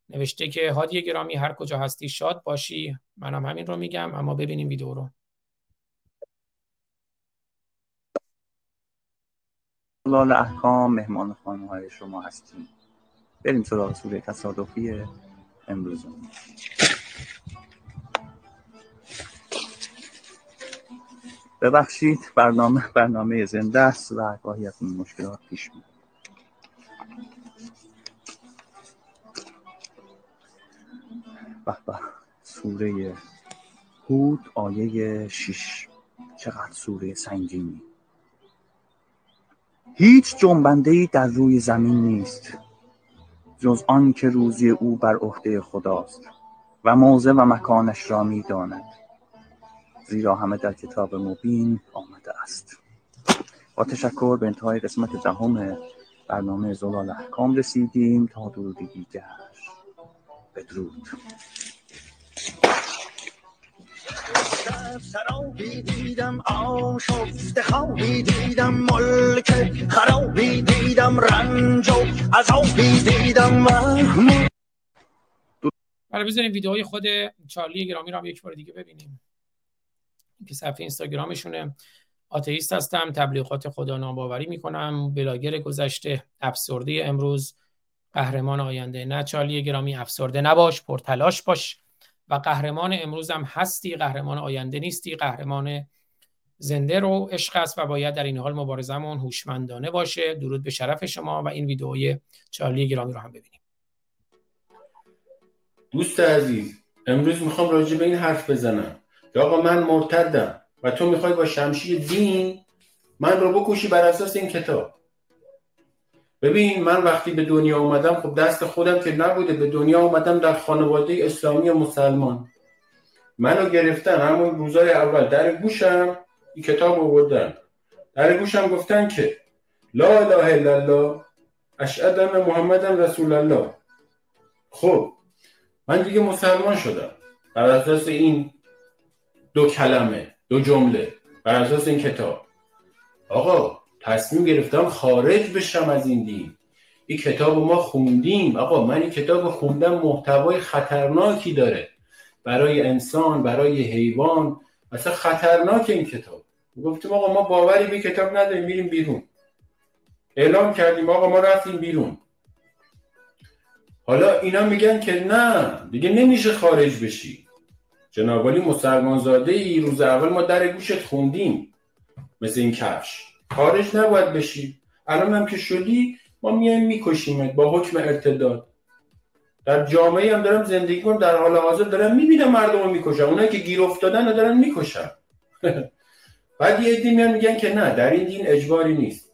نوشته که هادی گرامی هر کجا هستی شاد باشی. منم همین رو میگم اما ببینیم ویدیو رو. زلال احکام مهمان خانم های شما هستیم. بریم سراغ سوره تصادفی امروز. ببخشید برنامه برنامه زنده است و گاهی از این مشکلات پیش میاد به به. سوره هود آیه 6 چقدر سوره سنگینی. هیچ جنبنده ای در روی زمین نیست جز آن که روزی او بر عهده خداست و موضع و مکانش را می‌داند. زیرا همه در کتاب مبین آمده است. با تشکر به انتهای قسمت دهم برنامه زلال احکام رسیدیم. تا درودی دیگر بدرود. سرابی دیدم آشفت خوابی دیدم ملک خرابی دیدم رنج و عذابی دیدم محمود حالا بذاریم ویدئوی خود چارلی گرامی رو هم یک بار دیگه ببینیم. که صفحه اینستاگرامشونه. آتئیست هستم تبلیغات خدا ناباوری می‌کنم. بلاگر گذشته افسرده امروز. قهرمان آینده. نه چارلی گرامی افسرده نباش پرتلاش باش. و قهرمان امروز هم هستی قهرمان آینده نیستی قهرمان زنده رو عشق است و باید در این حال مبارزمون هوشمندانه باشه. درود به شرف شما و این ویدئوی چارلی گرامی رو هم ببینیم. دوست عزیز امروز می‌خوام راجع به این حرف بزنم. آقا من مرتدم و تو می‌خوای با شمشیر دین من رو بکشی بر اساس این کتاب. ببین من وقتی به دنیا اومدم خب دست خودم که نبوده. به دنیا اومدم در خانواده اسلامی و مسلمان. منو گرفتن همون روزای اول. در گوشم این کتاب آوردن در گوشم گفتن که لا اله الا الله اشهد ان رسول الله. خب من دیگه مسلمان شدم. بر اساس این دو کلمه دو جمله بر اساس این کتاب. آقا تصمیم گرفتم خارج بشم از این دین. این کتاب ما خوندیم. آقا من این کتاب خوندم محتوای خطرناکی داره. برای انسان برای حیوان. اصلا خطرناک این کتاب. گفتیم آقا ما باوری به کتاب نداریم میریم بیرون. اعلام کردیم آقا ما رفتیم بیرون. حالا اینا میگن که نه دیگه نمیشه خارج بشی. جناب ولی مسلمان زاده ای روز اول ما در گوشت خوندیم. مثل این کفش. خارج نباید بشی. الان هم که شدی ما میایم میکشیمت با حکم ارتداد. در جامعه هم دارم زندگی کنم در حال حاضر دارم می‌بینم مردم رو می‌کشم اونایی که گیر افتادن رو دارن می‌کشن. [LAUGHS] بعد یه عده میان میگن که نه در این دین اجباری نیست.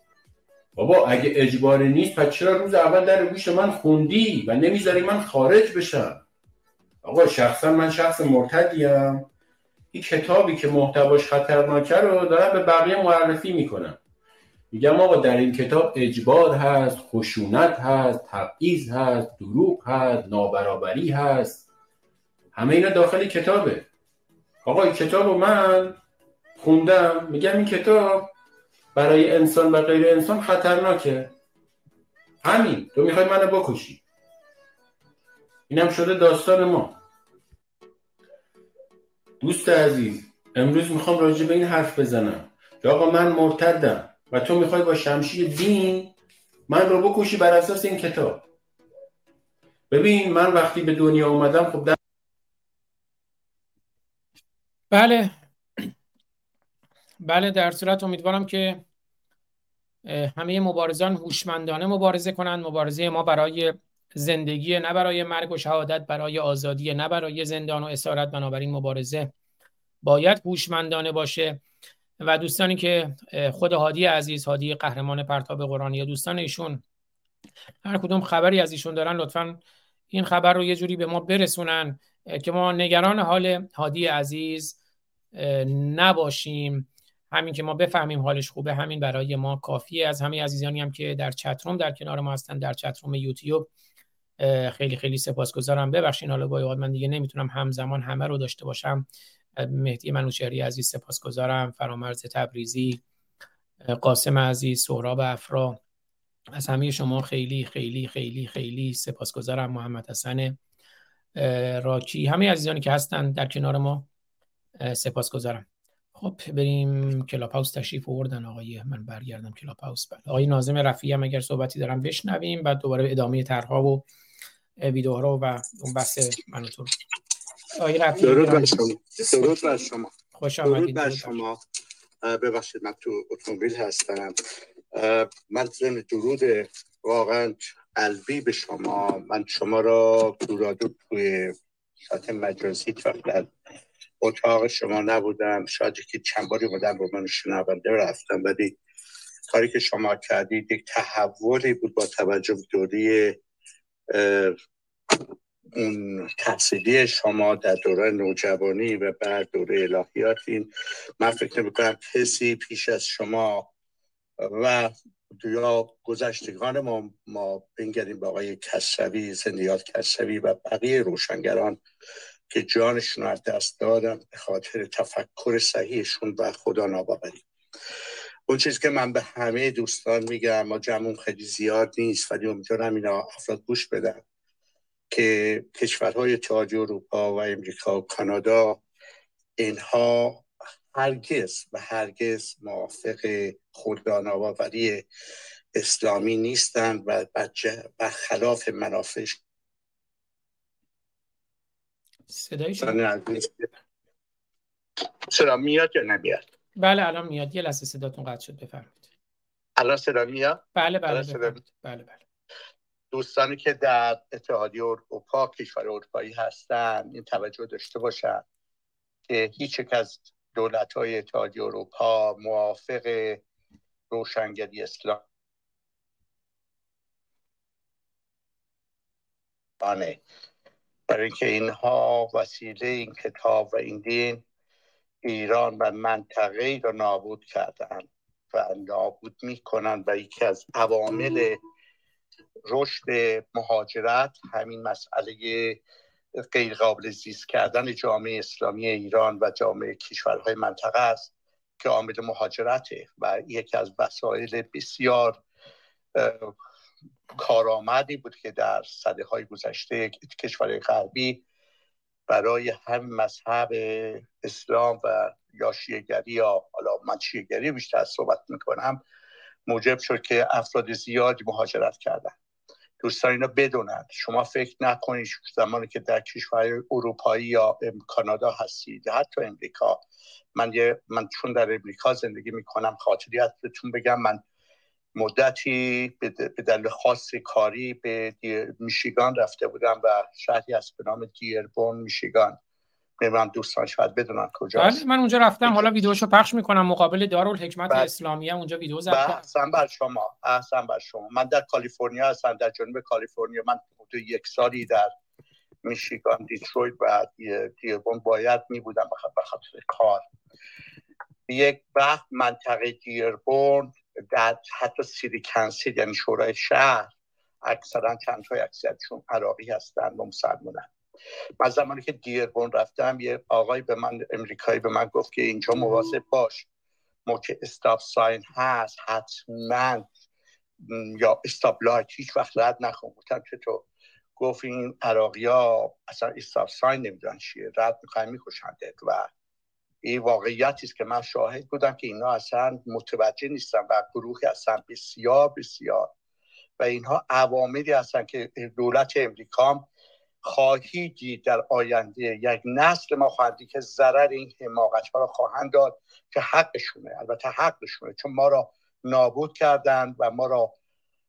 بابا اگه اجباری نیست پس چرا روز اول در گوش من خوندی و نمی‌ذاری من خارج بشم؟ آقا شخصا من شخص مرتدیم. این کتابی که محتواش خطرناکه رو دارم به بقیه معرفی می‌کنم. میگم آقا در این کتاب اجبار هست خشونت هست تبعیض هست دروغ هست نابرابری هست. همه اینا داخل کتابه. آقا این کتاب رو من خوندم. میگم این کتاب برای انسان و غیر انسان خطرناکه. همین. تو می‌خوای منو بکشی. اینم شده داستان ما. دوست عزیز امروز می‌خوام راجع به این حرف بزنم. که آقا من مرتدم. و تو می‌خوای با شمشیر دین من رو بکشی بر اساس این کتاب. ببین من وقتی به دنیا اومدم خب در... بله. بله در صورت امیدوارم که همه مبارزان هوشمندانه مبارزه کنند. مبارزه ما برای زندگی نه برای مرگ و شهادت برای آزادی نه برای زندان و اسارت. بنابراین مبارزه باید هوشمندانه باشه. و دوستانی که خود هادی عزیز هادی قهرمان پرتاب قرآن یا دوستان ایشون هر کدوم خبری از ایشون دارن لطفا این خبر رو یه جوری به ما برسونن که ما نگران حال هادی عزیز نباشیم. همین که ما بفهمیم حالش خوبه همین برای ما کافیه. از همه عزیزانی هم که در چتروم در کنار ما هستن در چتروم یوتیوب. خیلی خیلی سپاسگزارم. ببخشید حالا با من دیگه نمی‌تونم همزمان همه رو داشته باشم. مهدی منوچهری عزیز سپاسگزارم. فرامرز تبریزی قاسم عزیز سهراب افرا. از همه شما خیلی خیلی خیلی خیلی سپاسگزارم. محمد حسن راکی همه عزیزانی که هستن در کنار ما سپاسگزارم. خب بریم کلاب هاوس تشریف آوردن. آقای من برگردم کلاب هاوس. بله. آقای ناظم رفیعی هم اگر صحبتی دارم بشنویم بعد دوباره ادامه طرحها و ویدیوها و اون بحث من تو درود بر شما. درود بر شما. خوش آمدید درود بر شما. ببخشید من تو اتومبیل هستم. من ضمن درود واقعا قلبی به شما. من شما را دورادو توی ساعت مجازی در اتاق شما نبودم. شاید که چند باری بودم با من شنونده رفتم ولی کاری که شما کردید یک تحولی بود با توجه به دوری اون تحصیلی شما در دوران نوجوانی و بعد دوره الهیات این من فکر می‌کنم کسی پیش از شما و یا گذشتگان ما ما بنگریم به آقای کسوی زندیات کسوی و بقیه روشنگران که جانشون رو دست دادن به خاطر تفکر صحیحشون و خدا ناباوری اون چیزی که من به همه دوستان میگم ما جمعون خیلی زیاد نیست ولی امیدوارم اینا افراد گوش بدن. که کشورهای تاج اروپا و امریکا و کانادا اینها هرگز و هرگز موافق خوددانآوری اسلامی نیستند و برخلاف منافع صدای صدا میاد یا نمیاد؟ بله الان میاد. یه لحظه صداتون قطع شد بفرمایید. الان صدا میاد؟ بله بله بله بله. دوستانی که در اتحادیه اروپا کشور اروپایی هستن این توجه داشته باشن که هیچ یک از دولت های اتحادیه اروپا موافق روشنگری اسلام. برای اینکه اینها وسیله این کتاب و این دین ایران و منطقه را نابود کردن و نابود می‌کنن و یکی از عوامل رشد مهاجرت همین مسئله غیر قابل زیست کردن جامعه اسلامی ایران و جامعه کشورهای منطقه است که عامل مهاجرته و یکی از وسایل بسیار کارآمدی بود که در صده های گذشته کشورهای غربی برای هم مذهب اسلام و یا شیعگری یا حالا من شیعگری بیشتر صحبت می‌کنم موجب شد که افراد زیادی مهاجرت کردن. دوستان اینو بدونند شما فکر نکنید زمانی که در کشور اروپایی یا کانادا هستید حتی امریکا. من یه من چون در امریکا زندگی می‌کنم خاطری بهتون بگم. من مدتی به دلیل خاص کاری به میشیگان رفته بودم و شهری است به نام دیربون میشیگان. من دوستان شاید بدونن کجا بله من اونجا رفتم حالا ویدیوشو پخش می‌کنم. مقابل دارالحکمت بله. اسلامی هم اونجا ویدیو زدم احسن بر شما احسن بر شما. من در کالیفرنیا هستم در جنوب کالیفرنیا. من یک سالی در میشیگان دیترویت و دیربون باید میبودم به خاطر کار. یک وقت منطقه دیربون در حتی سیری کنسیل یعنی شورای شهر اکثرا چند تای اکثرشون عراقی هستن و مسلمانن. من زمانی که دیربورن رفتم یه آقای به من امریکایی به من گفت که اینجا مواظب باش. موقع stop sign هست حتما. یا stop light هیچ وقت رد نکن. گفتم چطور گفت این عراقی ها اصلا stop sign نمی‌دونن چیه. رد می‌خواین میکشندت. و این واقعیتی است که من شاهد بودم که اینا اصلا متوجه نیستن و گروهی هستن بسیار بسیار. و اینها عواملی هستن که دولت امریکا خواهی دید در آینده یک نسل ما خواهد که ضرر این حماقت ها را خواهند داد که حقشونه البته حقشونه چون ما را نابود کردند و ما را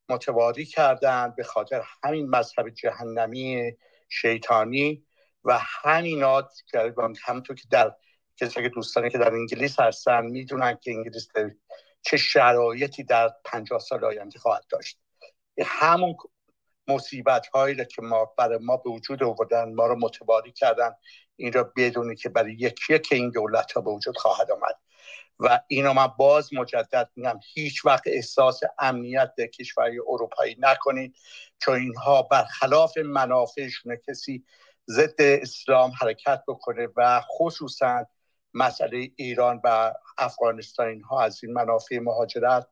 متواری کردند به خاطر همین مذهب جهنمی شیطانی و همینات همونطور که در کسی که دوستانی که در انگلیس هستن می‌دونن که انگلیس چه شرایطی در پنجاه سال آینده خواهد داشت. همون مصیبت هایی که ما برای ما به وجود آوردن ما رو متباری کردن این را بدونی که برای یکی که این دولت ها به وجود خواهد آمد. و اینو من باز مجدد میگم هیچ وقت احساس امنیت در کشوری اروپایی نکنید چون اینها برخلاف منافعشونه کسی ضد اسلام حرکت بکنه و خصوصا مسئله ایران و افغانستان. اینها از این منافع مهاجرت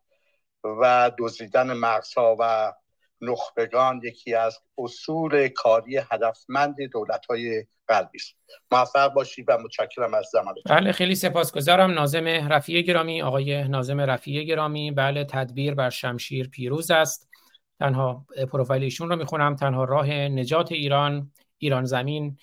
و دزدیدن مغزها و نخبگان یکی از اصول کاری هدفمند دولت های غربی است. موفق باشید و متشکرم از زمانتون. بله خیلی سپاسگزارم. نازم رفیع گرامی آقای نازم رفیع گرامی. بله تدبیر بر شمشیر پیروز است. تنها پروفایل ایشون رو می‌خونم. تنها راه نجات ایران ایران زمین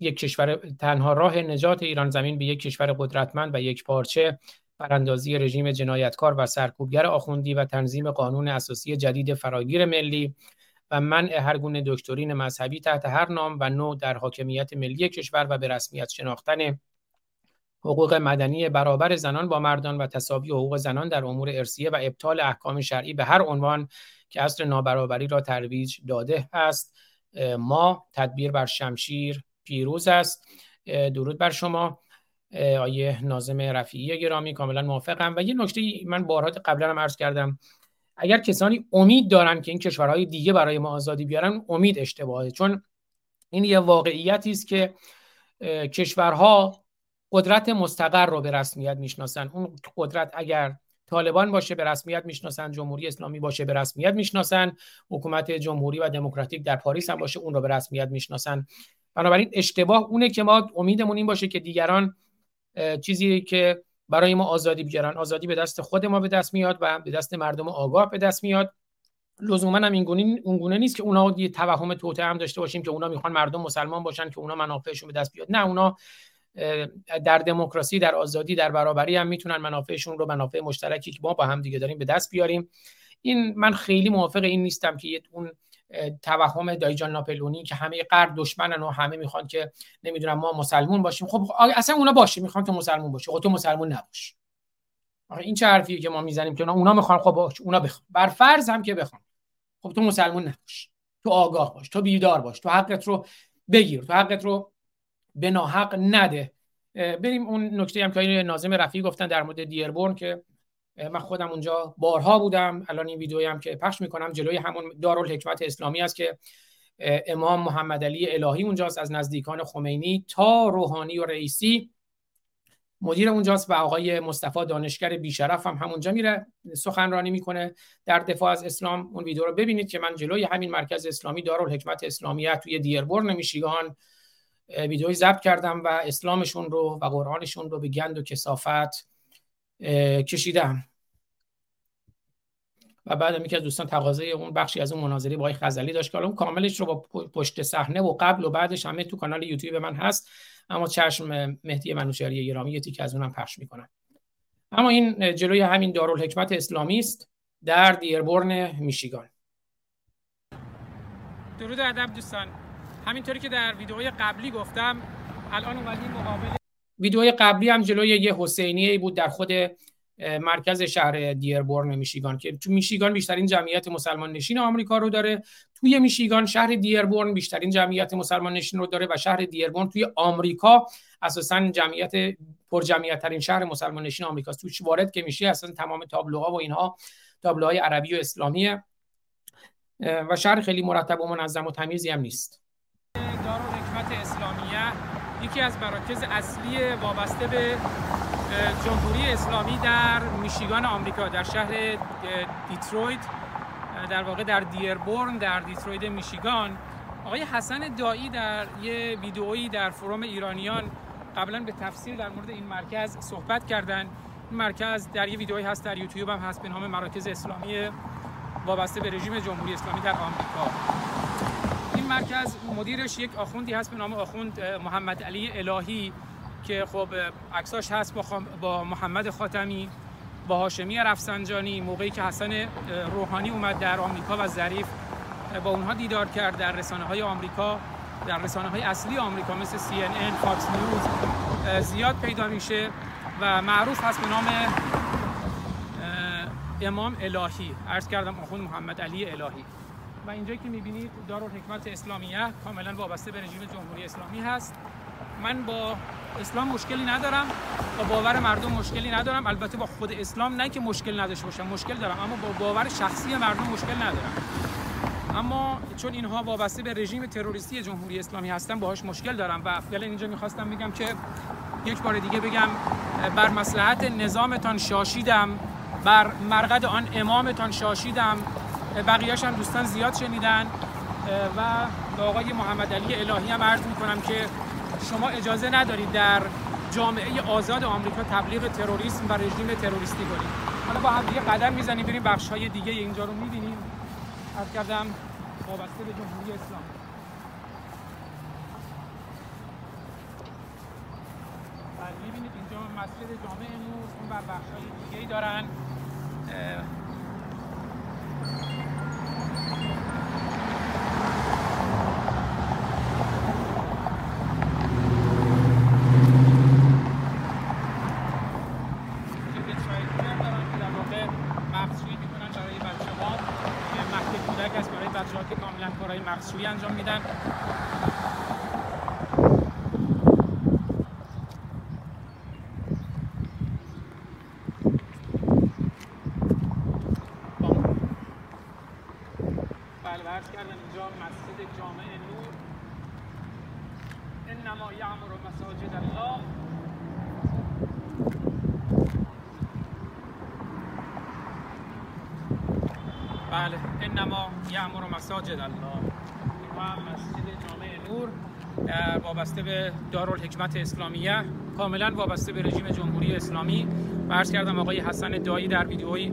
یک کشور تنها راه نجات ایران زمین به یک کشور قدرتمند و یک پارچه براندازی رژیم جنایتکار و سرکوبگر آخوندی و تنظیم قانون اساسی جدید فراگیر ملی و منع هر گونه دکترین مذهبی تحت هر نام و نوع در حاکمیت ملی کشور و به رسمیت شناختن حقوق مدنی برابر زنان با مردان و تساوی حقوق زنان در امور ارسیه و ابطال احکام شرعی به هر عنوان که اصل نابرابری را ترویج داده است. ما تدبیر بر شمشیر پیروز است. درود بر شما. آیه نازم رفیعی گرامی کاملا موافقم. و یه نکته من بارها قبلا هم عرض کردم. اگر کسانی امید دارن که این کشورهای دیگه برای ما آزادی بیارن امید اشتباهه. چون این یه واقعیتی است که کشورها قدرت مستقر رو به رسمیت می‌شناسن. اون قدرت اگر طالبان باشه به رسمیت می‌شناسن. جمهوری اسلامی باشه به رسمیت می‌شناسن. حکومت جمهوری و دموکراتیک در پاریس هم باشه اون رو به رسمیت می‌شناسن. بنابراین اشتباه اونه که ما امیدمون این باشه که دیگران چیزی که برای ما آزادی بیارن آزادی به دست خود ما به دست میاد و به دست مردم آگاه به دست میاد. لزوما هم این گونه نیست که اونا یه توهم توته هم داشته باشیم که اونا می‌خوان مردم مسلمان باشن که اونا منافعشون به دست بیاد. نه اونا در دموکراسی در آزادی در برابری هم می‌تونن منافعشون رو منافع مشترکی که ما با هم دیگه داریم به دست بیاریم. این من خیلی موافق این نیستم که اون توهم دایجان ناپلونی که همه غرب دشمنن و همه می‌خوان که نمی‌دونم ما مسلمون باشیم. خب اصلا اونا باشه می‌خوان تو مسلمون باشی خب تو مسلمون نباش. این چه حرفیه که ما می‌زنیم که اونا می‌خوان خب اونا بخوان. بر فرض هم که بخوان. خب تو مسلمون نباش. تو آگاه باش تو بیدار باش. تو حقت رو بگیر. تو حقت رو به ناحق نده. بریم اون نکته هم که ناظم رفیع گفتن در مورد دیربورن که من خودم اونجا بارها بودم. الان این ویدیویی هم که پخش می‌کنم جلوی همون دارالحکمت اسلامی است که امام محمد علی الهی اونجاست از نزدیکان خمینی تا روحانی و رئیسی. مدیر اونجاست و آقای مصطفی دانشگر بیشرف هم همونجا میره سخنرانی می‌کنه. در دفاع از اسلام اون ویدیو رو ببینید که من جلوی همین مرکز اسلامی دارالحکمت اسلامیه توی دیربورن میشیگان ویدیوی ضبط کردم و اسلامشون رو و قرآنشون رو به گند و کسافت کشیدم. و بعد یکی از دوستان تقاضای اون بخشی از اون مناظره با خزلی داشت که اون کاملش رو با پشت صحنه و قبل و بعدش همه تو کانال یوتیوب من هست اما چشم مهدی منوشری گرامی یه تیک از اونم پخش می‌کنم اما این جلوی همین دارالحکمت اسلامی است در دیربورن میشیگان. درود ادب دوستان. همینطوری که در ویدئوی قبلی گفتم الان اومدیم مقابل ویدئوی قبلی هم جلوی یه حسینیه بود در خود مرکز شهر دیربورن میشیگان که تو میشیگان بیشترین جمعیت مسلمان نشین آمریکا رو داره. توی میشیگان شهر دیربورن بیشترین جمعیت مسلمان نشین رو داره و شهر دیربورن توی آمریکا اساسا جمعیت پر جمعیت ترین شهر مسلمان نشین آمریکا توش وارد که میشه اصلا تمام تابلوها و اینها تابلوهای عربی و اسلامیه. و شهر خیلی مرتب و منظم و تمیزی هم نیست. یکی از مراکز اصلی وابسته به جمهوری اسلامی در میشیگان آمریکا در شهر دیترویت در واقع در دیربورن در دیترویت میشیگان. آقای حسن داعی در یه ویدئویی در Forum ایرانیان قبلا به تفسیر در مورد این مرکز صحبت کردن. این مرکز در یه ویدئویی هست در یوتیوب هم هست به نام مراکز اسلامی وابسته به رژیم جمهوری اسلامی در آمریکا. مرکز مدیرش یک آخوندی هست به نام آخوند محمد علی الهی که خب عکساش هست با, محمد خاتمی با هاشمی رفسنجانی موقعی که حسن روحانی اومد در آمریکا و ظریف با اونها دیدار کرد در رسانه های آمریکا در رسانه های اصلی آمریکا مثل CNN، Fox News زیاد پیدا میشه و معروف هست به نام امام الهی. عرض کردم آخوند محمد علی الهی. و اینجا که می‌بینید دارالحکمت اسلامیه کاملا وابسته به رژیم جمهوری اسلامی هست. من با اسلام مشکلی ندارم با باور مردم مشکلی ندارم. البته با خود اسلام نه که مشکل نداشته باشم مشکل دارم اما با باور شخصی مردم مشکل ندارم. اما چون اینها وابسته به رژیم تروریستی جمهوری اسلامی هستن باهاش مشکل دارم و فعلا اینجا می‌خواستم بگم که یک بار دیگه بگم بر مصلحت نظامتان شاشیدم بر مرقد آن امامتان شاشیدم. بقیهش هم دوستان زیاد شنیدن و به آقای محمد علی الهی هم عرض می‌کنم که شما اجازه ندارید در جامعه آزاد آمریکا تبلیغ تروریسم و رژیم تروریستی کنید. حالا با هم دیگه قدم می‌زنیم بریم بخش های دیگه اینجا رو می‌بینیم. از کردم وابسته به جمهوری اسلام. بله، می‌بینید اینجا مسجد جامعه نور اون بر بخش های دیگه ای دارن مغزشویی انجام میدن بله کردن اینجا مسجد جامع نور انما یعمر مساجد الله بله انما یعمر مساجد الله. مسجد جامع نور وابسته به دارالحکمت اسلامیه. کاملا وابسته به رژیم جمهوری اسلامی. عرض کردم آقای حسن دایی در ویدیوی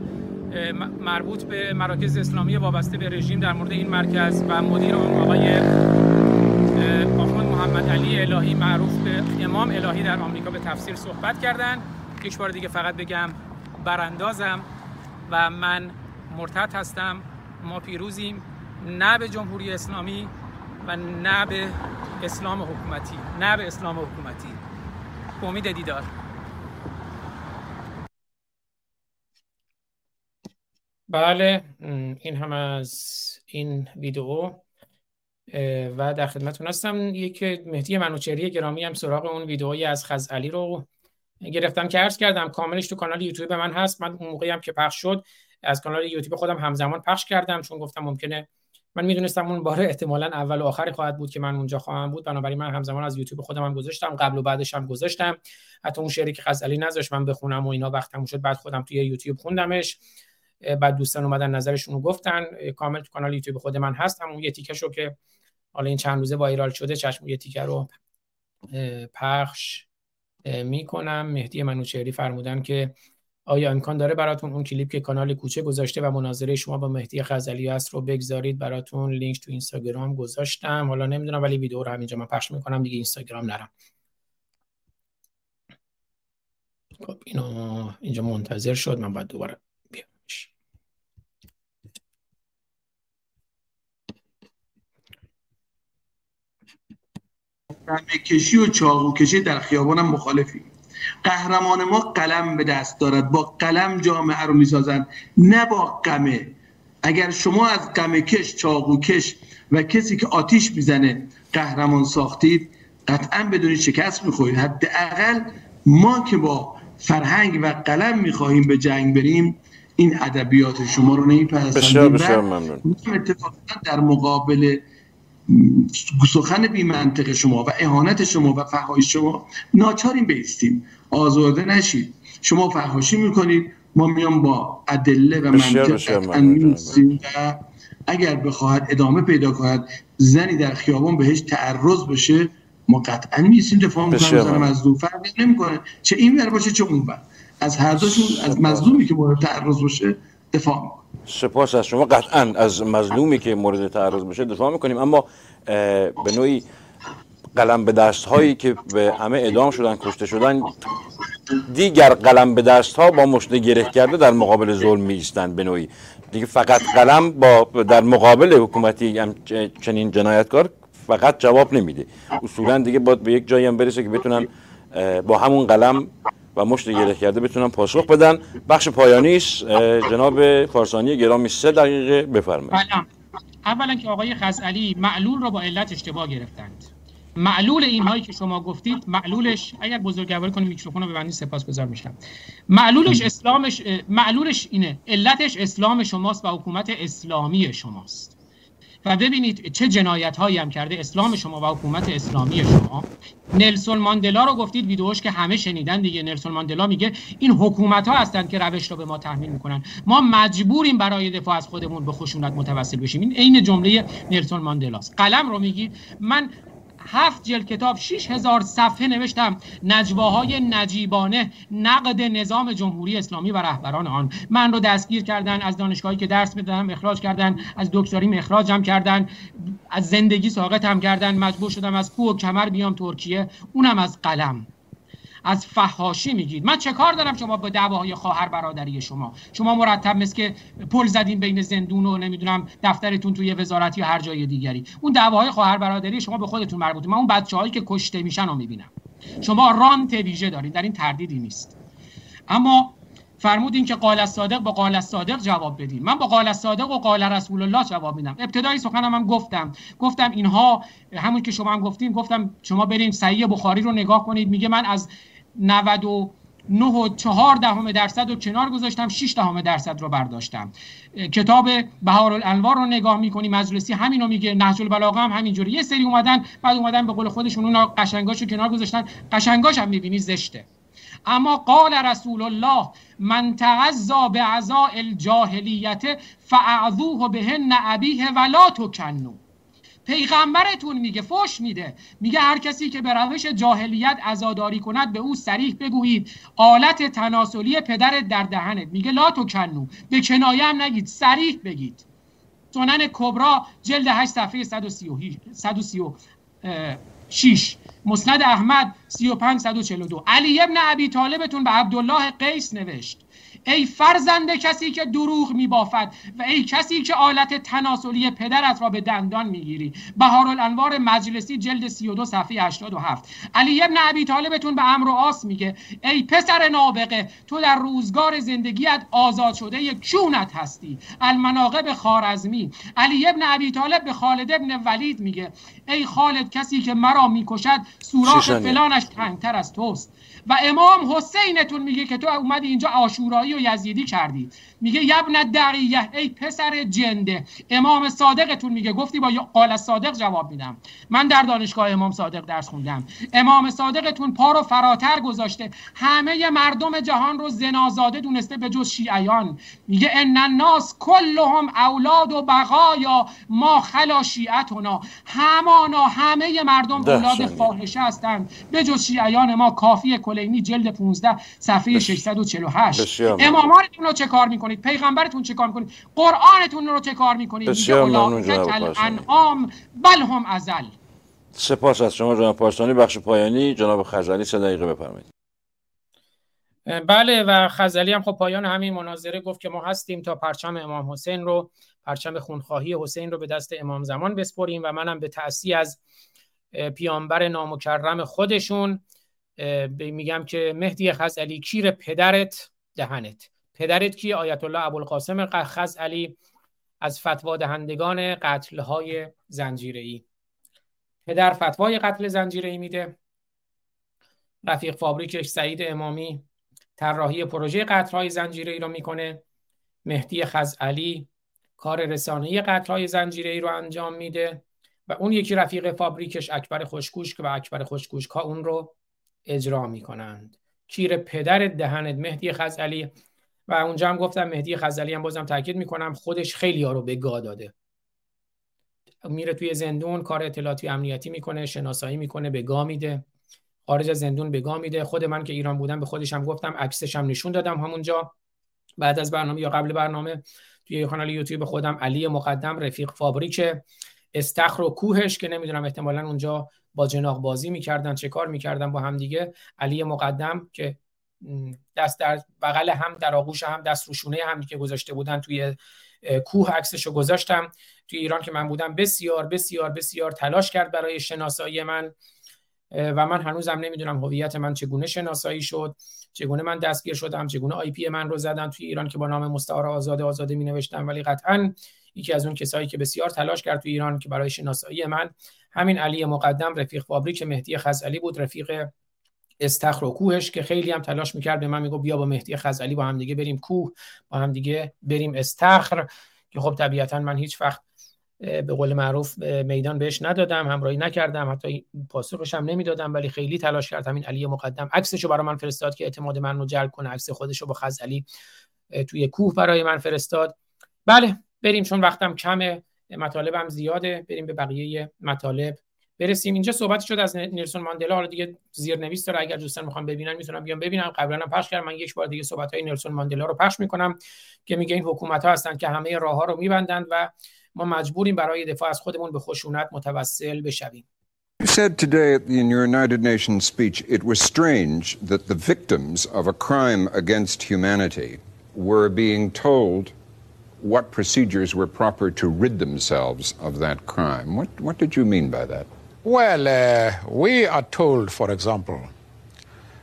مربوط به مراکز اسلامی وابسته به رژیم در مورد این مرکز و مدیر آن آقای آخوند محمد علی الهی معروف به امام الهی در آمریکا به تفسیر صحبت کردن. یک بار دیگه فقط بگم براندازم و من مرتد هستم. ما پیروزیم نه به جمهوری اسلامی و نه به اسلام حکومتی نه به اسلام حکومتی. امید دیدار. بله این هم از این ویدیو و در خدمتتون هستم. یک مهدی منوچری گرامی هم سراغ اون ویدئویی از خزعلی رو گرفتم که عرض کردم کاملش تو کانال یوتیوب من هست. من اون موقعی هم که پخش شد از کانال یوتیوب خودم همزمان پخش کردم چون گفتم ممکنه من می‌دونستم اون باره احتمالا اول و آخری خواهد بود که من اونجا خواهم بود. بنابراین من همزمان از یوتیوب خودم هم گذاشتم. قبل و بعدش هم گذاشتم. حتی اون شعری که غزلی نذاشت من بخونم و اینا وقتم شد بعد خودم توی یوتیوب خوندمش. بعد دوستان اومدن نظرشون رو گفتن. کامل تو کانال یوتیوب خود من هست. همون یه تیکه شو که حالا این چند روزه وایرال شده چشم یه تیکه رو پخش می‌کنم. مهدی منوچهری فرمودن که آیا امکان داره براتون اون کلیپ که کانال کوچه گذاشته و مناظره شما با مهدی خزلی است رو بگذارید؟ براتون لینک تو اینستاگرام گذاشتم. حالا نمی‌دونم ولی ویدیو رو همینجا من پخش می‌کنم دیگه اینستاگرام نرم. خب اینو اینجا منتظر شد من باید دوباره بیامش. کشی و چاقو کشی در خیابانم مخالفی. قهرمان ما قلم به دست دارد. با قلم جامعه رو می‌سازند. نه با قمه اگر شما از قمه کش چاقو کش و کسی که آتیش می‌زنه قهرمان ساختید قطعا بدونید شکست می‌خورید. حداقل ما که با فرهنگ و قلم می‌خواهیم به جنگ بریم این ادبیات شما رو نمیپرستند بسیار بسیار ممنون. در مقابل سخن بی منطق شما و اهانت شما و فحایش شما ناچاریم بیستیم آزرده نشید. شما فحاشی می‌کنید. ما میام با ادله و منطق و اگر بخواهد ادامه پیدا کند زنی در خیابان بهش تعرض بشه ما قطعا میسیم دفاع می‌کنیم از مظلوم فرقی نمی‌کنه. چه این ور باشه چه اون ور. از هر دوشون از مظلومی که مورد تعرض باشه دفاع می‌کنیم سپاس از شما. قطعا از مظلومی که مورد تعرض بشه دفاع می‌کنیم. اما به نوعی قلم به دست هایی که به همه ادام شدن کشته شدن دیگر قلم به دست ها با مشت گره کرده در مقابل ظلم می به نوعی. دیگه فقط قلم با در مقابل حکومتی چنین جنایتکار فقط جواب نمیده. اصولا دیگه باید به یک جایی هم برسه که بتونن با همون قلم و مشت گره کرده بتونن پاسخ بدن. بخش پایانی است. جناب فارسانی گرامی سه دقیقه بفرمایید. اولا که آقای خزعلی معلول را با علت اشتباه گرفتند. معلول این هایی که شما گفتید معلولش اگر بزرگواری کنیم میکروفون رو ببندید سپاسگزار میشم. معلولش اسلامش معلولش اینه علتش اسلام شماست و حکومت اسلامی شماست. و ببینید چه جنایت هایی هم کرده اسلام شما و حکومت اسلامی شما. نلسون ماندلا رو گفتید ویدیوش که همه شنیدن دیگه. نلسون ماندلا میگه این حکومت ها هستند که روش رو به ما تحمیل می‌کنن. ما مجبوریم برای دفاع از خودمون به خشونت متوسل بشیم. این عین جمله نلسون ماندلاست. قلم رو میگید. من هفت جلد کتاب 6000 صفحه نوشتم. نجواهای نجیبانه نقد نظام جمهوری اسلامی و رهبران آن. من رو دستگیر کردن از دانشگاهی که درس می‌دادم اخراج کردن از دکتریم اخراجم کردن از زندگی ساقطم کردن مجبور شدم از کوه و کمر بیام ترکیه. اونم از قلم. از فحاشی میگید. من چه کار دارم شما با دعواهای خواهر برادری شما؟ شما مرتب مثل که پل زدین بین زندون و نمی‌دونم دفترتون توی وزارت یا هر جای دیگری. اون دعواهای خواهر برادری شما به خودتون مربوطه من اون بچه‌هایی که کشته میشن رو می‌بینم. شما رانت ویژه دارید در این تردیدی نیست. اما فرمودین که قال صادق با قال صادق جواب بدین. من با قال صادق و قال رسول الله جواب میدم. ابتدای سخنم هم گفتم. گفتم اینها همون که شما هم گفتیم گفتم شما برین صحیح بخاری رو نگاه کنید. میگه من از 99 و 4 دهم درصد رو کنار گذاشتم 6 دهم درصد رو برداشتم. کتاب بهار الانوار رو نگاه می‌کنی مجلسی همین رو میگه نهج البلاغه هم همینجوری. یه سری اومدن بعد اومدن به قول خودشون اون قشنگاش کنار گذاشتن قشنگاش هم می‌بینی زشته. اما قال رسول الله من تعزا به عزا الجاهلیت فاعذوه بهن ابیه ولا تکنو پیغمبرتون میگه فش میده. میگه هر کسی که به روش جاهلیت عزاداری کند به او سریح بگویید. آلت تناسلی پدرت در دهنت. میگه لا تو کنو به کنایه هم نگید سریح بگید. سنن کبرا جلد 8 صفحه 136 مسند احمد 35 142 علی ابن ابی طالبتون به عبدالله قیس نوشت. ای فرزند کسی که دروغ میبافد و ای کسی که آلت تناسلی پدرت را به دندان می‌گیری. بهار الانوار مجلسی جلد 32 صفحه 87 علی ابن ابی طالبتون به امر و آس میگه ای پسر نابغه تو در روزگار زندگیت آزاد شده یک چونت هستی. المناقب خارزمی علی ابن ابی طالب به خالد ابن ولید میگه ای خالد کسی که مرا می‌کشد سوراخ فلانش تنگتر از توست. و امام حسینتون میگه که تو اومدی اینجا آشورایی و یزیدی کردی. میگه یبن دقیه ای پسر جنده. امام صادقتون میگه. گفتی با قال صادق جواب میدم. من در دانشگاه امام صادق درس خوندم. امام صادقتون پا رو فراتر گذاشته. همه مردم جهان رو زنازاده دونسته به جز شیعیان. میگه ان الناس کلهم اولاد و بقایا ما خلا شیعتنا. همانا همه مردم اولاد فاحشه هستند. به جز شیعیان ما کافی کلینی جلد 15 صفحه 648 امامانتون رو چه کار می‌کنید؟ پیغمبرتون چه کار می‌کنید؟ قرآنتون رو چه کار می‌کنید؟ انعام بل هم ازل. سپاس از شما جناب پاسانی بخش پایانی جناب خزالی سه دقیقه بفرمایید. بله و خزالی هم خب پایان همین مناظره گفت که ما هستیم تا پرچم امام حسین رو پرچم خونخواهی حسین رو به دست امام زمان بسپریم و منم به تأسی از پیامبر نامکرم خودشون میگم که مهدی خزعلی کیر پدرت دهنت. پدرت کی؟ آیت الله ابوالقاسم خزعلی از فتوا دهندگان قتل های زنجیره ای پدر فتوای قتل زنجیره ای میده. رفیق فابریکش سعید امامی طراحی پروژه قتل های زنجیره ای رو می‌کنه. مهدی خزعلی کار رسانه‌ای قتل های زنجیره ای رو انجام میده و اون یکی رفیق فابریکش اکبر خوشگوش و اکبر خوشگوش کا اون رو اجرا می‌کنند. کیر پدر دهنت مهدی خزعلی و اونجا هم گفتم مهدی خزعلی هم بازم تاکید می‌کنم خودش خیلی ها رو به گا داده. میره توی زندون کار اطلاعاتی امنیتی می‌کنه شناسایی می‌کنه به گا میده. خارج از زندون به گا میده. خود من که ایران بودم به خودشم گفتم عکسش هم نشون دادم همونجا. بعد از برنامه یا قبل برنامه توی کانال یوتیوب خودم علی مقدم رفیق فابریک استخر و کوهش که نمی‌دونم احتمالا اونجا با جناق بازی می‌کردن چه کار می‌کردن با هم دیگه علی مقدم که دست در بغل هم در آغوش هم دست روشونه هم که گذاشته بودن توی کوه عکسشو گذاشتم. توی ایران که من بودم بسیار بسیار بسیار تلاش کرد برای شناسایی من. و من هنوزم نمی‌دونم هویت من چگونه شناسایی شد چگونه من دستگیر شدم چگونه آی پی من رو زدن. توی ایران که با نام مستعار آزاده آزاده می نوشتم ولی قطعا یکی از اون کسایی که بسیار تلاش کرد توی ایران که برای شناسایی من همین علی مقدم رفیق فابریک مهدی خزعلی بود رفیق استخر و کوهش که خیلی هم تلاش می‌کرد به من میگو بیا با مهدی خزعلی با هم دیگه بریم کوه با هم دیگه بریم استخر که خب طبیعتا من هیچ وقت به قول معروف میدان بهش ندادم همراهی نکردم حتی پاسخش هم نمی‌دادم ولی خیلی تلاش کردم این علی مقدم عکسشو برای من فرستاد که اعتماد من رو جلب کنه عکس خودش رو با خزعلی توی کوه برای من فرستاد. بله بریم چون وقتم کمه مطالبم زیاده بریم به بقیه مطالب برسیم. اینجا صحبت شد از نیلسون ماندلا. حالا دیگه زیرنویس داره. اگر دوستان می‌خوان ببینن می‌تونم بیان ببینم قبلا هم پخش کردم. من یک بار دیگه صحبت های نیلسون ماندلا رو پخش می‌کنم که میگه این حکومت ها هستن که همه راه ها رو میبندند و ما مجبوریم برای دفاع از خودمون به خشونت متوسل بشویم. You said today in your United Nations speech it was strange that the victims of a crime against humanity were being told what procedures were proper to rid themselves of that crime. What, what did you mean by that? Well, uh, we are told, for example,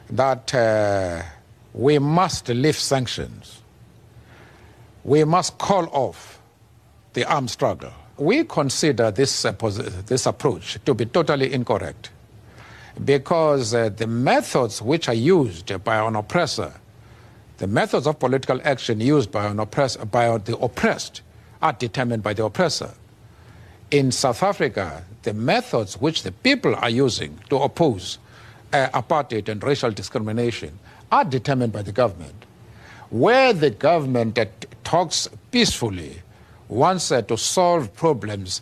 that uh, we must lift sanctions. We must call off the armed struggle. We consider this, uh, this approach to be totally incorrect because uh, the methods which are used by an oppressor, the methods of political action used by, oppress- by the oppressed, are determined by the oppressor. In South Africa, the methods which the people are using to oppose uh, apartheid and racial discrimination are determined by the government. Where the government uh, talks peacefully, wants uh, to solve problems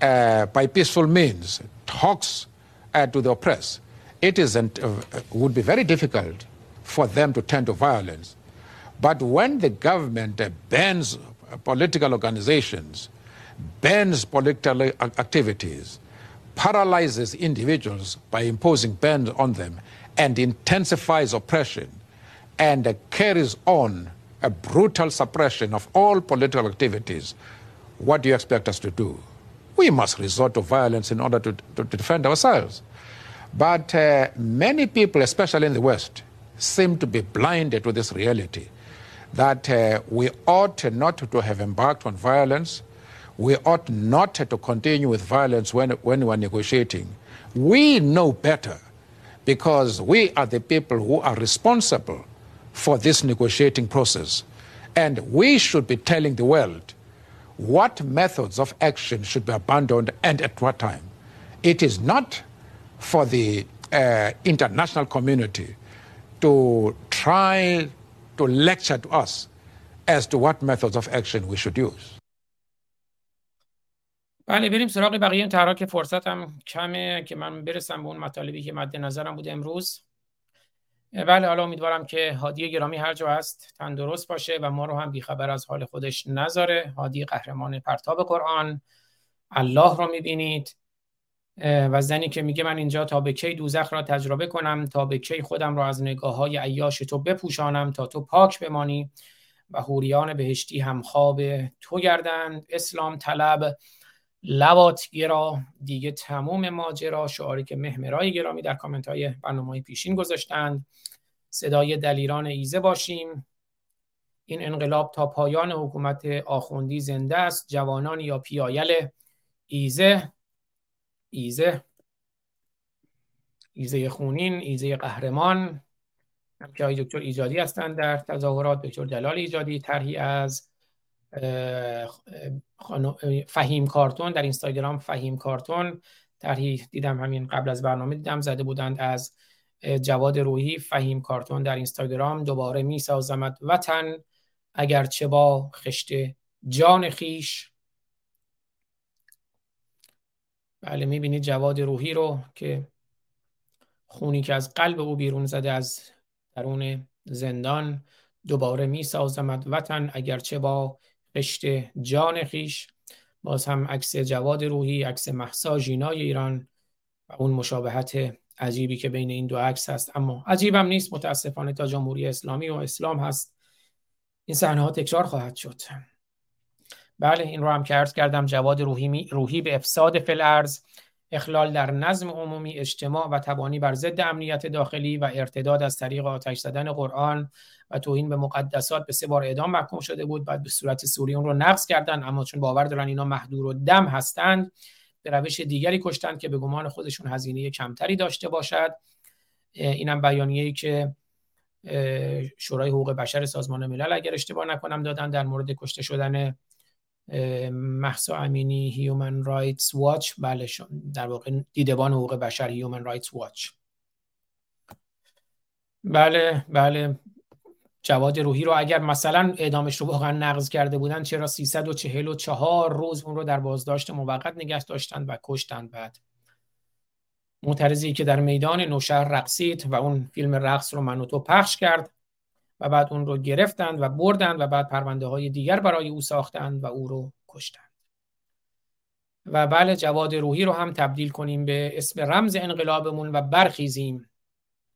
uh, by peaceful means, talks uh, to the oppressed, it isn't, uh, would be very difficult for them to turn to violence. But when the government bans political organizations, bans political activities, paralyzes individuals by imposing bans on them, and intensifies oppression, and carries on a brutal suppression of all political activities, what do you expect us to do? We must resort to violence in order to, to, defend ourselves. But uh, many people, especially in the West, seem to be blinded to this reality that uh, we ought not to have embarked on violence. We ought not to continue with violence when, when we're negotiating. We know better because we are the people who are responsible for this negotiating process. And we should be telling the world what methods of action should be abandoned and at what time. It is not for the uh, international community to try to lecture to us as to what methods of action we should use. بله بریم سراغ بقیه. این که فرصتم کمه که من برسم به اون مطالبی که مد نظرم بوده امروز. بله حالا امیدوارم که هادی گرامی هر جا هست تندرست باشه و ما رو هم بیخبر از حال خودش نذاره. هادی قهرمان پرتاب قرآن. الله رو می‌بینید. و زنی که میگه من اینجا تا به کی دوزخ را تجربه کنم تا به کی خودم را از نگاه های عیاش تو بپوشانم تا تو پاک بمانی و حوریان بهشتی هم خواب تو گردند. اسلام طلب لوات گرا دیگه تموم ماجرا شعاری که مهمرای گرامی در کامنت های برنامه پیشین گذاشتند. صدای دلیران ایزه باشیم. این انقلاب تا پایان حکومت آخوندی زنده است. جوانان یا پیایل ایزه ایزه. ایزه خونین ایزه قهرمان. که های دکتر ایجادی هستند در تظاهرات. دکتر جلال ایجادی طرحی از فهیم کارتون در اینستاگرام فهیم کارتون. طرحی دیدم همین قبل از برنامه دیدم زده بودند از جواد روحی فهیم کارتون در اینستاگرام. دوباره می سازمت وطن اگرچه با خشت جان خیش. بله می‌بینید جواد روحی رو که خونی که از قلب او بیرون زده از درون زندان دوباره می سازمد وطن اگرچه با قشت جان خیش باز هم عکس جواد روحی عکس محسا جینای ایران و اون مشابهت عجیبی که بین این دو عکس هست. اما عجیبم نیست متاسفانه تا جمهوری اسلامی و اسلام هست. این صحنه ها تکرار خواهد شد. بله این رو هم که عرض کردم جواد روحی, روحی به افساد فلارز اخلال در نظم عمومی اجتماع و تبانی بر ضد امنیت داخلی و ارتداد از طریق آتش زدن قرآن و توهین به مقدسات به سه بار اعدام محکوم شده بود. بعد به صورت سوری اون رو نقض کردن اما چون باور دارن اینا محدور و دم هستند به روش دیگری کشتند که به گمان خودشون هزینه کمتری داشته باشد. اینم بیانیه‌ای که شورای حقوق بشر سازمان ملل اگر اشتباه نکنم دادن در مورد کشته شدن مهسا امینی Human Rights Watch بله در واقع دیدبان حقوق بشر Human Rights Watch بله بله. جواد روحی رو اگر مثلا اعدامش رو واقعا نقض کرده بودن چرا 344 روز اون رو در بازداشت موقت نگه داشتن و کشتن بعد؟ معترضی که در میدان نوشهر رقصید و اون فیلم رقص رو من تو پخش کرد. و بعد اون رو گرفتند و بردند و بعد پرونده های دیگر برای او ساختند و او رو کشتند. و بله جواد روحی رو هم تبدیل کنیم به اسم رمز انقلابمون و برخیزیم.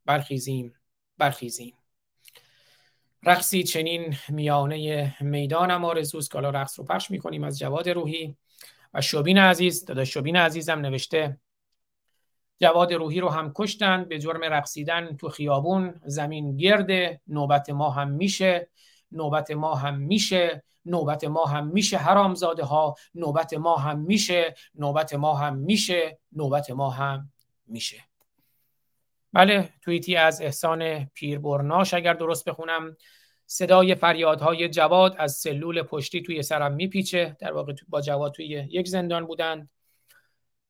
برخیزیم. برخیزیم. رقصی چنین میانه می‌دانم آرزوست که رقص رو پخش می‌کنیم از جواد روحی. و شوبین عزیز داداش شوبین عزیزم نوشته جواد روحی رو هم کشتن به جرم رقصیدن تو خیابون. زمین گرده نوبت ما هم میشه نوبت ما هم میشه نوبت ما هم میشه حرامزاده ها نوبت ما هم میشه نوبت ما هم میشه نوبت ما هم میشه. بله توییتی از احسان پیربرناش اگر درست بخونم. صدای فریادهای جواد از سلول پشتی توی سرم میپیچه. در واقع با جواد توی یک زندان بودند.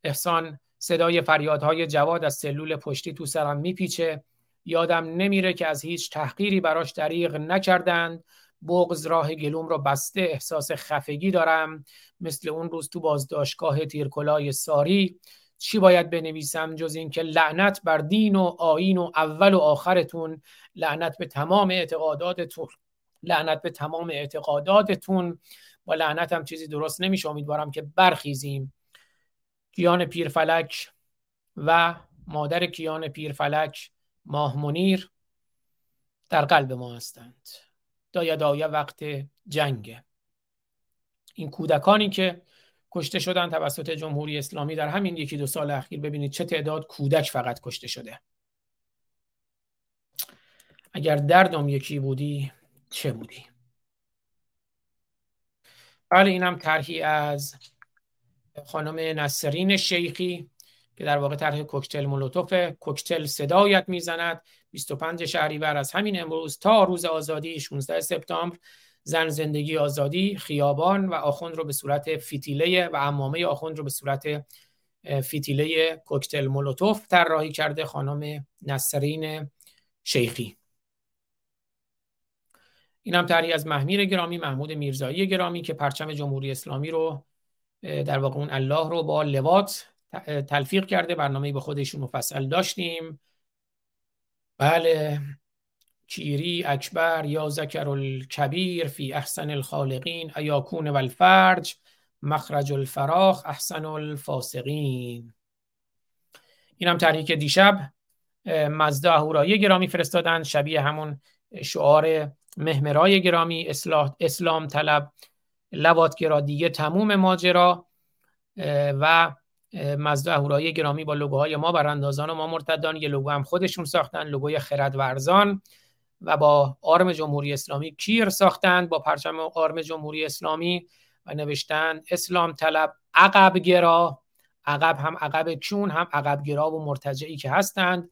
احسان صدای فریادهای جواد از سلول پشتی تو سرم میپیچه. یادم نمیره که از هیچ تحقیری براش دریغ نکردند. بغز راه گلوم رو بسته احساس خفگی دارم. مثل اون روز تو بازداشتگاه تیرکلای ساری. چی باید بنویسم جز اینکه لعنت بر دین و آین و اول و آخرتون. لعنت به تمام اعتقاداتتون. لعنت به تمام اعتقاداتتون. با لعنت هم چیزی درست نمیشه. امیدوارم که برخیزیم. کیان پیرفلک و مادر کیان پیرفلک ماه منیر در قلب ما هستند. داید آیه وقت جنگه این کودکانی که کشته شدن توسط جمهوری اسلامی در همین یکی دو سال اخیر ببینید چه تعداد کودک فقط کشته شده. اگر دردم یکی بودی چه بودی؟ بله اینم طرحی از خانم نصرین شیخی که در واقع طرح کوکتل مولوتوف کوکتل صدایت می‌زند. 25 شهریور از همین امروز تا روز آزادی 16 سپتامبر زن زندگی آزادی خیابان و آخوند رو به صورت فیتیله و امامه آخوند رو به صورت فیتیله کوکتل مولوتوف طراحی کرده خانم نصرین شیخی. این هم از محمیر گرامی محمود میرزایی گرامی که پرچم جمهوری اسلامی رو در واقع اون الله رو با لوات تلفیق کرده برنامه به خودشون مفصل داشتیم. بله. کیری اکبر یا ذکر الکبیر فی احسن الخالقین ایاکون و الفرج مخرج الفراخ احسن الفاسقین. این هم تحریک دیشب. مزدا اهورایی گرامی فرستادن. شبیه همون شعار مهمرای گرامی اسلام طلب لواتگرا دیگه تموم ماجرا و مزدا اهورایی گرامی با لوگوهای ما براندازان و ما مرتدان یه لوگو هم خودشون ساختن لوگوی خرد ورزان و با آرم جمهوری اسلامی کیر ساختند با پرچم آرم جمهوری اسلامی و نوشتن اسلام طلب عقب گرا عقب هم عقب چون هم عقب گرا و مرتجعی که هستند.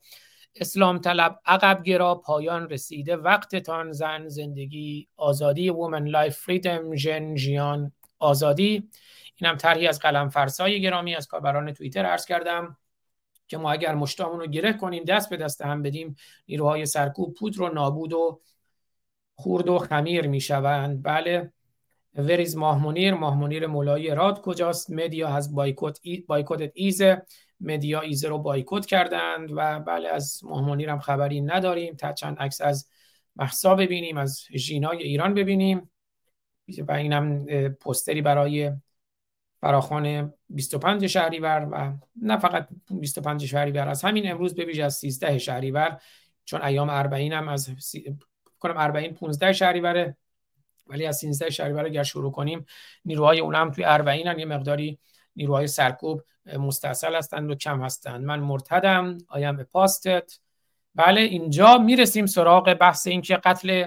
اسلام طلب عقب گرا پایان رسیده وقتتان زن زندگی آزادی Woman Life Freedom ژن ژیان ئازادی. اینم طرحی از قلم فرسای گرامی از کاربران توییتر عرض کردم که ما اگر مشتامون رو گره کنیم دست به دست هم بدیم نیروهای سرکوب پودر رو نابود و خورد و خمیر می‌شوند. بله وریز ماهمونیر ماهمونیر مولای راد کجاست؟ مدیا از بایکوت ایزه مدیا ایزه رو بایکوت کردند و بله از ماهمونیر هم خبری نداریم. تا چند عکس از محسا ببینیم از ژینای ایران ببینیم. و اینم پستری برای فراخان 25 شهریور و نه فقط 25 شهریور از همین امروز به از 13 شهریور چون ایام اربعین هم از سی... کنم اربعین 15 شهریوره. ولی از 13 شهریور اگر شروع کنیم نیروهای هم توی اربعین هم یه مقداری نیروهای سرکوب مستاصل هستند و کم هستند. من مرتدم آیم پاستت. بله اینجا می‌رسیم سراغ بحث اینکه قتل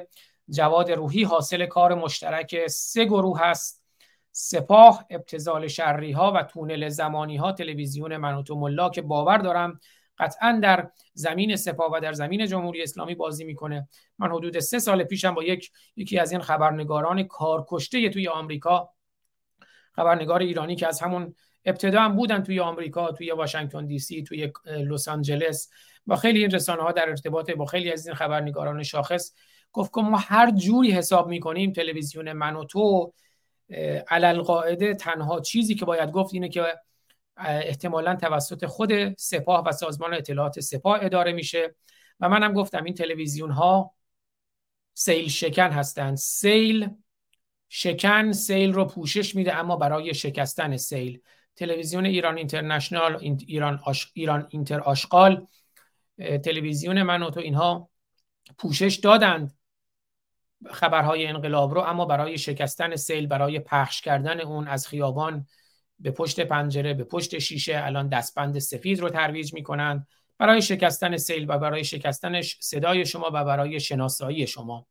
جواد روحی حاصل کار مشترک سه گروه هست. سپاه ابتزال شرری ها و تونل زمانی ها تلویزیون منوتو ملا که باور دارم قطعا در زمین سپاه و در زمین جمهوری اسلامی بازی می‌کنه. من حدود سه سال پیشم با یک یکی از این خبرنگاران کارکشته توی آمریکا خبرنگار ایرانی که از همون ابتدا هم بودن توی آمریکا توی واشنگتن دی سی توی لس آنجلس با خیلی این رسانه ها در ارتباط با خیلی از این خبرنگاران شاخص گفت که ما هر جوری حساب می‌کنیم تلویزیون منوتو علل قاعده تنها چیزی که باید گفت اینه که احتمالا توسط خود سپاه و سازمان اطلاعات سپاه اداره میشه و منم گفتم این تلویزیون ها سیل شکن هستند سیل شکن سیل رو پوشش میده اما برای شکستن سیل. تلویزیون ایران اینترنشنال ایران ایران اینتر آشغال تلویزیون من و تو اینها پوشش دادند خبرهای انقلاب رو اما برای شکستن سیل برای پخش کردن اون از خیابان به پشت پنجره به پشت شیشه الان دستبند سفید رو ترویج می‌کنند. برای شکستن سیل و برای شکستن صدای شما و برای شناسایی شما.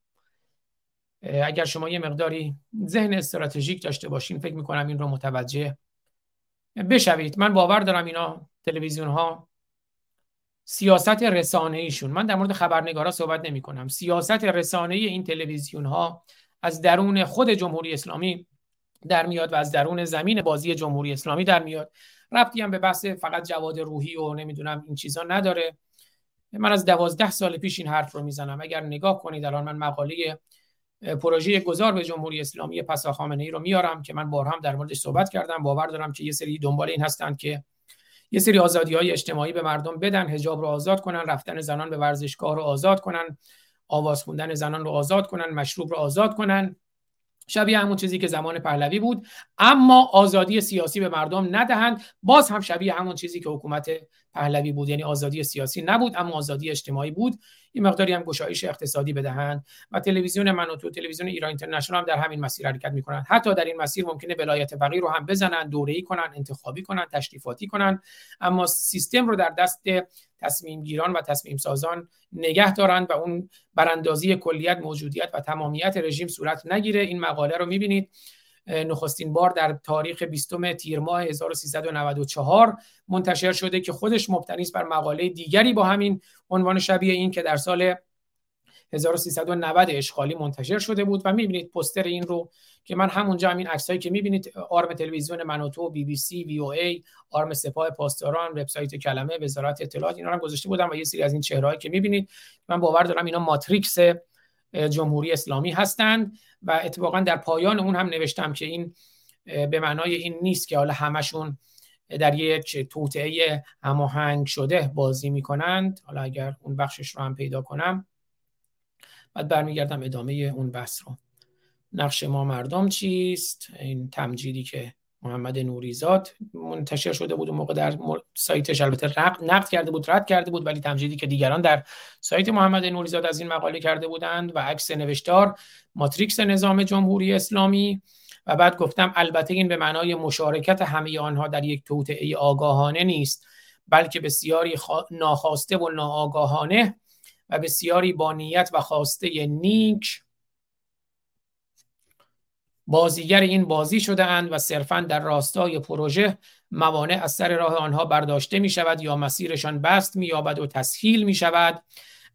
اگر شما یه مقداری ذهن استراتژیک داشته باشین فکر می‌کنم این رو متوجه بشوید. من باور دارم اینا تلویزیون ها سیاست رسانه ایشون من در مورد خبرنگارا صحبت نمی کنم سیاست رسانه این تلویزیون ها از درون خود جمهوری اسلامی در میاد و از درون زمین بازی جمهوری اسلامی در میاد. ربطی هم به بحث فقط جواد روحی و نمی‌دونم این چیزا نداره. من از دوازده سال پیش این حرف رو می‌زنم. اگر نگاه کنید الان من مقاله پروژه گذار به جمهوری اسلامی پسا خامنه ای رو میارم که من بارها هم در موردش صحبت کردم. باور دارم که یه سری دنبال این هستند که یه سری آزادی های اجتماعی به مردم بدن حجاب رو آزاد کنن رفتن زنان به ورزشگاه رو آزاد کنن آواز خوندن زنان رو آزاد کنن مشروب رو آزاد کنن. شبیه همون چیزی که زمان پهلوی بود. اما آزادی سیاسی به مردم ندهند. باز هم شبیه همون چیزی که حکومت پهلوی بود. یعنی آزادی سیاسی نبود اما آزادی اجتماعی بود. این مقداری هم گشایش اقتصادی بدهند و تلویزیون من و تو تلویزیون ایران اینترنشنال هم در همین مسیر حرکت می‌کنن حتی در این مسیر ممکنه ولایت فقیر رو هم بزنن دوره‌ای کنن انتخابی کنن تشریفاتی کنن اما سیستم رو در دست تصمیم گیران و تصمیم سازان نگه دارند و اون براندازی کلیت موجودیت و تمامیت رژیم صورت نگیره. این مقاله رو می‌بینید. نخستین بار در تاریخ 20 تیر ماه 1394 منتشر شده که خودش مبتنی است بر مقاله دیگری با همین عنوان شبیه این که در سال 1390 اشغالی منتشر شده بود و می‌بینید پستر این رو که من همونجا همین عکسایی که می‌بینید آرم تلویزیون منوتو بی بی سی وی او ای آرم سپاه پاسداران وبسایت کلمه وزارت اطلاعات اینا رو گذاشته بودم و یه سری از این چهرهایی که می‌بینید من باور دارم اینا ماتریکس جمهوری اسلامی هستند. و اتفاقا در پایان اون هم نوشتم که این به معنای این نیست که حالا همشون در یک توطعه هماهنگ شده بازی می‌کنند. حالا اگر اون بخشش رو هم پیدا کنم بعد برمیگردم ادامه اون بحث رو. نقش ما مردم چیست؟ این تمجیدی که محمد نوریزاد منتشر شده بود اون موقع در سایتش البته نقد کرده بود رد کرده بود ولی تمجیدی که دیگران در سایت محمد نوریزاد از این مقاله کرده بودند و عکس نوشتار ماتریکس نظام جمهوری اسلامی و بعد گفتم البته این به معنای مشارکت همه آنها در یک توطئه آگاهانه نیست بلکه بسیاری ناخواسته و ناآگاهانه و بسیاری با نیت و خواسته نیک بازیگر این بازی شده اند و صرفا در راستای پروژه موانع از سر راه آنها برداشته می شود یا مسیرشان بست می یابد و تسهیل می شود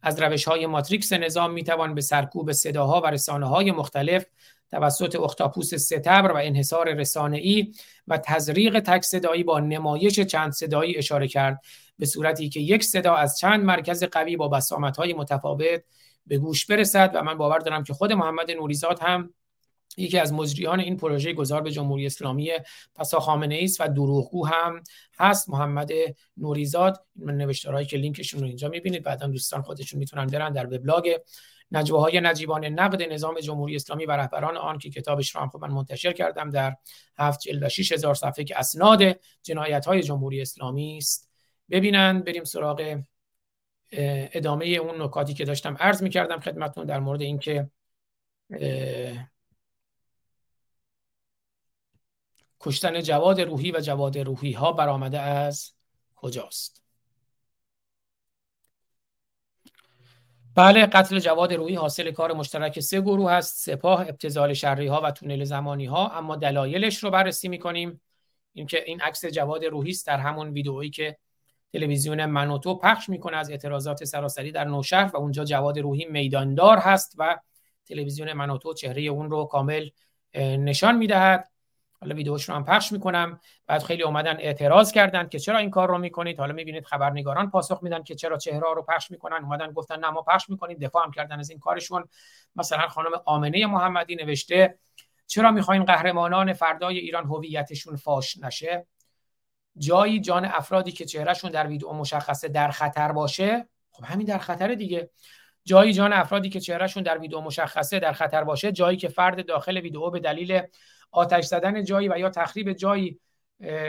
از روش های ماتریکس نظام می توان به سرکوب صداها و رسانه های مختلف توسط اختاپوس ستبر و انحصار رسانه ای و تزریق تک صدایی با نمایش چند صدایی اشاره کرد به صورتی که یک صدا از چند مرکز قوی با های متفاوت به گوش برسد و من باور دارم که خود محمد نوریزاد هم یکی از مجریان این پروژه گذار به جمهوری اسلامی پسا خامنه است و دروغگو هم هست. محمد نوریزاد من نوشتارهایی که لینکشون رو اینجا می‌بینید. بعدا دوستان خودشون می‌تونن برن در وبلاگ نجواهای نجیبان نقد نظام جمهوری اسلامی و رهبران آن که کتابش رو هم خب من منتشر کردم در هفت جلد و 6000 صفحه که اسناد جنایت های جمهوری اسلامی است. ببینن بریم سراغ ادامه اون نکاتی که داشتم عرض می‌کردم خدمتتون در مورد اینکه کشتن جواد روحی و جواد روحی ها برآمده از کجاست؟ بله قتل جواد روحی حاصل کار مشترک سه گروه است سپاه ابتزال شرری ها و تونل زمانی ها اما دلایلش رو بررسی می‌کنیم. اینکه این عکس جواد روحی است در همون ویدئویی که تلویزیون منوتو پخش می‌کنه از اعتراضات سراسری در نوشهر و اونجا جواد روحی میداندار هست و تلویزیون منوتو چهره اون رو کامل نشان می‌دهد. حالا ویدیوش رو هم پخش می‌کنم. بعد خیلی اومدن اعتراض کردن که چرا این کار رو می‌کنید؟ حالا می‌بینید خبرنگاران پاسخ میدن که چرا چهره رو پخش می‌کنن. اومدن گفتن نه ما پخش می‌کنیم دفاع هم کردن از این کارشون. مثلا خانم آمنه محمدی نوشته چرا می‌خواین قهرمانان فردای ایران هویتشون فاش نشه؟ جایی جان افرادی که چهرهشون در ویدیو مشخصه در خطر باشه؟ خب همین در خطر دیگه. جایی جان افرادی که چهرهشون در ویدیو مشخصه در خطر باشه جایی که فرد داخل ویدیو به دلیل آتش زدن جایی و یا تخریب جایی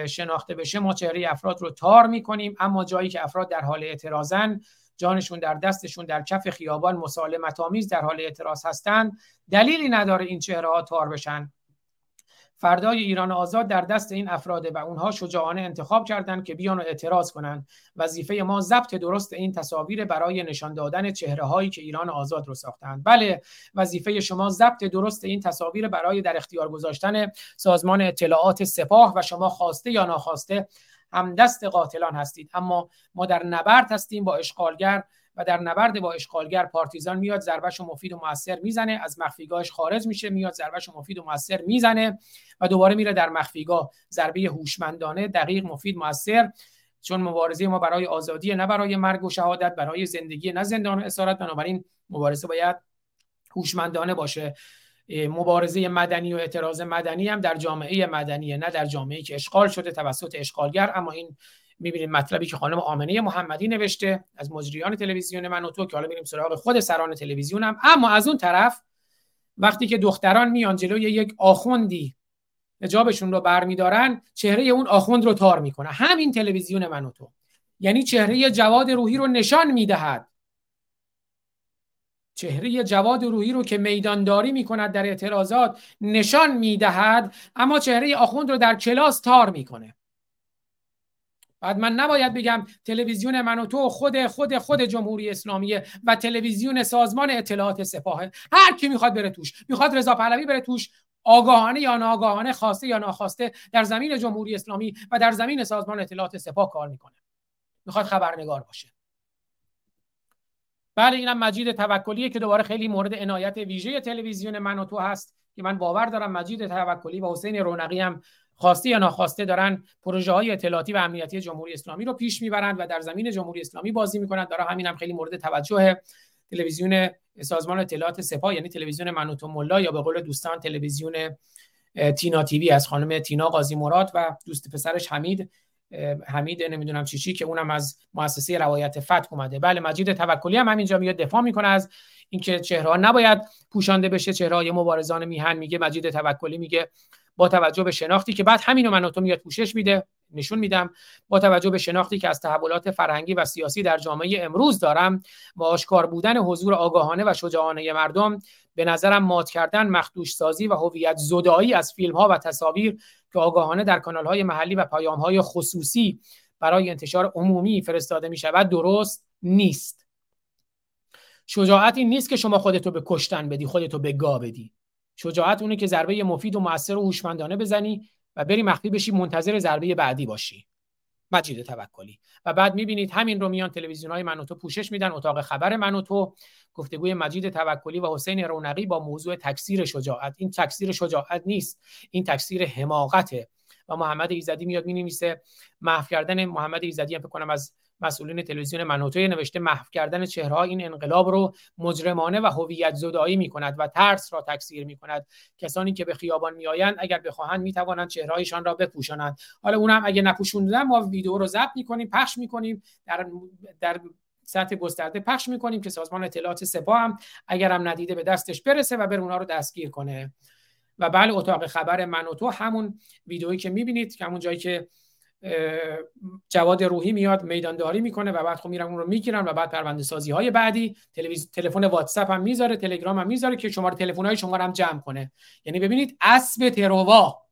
شناخته بشه ما چهره افراد رو تار می‌کنیم. اما جایی که افراد در حال اعتراضن جانشون در دستشون در کف خیابان مسالمت آمیز در حال اعتراض هستند دلیلی نداره این چهره ها تار بشن. فردای ایران آزاد در دست این افراده و اونها شجاعانه انتخاب کردند که بیان و اعتراض کنند. وظیفه ما ضبط درست این تصاویر برای نشان دادن چهره هایی که ایران آزاد رو ساختند. بله وظیفه شما ضبط درست این تصاویر برای در اختیار گذاشتن سازمان اطلاعات سپاه و شما خواسته یا ناخواسته هم دست قاتلان هستید. اما ما در نبرد هستیم با اشغالگر و در نبرد با اشغالگر پارتیزان میاد ضربش و مفید و موثر می‌زنه. از مخفیگاهش خارج میشه میاد ضربش و مفید و موثر می‌زنه و دوباره میره در مخفیگاه. ضربه هوشمندانه دقیق مفید موثر. چون مبارزه ما برای آزادی نه برای مرگ و شهادت برای زندگی نه زندان و اسارت. بنابراین مبارزه باید هوشمندانه باشه. مبارزه مدنی و اعتراض مدنی هم در جامعه مدنی نه در جامعه که اشغال شده توسط اشغالگر. اما این می‌بینید مطلبی که خانم آمنه محمدی نوشته از مجریان تلویزیون من و تو که حالا میریم سراغ خود سران تلویزیونم اما از اون طرف وقتی که دختران میان جلوی یک آخوندی حجابشون رو برمیدارن چهره اون آخوند رو تار می‌کنه. همین تلویزیون من و تو. یعنی چهره جواد روحی رو نشان می‌دهد. چهره جواد روحی رو که میدانداری می‌کند در اعتراضات نشان می‌دهد اما چهره آخوند رو در کلاس تار می‌کنه. بعد من نباید بگم تلویزیون من و تو خود خود خود جمهوری اسلامی و تلویزیون سازمان اطلاعات سپاه هر کی می‌خواد بره توش. می‌خواد رضا پهلوی بره توش. آگاهانه یا ناآگاهانه خواسته یا ناخواسته در زمین جمهوری اسلامی و در زمین سازمان اطلاعات سپاه کار می‌کنه. می‌خواد خبرنگار باشه. بله اینم مجید توکلیه که دوباره خیلی مورد عنایت ویژه تلویزیون من و تو هست که من باور دارم مجید توکلی و حسین رونقی هم خواسته یا ناخواسته دارن پروژه های اطلاعاتی و امنیتی جمهوری اسلامی رو پیش می‌برند و در زمین جمهوری اسلامی بازی می‌کنند داره همین هم خیلی مورد توجه تلویزیون سازمان اطلاعات سپاه یعنی تلویزیون منوتو ملا یا به قول دوستان تلویزیون تینا تیوی از خانم تینا قاضی مراد و دوست پسرش حمید حمید نمی‌دونم چی چی که اونم از مؤسسه روایت فتح اومده. بله مجید توکلی هم همینجا میاد دفاع می‌کنه از اینکه چهره نباید پوشانده بشه. چهره مبارزان میهن میگه مجید توکلی میگه با توجه به شناختی که بعد همینو من تو میاد پوشش میده نشون میدم. با توجه به شناختی که از تحولات فرهنگی و سیاسی در جامعه امروز دارم و آشکار بودن حضور آگاهانه و شجاعانه مردم به نظرم مات کردن مخدوش سازی و هویت زدایی از فیلم ها و تصاویر که آگاهانه در کانال های محلی و پیام های خصوصی برای انتشار عمومی فرستاده می شود درست نیست. شجاعتی نیست که شما خودتو به کشتن بدی خودتو به گا بدی. شجاعت اونه که ضربه مفید و موثر و هوشمندانه بزنی و بری مخفی بشی منتظر ضربه بعدی باشی. مجید توکلی. و بعد می‌بینید همین رو میان تلویزیون های من تو پوشش میدن اتاق خبر من و تو. گفتگوی مجید توکلی و حسین رونقی با موضوع تکثیر شجاعت. این تکثیر شجاعت نیست این تکثیر حماقته. و محمد ایزدی میاد می‌نویسه محو کردن محمد ایزدی هم فکر کنم از مسئولین تلویزیون منوتوی نوشته محو کردن چهره این انقلاب رو مجرمانه و هویت زدایی می کند و ترس را تکثیر می کند کسانی که به خیابان میآیند اگر بخواهند می توانند چهرهایشان را بپوشانند. حالا اونم اگه نپوشوندن ما ویدیو رو ضبط می کنیم پخش می کنیم در در سطح گسترده پخش می کنیم که سازمان اطلاعات سپاه هم اگر هم ندیده به دستش برسه و بر اونها رو دستگیر کنه. و بله اتاق خبر من و تو همون ویدئویی که می‌بینید که همون جایی که جواد روحی میاد میدانداری می‌کنه و بعد خب میرن اون رو می‌گیرن و بعد پرونده سازی های بعدی تلفن واتساپ هم می‌ذاره تلگرام هم می‌ذاره که شماره تلفن های شما رو هم جمع کنه. یعنی ببینید اسب تروا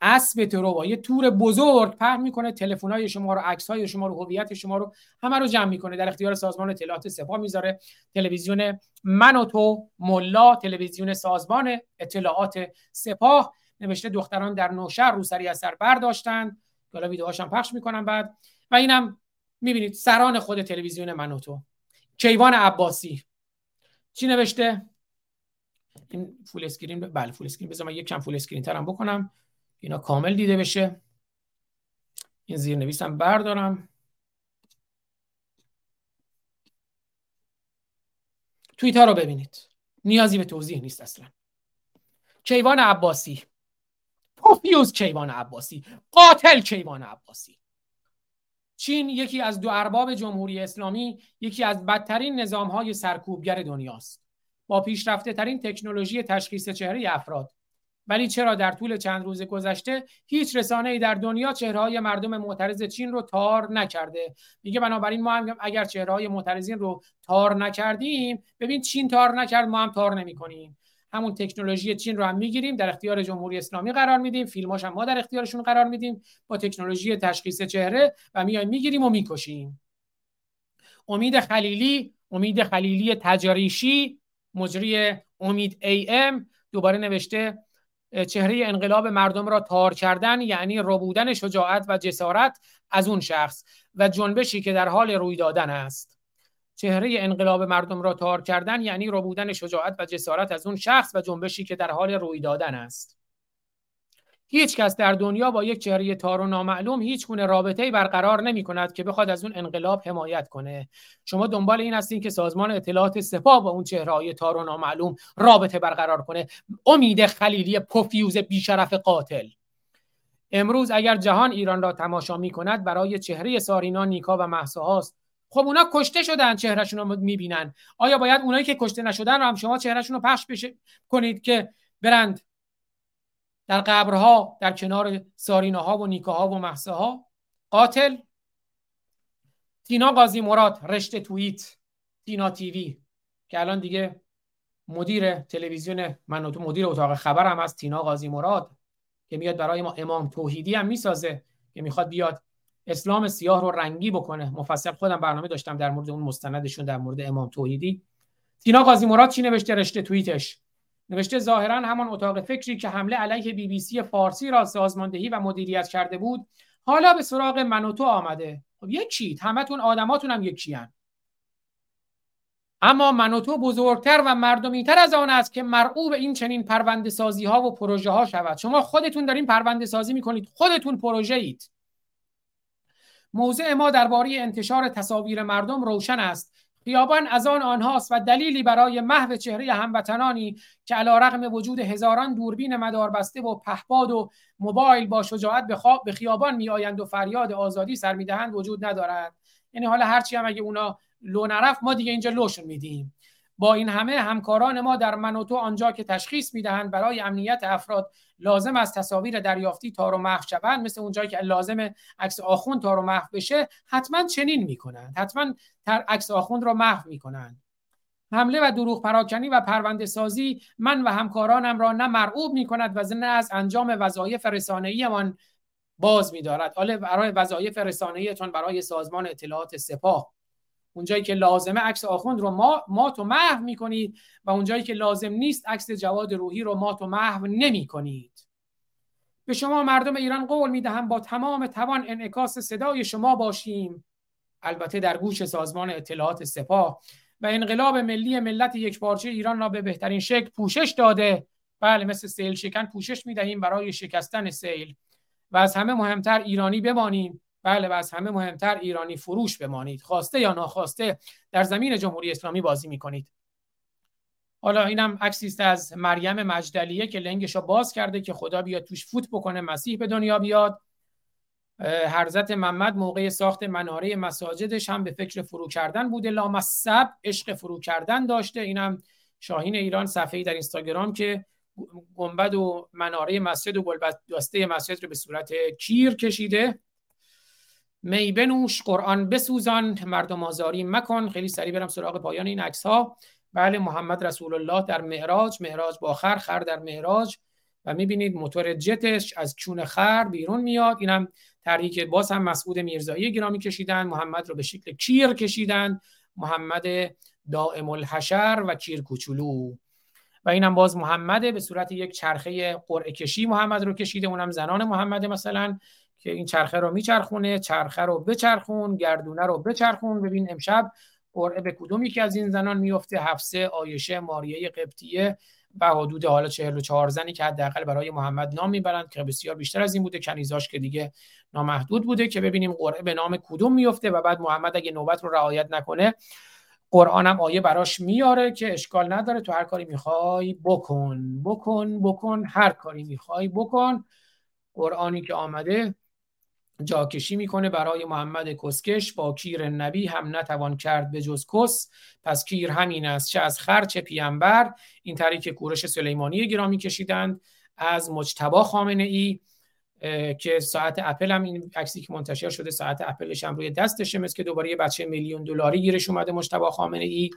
اسب تروا یه تور بزرگ پر می‌کنه تلفن های شما رو عکس های شما رو هویت شما رو همه رو جمع می‌کنه. در اختیار سازمان اطلاعات سپاه می‌ذاره. تلویزیون من و تو ملا تلویزیون سازمان اطلاعات سپاه نوشته دختران در نوشهر روسری از سر برداشتند. حالا ویدیوهاش هم پخش می‌کنم بعد. و اینم می‌بینید سران خود تلویزیون من و تو کیوان عباسی. چی نوشته؟ این full screen بله full screen بذار من یک کم full screen ترم بکنم. اینا کامل دیده بشه. این زیر نویسم بردارم. توییتر رو ببینید. نیازی به توضیح نیست اصلا. کیوان عباسی. پوفیوز کیوان عباسی قاتل کیوان عباسی. چین یکی از دو ارباب جمهوری اسلامی یکی از بدترین نظام های سرکوبگر دنیاست. با پیشرفته ترین تکنولوژی تشخیص چهره افراد. ولی چرا در طول چند روز گذشته هیچ رسانه ای در دنیا چهره های مردم معترض چین رو تار نکرده؟ میگه بنابراین ما هم اگر چهره های معترضین رو تار نکردیم ببین چین تار نکرد ما هم تار نمی‌کنیم. همون تکنولوژی چین رو هم می‌گیریم در اختیار جمهوری اسلامی قرار میدیم. فیلماش هم ما در اختیارشون قرار میدیم. با تکنولوژی تشخیص چهره و میایم می‌گیریم و می‌کشیم. امید خلیلی امید خلیلی تجاریشی مجری امید ای ام دوباره نوشته چهره انقلاب مردم را تار کردن یعنی ربودن شجاعت و جسارت از اون شخص و جنبشی که در حال روی دادن است. چهره انقلاب مردم را تار کردن یعنی رو بودن شجاعت و جسارت از اون شخص و جنبشی که در حال روی دادن است. هیچ کس در دنیا با یک چهره تار و نامعلوم هیچ گونه رابطه برقرار نمی کند که بخواد از اون انقلاب حمایت کنه. شما دنبال این هستین که سازمان اطلاعات سپاه با اون چهره های تار و نامعلوم رابطه برقرار کنه. امید خلیلی پوفیوز بیشرف قاتل. امروز اگر جهان ایران را تماشا می کند برای چهره سارینا نیکا و محساهاست. خب اونا کشته شدن چهرهشون رو می‌بینن. آیا باید اونایی که کشته نشدن رو هم شما چهرهشون رو پخش بشه کنید که برند در قبرها در کنار ساریناها و نیکاها و محساها؟ قاتل؟ تینا قاضی مراد رشته توییت تینا تیوی که الان دیگه مدیر تلویزیون من تو مدیر اتاق خبر هم از تینا قاضی مراد که میاد برای ما امام توحیدی هم می‌سازه که می‌خواد بیاد اسلام سیاه رو رنگی بکنه. مفصل خودم برنامه داشتم در مورد اون مستندشون در مورد امام توحیدی. تینا قاضی مراد چی نوشته؟ رشته توییتش. نوشته ظاهرا همان اتاق فکری که حمله علیه بی بی سی فارسی را سازماندهی و مدیریت کرده بود حالا به سراغ من و تو آمده. خب یکیت همتون آدماتون هم یکیان اما من و تو بزرگتر و مردمیتر از آن است که مرعوب این چنین پرونده سازی ها و پروژه ها شود. شما خودتون دارین پرونده سازی می‌کنید. خودتون پروژه اید موضع ما درباره انتشار تصاویر مردم روشن است. خیابان از آن آنهاست و دلیلی برای محو چهره هموطنانی که علا رقم وجود هزاران دوربین مداربسته و پهپاد و موبایل با شجاعت به, به خیابان می آیند و فریاد آزادی سر می‌دهند وجود ندارد. یعنی حالا هرچی هم اگه اونا لو نرفت ما دیگه اینجا لوشون میدیم. با این همه همکاران ما در من و تو آنجا که تشخیص می‌دهند برای امنیت افراد لازم از تصاویر دریافتی تار و محو شوند. مثل اونجایی که لازم عکس آخوند تار و محو بشه حتما چنین می‌کنند. حتما عکس آخوند رو محو می‌کنند. حمله و دروغ پراکنی و پرونده سازی من و همکارانم را نه مرعوب می کند و نه از انجام وظایف رسانه‌ایمان باز می‌دارد. حالا برای وظایف رسانه‌ایتون برای سازمان اطلاعات سپاه. اونجایی که لازمه عکس آخوند رو ما مات و محو می‌کنید و اونجایی که لازم نیست عکس جواد روحی رو مات و محو نمی کنید به شما مردم ایران قول می‌دهم با تمام توان انعکاس صدای شما باشیم. البته در گوش سازمان اطلاعات سپاه و انقلاب ملی ملت یک پارچه ایران را به بهترین شکل پوشش داده. بله مثل سیل شکن پوشش می‌دهیم برای شکستن سیل. و از همه مهمتر ایرانی بمانیم. بله و از همه مهمتر ایرانی فروش بمانید. خواسته یا ناخواسته در زمین جمهوری اسلامی بازی می‌کنید. حالا اینم عکسی است از مریم مجدلیه که لنگش باز کرده که خدا بیاد توش فوت بکنه مسیح به دنیا بیاد. حضرت محمد موقع ساخت مناره مساجدش هم به فکر فرو کردن بوده. لامصب عشق فرو کردن داشته. اینم شاهین ایران صفحه‌ای در اینستاگرام که گنبد و مناره مسجد و گلبدسته مسجد رو به صورت کیر کشیده. می بنوش قرآن بسوزان مردم آزاری مکن. خیلی سریع برم سراغ پایان این عکس ها بله محمد رسول الله در معراج معراج با خر خر در معراج. و می‌بینید موتور جتش از چون خر بیرون میاد. اینم که باز هم مسعود میرزایی گرامی کشیدن. محمد رو به شکل کیر کشیدن. محمد دائم الحشر و کیر کوچولو. و اینم باز محمد به صورت یک چرخه قرعه کشی محمد رو کشیده. اونم زنان محمد مثلا. که این چرخه رو میچرخونه چرخه رو بچرخون گردونه رو بچرخون. ببین امشب قرعه به کدوم یکی از این زنان میفته؟ حفصه آیشه ماریه قبطیه و حدود حالا 44 زنی که حداقل برای محمد نام می‌برند که بسیار بیشتر از این بوده. کنیزاش که دیگه نامحدود بوده که ببینیم قرعه به نام کدوم میفته و بعد محمد اگه نوبت رو رعایت نکنه قرآن هم آیه براش میاره که اشکال نداره تو هر کاری می‌خوای بکن بکن بکن هر کاری می‌خوای بکن. قرآنی که آمده جاکشی می‌کنه برای محمد کسکش. با کیر نبی هم نتوان کرد به جز کس. پس کیر همین است چه از خر چه پیامبر این طریق کورش سلیمانی گرامی کشیدند از مجتبا خامنه ای که ساعت اپل هم این عکسی که منتشر شده ساعت اپلش هم روی دستشه مثل که دوباره یه بچه میلیون دلاری گیرش اومده مجتبا خامنه ای.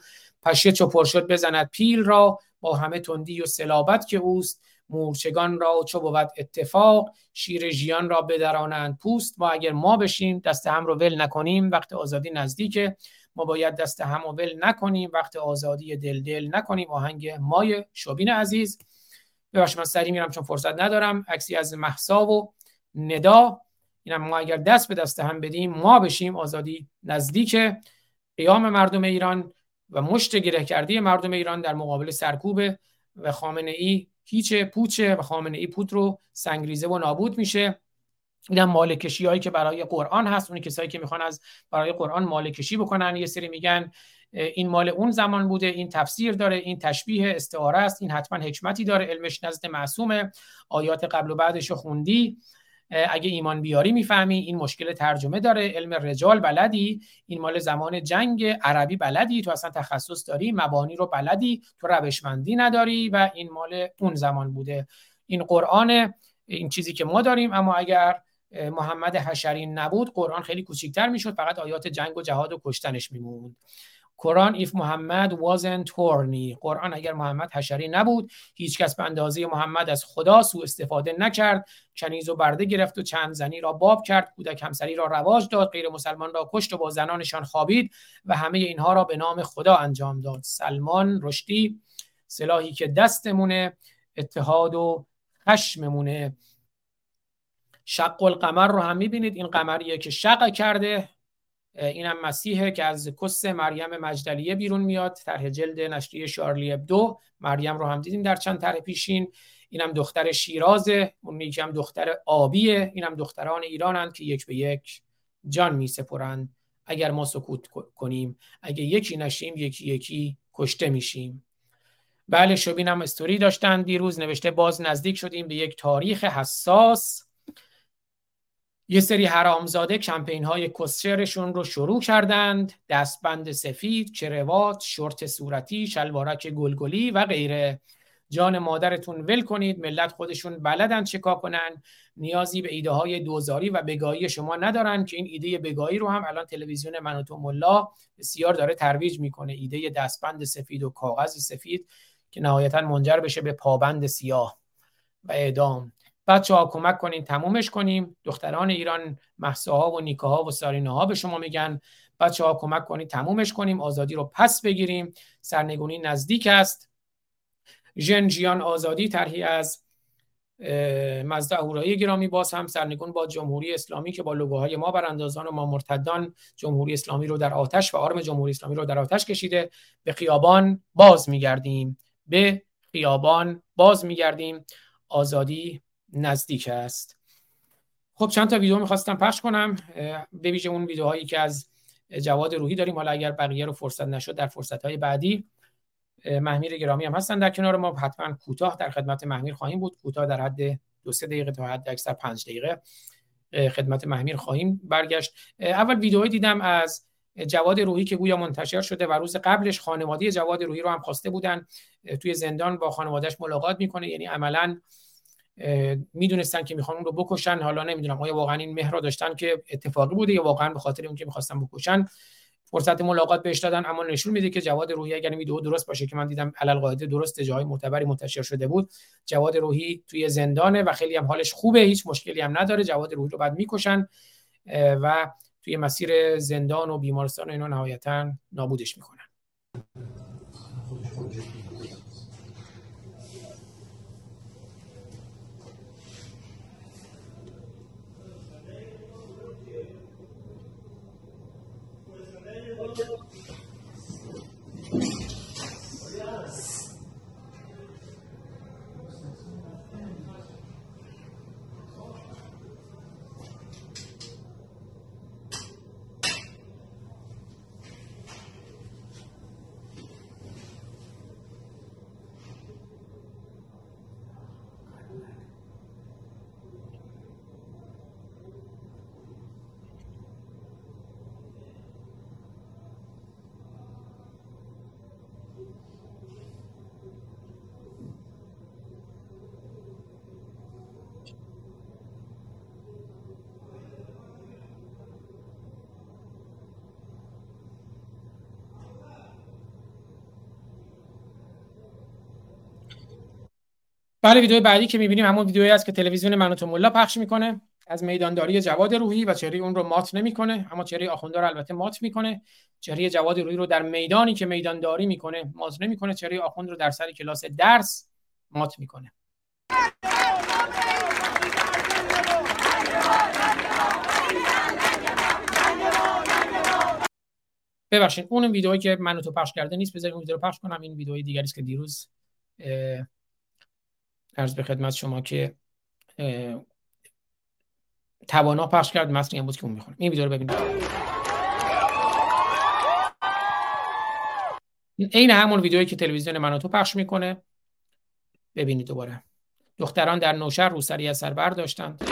پشه چو شد بزند پیل را با همه تندی و سلابت که اوست. مورچگان را چو بود اتفاق شیر ژیان را بدرانند پوست. ما اگر ما بشیم دست هم رو ول نکنیم. وقت آزادی نزدیکه. ما باید دست هم رو ول نکنیم. وقت آزادی دل دل نکنیم. آهنگ مای شوبین عزیز. ببخش من سری میرم چون فرصت ندارم. عکسی از محسا و ندا. اینم ما اگر دست به دست هم بدیم ما بشیم آزادی نزدیک قیام مردم ایران و مشت گره کردی مردم ایران در مقابل سرکوب و خامنه ای هیچ پوچه و خامنه ای پوت رو سنگریزه و نابود میشه. این هم مال هایی که برای قرآن هست اون کسایی که می‌خوان از برای قرآن مال کشی بکنن یه سری میگن این مال اون زمان بوده این تفسیر داره این تشبیه استعاره است این حتما حکمتی داره علمش نزد معصومه. آیات قبل و بعدش خوندی. اگه ایمان بیاری می‌فهمی این مشکل ترجمه داره. علم رجال بلدی این مال زمان جنگ عربی بلدی. تو اصلا تخصص داری مبانی رو بلدی تو روشمندی نداری و این مال اون زمان بوده. این قرآن این چیزی که ما داریم اما اگر محمد حشری نبود قرآن خیلی کوچیکتر می‌شد. فقط آیات جنگ و جهاد و کشتنش میموند. قرآن if محمد wasn't horny. قرآن اگر محمد حشری نبود هیچکس به اندازه محمد از خدا سوء استفاده نکرد. کنیز و برده گرفت و چند زنی را باب کرد. کودک همسری را رواج داد. غیر مسلمان را کشت و با زنانشان خوابید و همه اینها را به نام خدا انجام داد. سلمان رشدی سلاحی که دستمونه اتحاد و خشممونه. شق القمر رو هم می‌بینید. این قمریه که شق کرده. اینم مسیحه که از کس مریم مجدلیه بیرون میاد. طرح جلد نشریه شارلی دو مریم رو هم دیدیم در چند طرح پیشین. اینم دختر شیرازه. اون هم دختر آبیه. اینم دختران ایرانند که یک به یک جان می سپرند اگر ما سکوت کنیم اگه یکی نشیم یکی یکی کشته میشیم. بله شبین هم استوری داشتن دیروز. نوشته باز نزدیک شدیم به یک تاریخ حساس. یه سری حرامزاده کمپین های کسچرشون رو شروع کردند. دستبند سفید، چروات، شورت صورتی، شلوارک گلگلی و غیره. جان مادرتون ول کنید ملت خودشون بلدن چکا کنن. نیازی به ایده های دوزاری و بگاهی شما ندارن که این ایده بگاهی رو هم الان تلویزیون منوتو ملا بسیار داره ترویج می‌کنه. ایده دستبند سفید و کاغذ سفید که نهایتا منجر بشه به پابند سیاه و اعدام. بچه ها کمک کنین تمومش کنیم. دختران ایران محساها و نیکاها و ساریناها به شما میگن. بچه ها کمک کنید تمومش کنیم. آزادی رو پس بگیریم. سرنگونی نزدیک است. جن آزادی طرحی از مزده اهورایی گرامی باز هم سرنگون با جمهوری اسلامی که با لوگوهای ما براندازان و ما مرتدان جمهوری اسلامی رو در آتش و آرم جمهوری اسلامی رو در آتش کشیده. به خیابان باز میگردیم. به خیابان باز میگردیم. آزادی نزدیک است. خب چند تا ویدیو می‌خواستم پخش کنم. به ویژه اون ویدیوهایی که از جواد روحی داریم. حالا اگر بقیه رو فرصت نشد در فرصت های بعدی محمیر گرامی هم هستن در کنار ما. حتما کوتاه در خدمت محمیر خواهیم بود. کوتاه در حد دو سه دقیقه تا حد اکثر پنج دقیقه خدمت محمیر خواهیم برگشت. اول ویدیوهایی دیدم از جواد روحی که گویا منتشر شده و روز قبلش خانواده جواد روحی رو هم خواسته بودن. توی زندان با خانوادهش ملاقات می‌کنه. یعنی عملا می‌دونستن که می‌خوان اون رو بکشن. حالا نمی‌دونم آیا واقعا این مهر داشتن که اتفاقی بوده یا واقعا به خاطر که می‌خواستن بکشن؟ فرصت ملاقات بهش دادن اما نشون میده که جواد روحی اگر ویدیو درست باشه که من دیدم علل قاعده درست جای معتبری منتشر شده بود. جواد روحی توی زندانه و خیلی هم حالش خوبه هیچ مشکلی هم نداره. جواد روحی رو بعد می‌کشن و توی مسیر زندان و بیمارستان و اینا نهایتا نابودش می‌کنن. بله ویدیو بعدی که می‌بینیم همون ویدیویی است که تلویزیون منوتو ملا پخش می‌کنه. از میدانداری جواد روحی و چهره اون رو مات نمی‌کنه اما چهره آخونده رو البته مات می‌کنه. چهره جواد روحی رو در میدانی که میدانداری می‌کنه مات نمی‌کنه چهره آخوند رو در سر کلاس درس مات می‌کنه. ببخشید اون ویدئویی که منو تو پخش کرده نیست بذارید اون ویدیو رو پخش کنم. این ویدئوی دیگری است که دیروز عرض به خدمت شما که توانا پخش کرد متن بود که اون می‌خونم این ویدیو رو ببینید. این همون ویدیویی که تلویزیون مناتو پخش می‌کنه. ببینید دوباره. دختران در نوشهر روسری از سر برداشتند.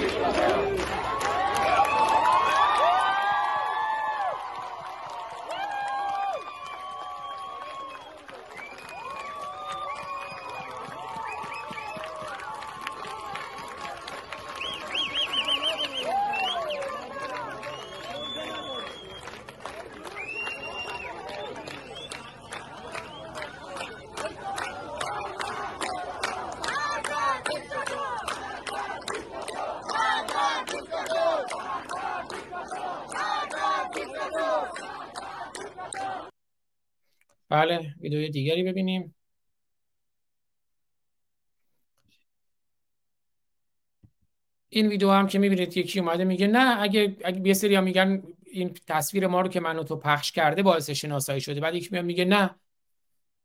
این ویدیو هم که می‌بینید یکی اومده میگه نه اگه اگه یه سری میگن این تصویر ما رو که منو تو پخش کرده باعث شناسایی شده. بعد یکی میگه نه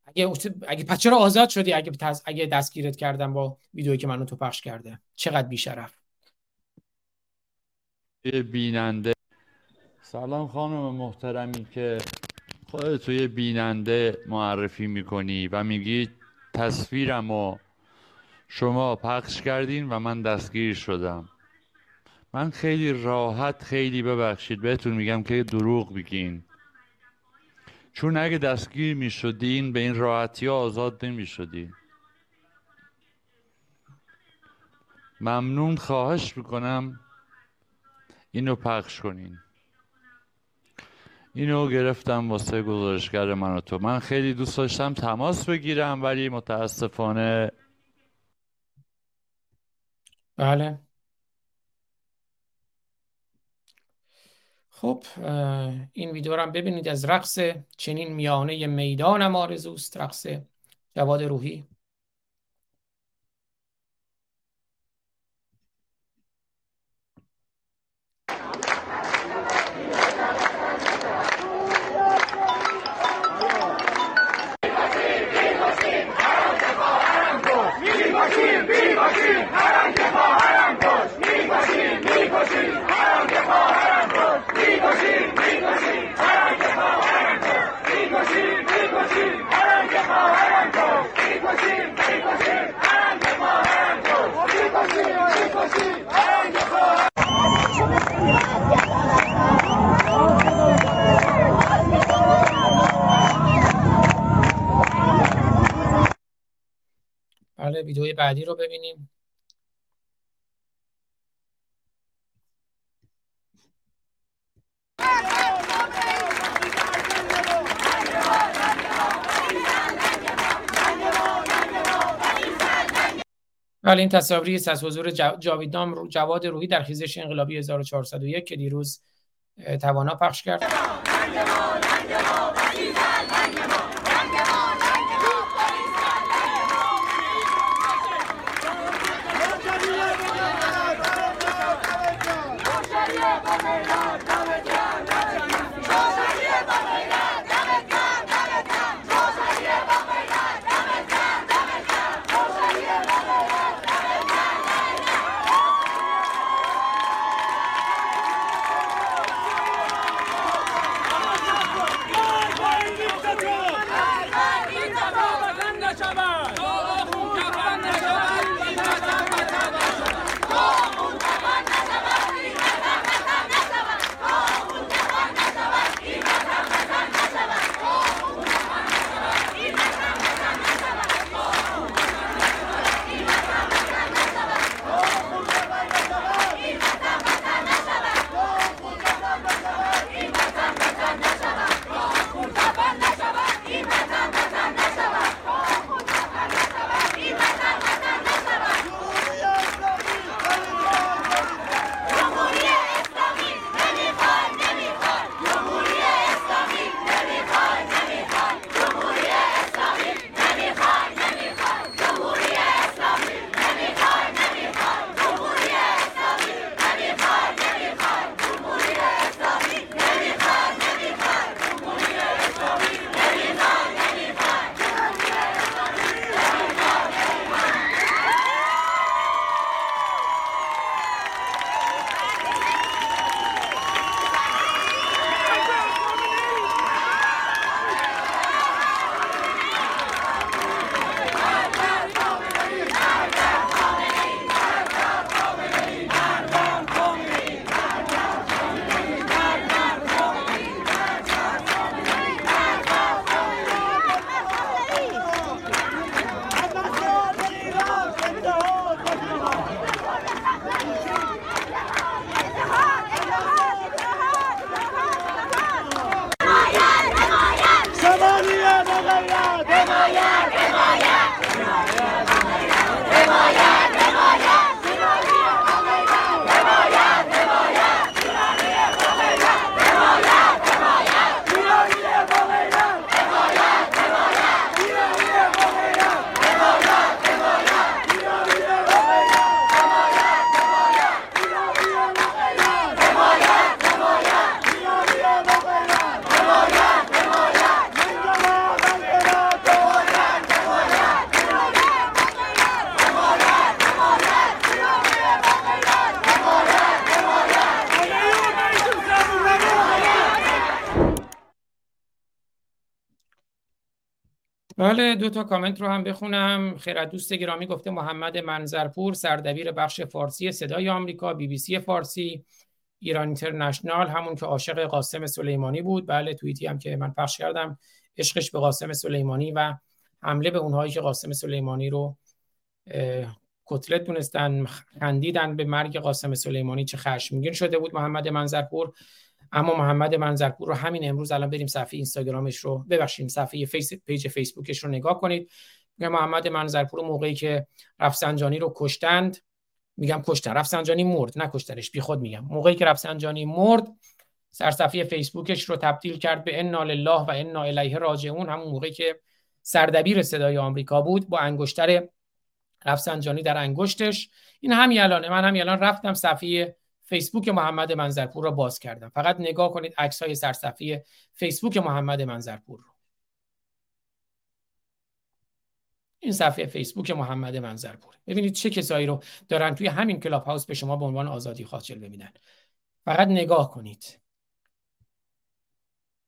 اگه اگه پس چرا آزاد شدی؟ اگه اگه دستگیرت کردم با ویدیویی که منو تو پخش کرده. چقدر بیشرف. بیننده. سلام خانم محترمی که خودت توی بیننده معرفی می‌کنی و میگی تصویرم و شما پخش کردین و من دستگیر شدم. من خیلی راحت خیلی ببخشید بهتون میگم که دروغ بگین چون اگه دستگیر می‌شدین به این راحتی آزاد نمی‌شدین. ممنون خواهش می‌کنم. اینو پخش کنین. اینو گرفتم واسه گزارشگر من و تو. من خیلی دوست داشتم تماس بگیرم ولی متاسفانه بله. خب این ویدیو رو هم ببینید. از رقص چنین میانه می‌دانم آرزوست. رقص جواد روحی. بعدی رو ببینیم. بله این تصاویری است از حضور جاویدنام جواد روحی در خیزش انقلابی 1401 که دیروز توانا پخش کرد. دو تا کامنت رو هم بخونم. خیرت دوست گرامی گفته محمد منظرپور سردبیر بخش فارسی صدای آمریکا بی بی سی فارسی ایران اینترنشنال همون که عاشق قاسم سلیمانی بود. بله توییتی هم که من پخش کردم عشقش به قاسم سلیمانی و حمله به اونهایی که قاسم سلیمانی رو کتلت دونستن خندیدن به مرگ قاسم سلیمانی چه خشمگین شده بود. محمد منظرپور اما محمد منظرپور رو همین امروز الان بریم صفحه اینستاگرامش رو ببخشید صفحه فیس page فیسبوکش رو نگاه کنید. میگم محمد منظرپور موقعی که رفسنجانی رو کشتند میگم کشتن رفسنجانی مرد نکشتنش بی خود میگم. موقعی که رفسنجانی مرد سرصفحه فیسبوکش رو تبدیل کرد به انا لله و انا الیه راجعون همون موقعی که سردبیر صدای آمریکا بود با انگشتر رفسنجانی در انگشتش. این همین الانه. من همین الان رفتم صفحه فیسبوک محمد منظرپور رو باز کردم. فقط نگاه کنید عکس های سرصفحه فیسبوک محمد منظرپور رو. این صفحه فیسبوک محمد منظرپور ببینید چه کسایی رو دارن توی همین کلاب هاوس به شما به عنوان آزادی خواه ببینن. فقط نگاه کنید.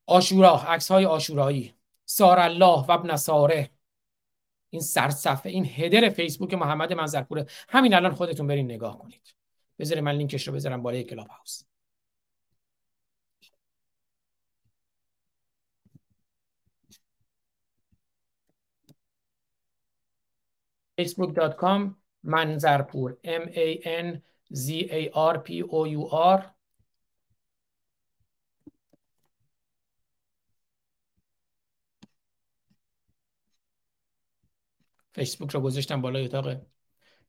عاشورا عکس های عاشورایی. ثار الله و ابن ثاره. این سرصفحه این header فیسبوک محمد منظرپور همین الان خودتون برین نگاه کنید. بذارید من لینکش رو بذارم بالای کلاب هاوس facebook.com منظرپور m a n z a r p o u r. فیسبوک رو گذاشتم بالای اتاق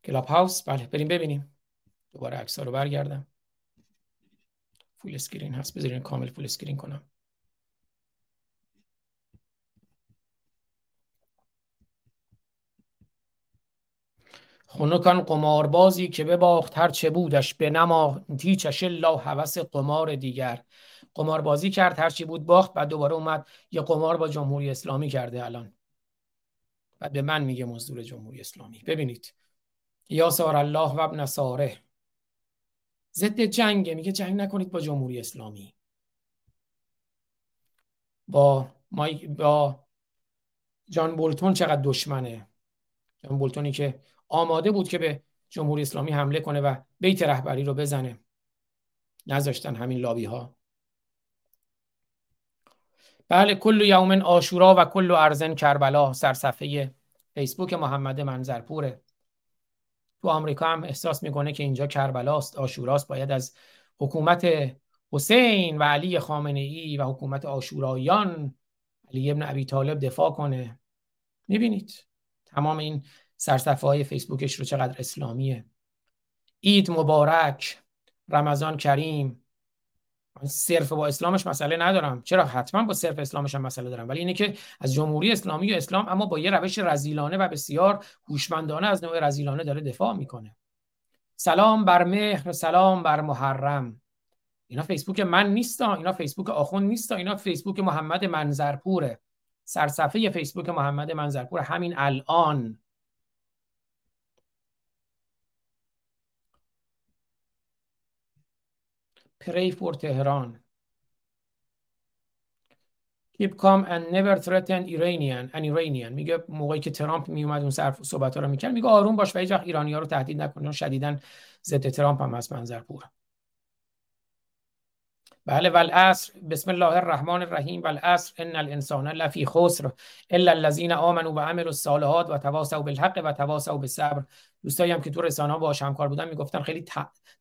Clubhouse بله بریم ببینیم. دوباره عکس رو برگردم. full screen هست. بذارین کامل full screen کنم. خنکان قماربازی که بباخت هر چه بودش به نما تیچش لا هوس قمار دیگر. قماربازی کرد هر چی بود باخت بعد دوباره اومد یه قمار با جمهوری اسلامی کرده الان. بعد به من میگه مزدور جمهوری اسلامی. ببینید. یا سار الله و ابن ساره. ضد جنگه. میگه جنگ نکنید با جمهوری اسلامی. با مای... با جان بولتون چقدر دشمنه. جان بولتونی که آماده بود که به جمهوری اسلامی حمله کنه و بیت رهبری رو بزنه. نذاشتن همین لابی ها بله کل یوم آشورا و کل ارزن کربلا سرصفحه فیسبوک محمد منظرپوره. تو آمریکا هم احساس می‌کنه که اینجا کربلاست آشوراست. باید از حکومت حسین و علی خامنه ای و حکومت آشورایان علی ابن ابی طالب دفاع کنه. می‌بینید تمام این سرصفحه های فیسبوکش رو چقدر اسلامیه. عید مبارک رمضان کریم. صرف با اسلامش مسئله ندارم. چرا؟ حتما با صرف اسلامش هم مسئله دارم. ولی اینه که از جمهوری اسلامی و اسلام اما با یه روش رزیلانه و بسیار هوشمندانه از نوع رزیلانه داره دفاع می‌کنه. سلام بر مهر سلام بر محرم. اینا فیسبوک من نیستا اینا فیسبوک آخون نیستا اینا فیسبوک محمد منظرپوره. سرصفحه فیسبوک محمد منظرپور همین الان. Pray for تهران keep calm and never threaten Iranian and Iranian. میگه موقعی که ترامپ میومد اون صرف صحبت ها رو می‌کرد. میگه آروم باش و هیچ وقت ایرانی ها رو تهدید نکن شدیدن ضد ترامپ هم از منظر پور. بله والعصر. بسم الله الرحمن الرحیم. والعصر. ان الانسان لفی خسر الا الذين امنوا وعملوا الصالحات وتواصوا بالحق وتواصوا بالصبر. دوستایی هم که تو رسانه ها باهاش همکار بودن می‌گفتن خیلی